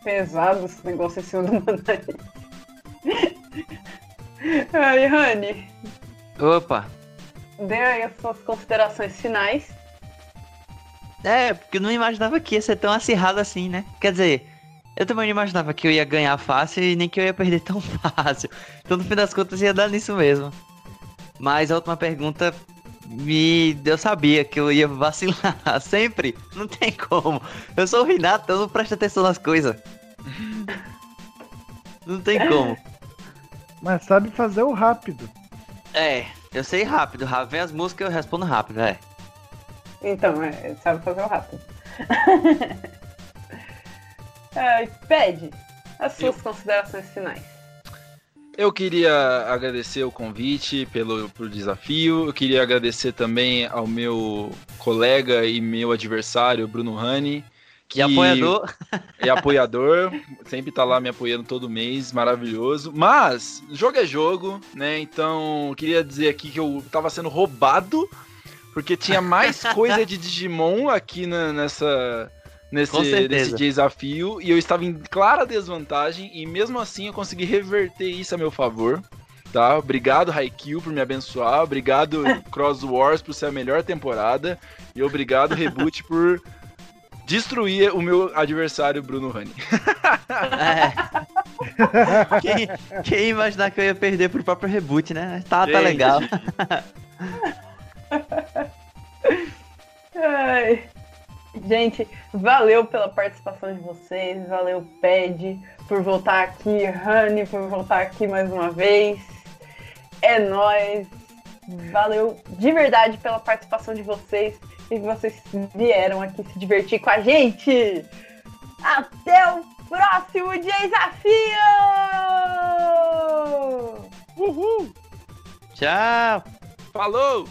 Pesado esse negócio em cima do Mandarim. (laughs) Aí, Rani, Opa! dê aí as suas considerações finais. É, porque eu não imaginava que ia ser tão acirrado assim, né? Quer dizer, eu também não imaginava que eu ia ganhar fácil e nem que eu ia perder tão (laughs) fácil. Então, no fim das contas, ia dar nisso mesmo. Mas a última pergunta me. Eu sabia que eu ia vacilar. (laughs) Sempre. Não tem como. Eu sou o Renato, eu não presto atenção nas coisas. Não tem como. Mas sabe fazer o rápido. É, eu sei rápido. Vem as músicas eu respondo rápido, é. Então, é, sabe fazer o rápido. (laughs) Ai, pede as suas considerações finais. Eu queria agradecer o convite pelo, pelo desafio. Eu queria agradecer também ao meu colega e meu adversário, Bruno Rani. Que E apoiador. (laughs) É apoiador, sempre tá lá me apoiando todo mês, maravilhoso. Mas, jogo é jogo, né? Então, eu queria dizer aqui que eu tava sendo roubado, porque tinha mais coisa de Digimon aqui na- nessa, nesse, nesse desafio, e eu estava em clara desvantagem, e mesmo assim eu consegui reverter isso a meu favor. Tá? Obrigado, Haikyuu, por me abençoar. Obrigado, (laughs) Cross Wars, por ser a melhor temporada. E obrigado, Reboot, (laughs) por destruir o meu adversário, Bruno Rani. É. (laughs) Quem, quem ia imaginar que eu ia perder pro próprio reboot, né? Tá, tá legal. Ai. Gente, valeu pela participação de vocês, valeu Ped por voltar aqui, Rani por voltar aqui mais uma vez. É nóis. Valeu de verdade pela participação de vocês e que vocês vieram aqui se divertir com a gente. Até o próximo desafio! Uhul! Tchau! Falou!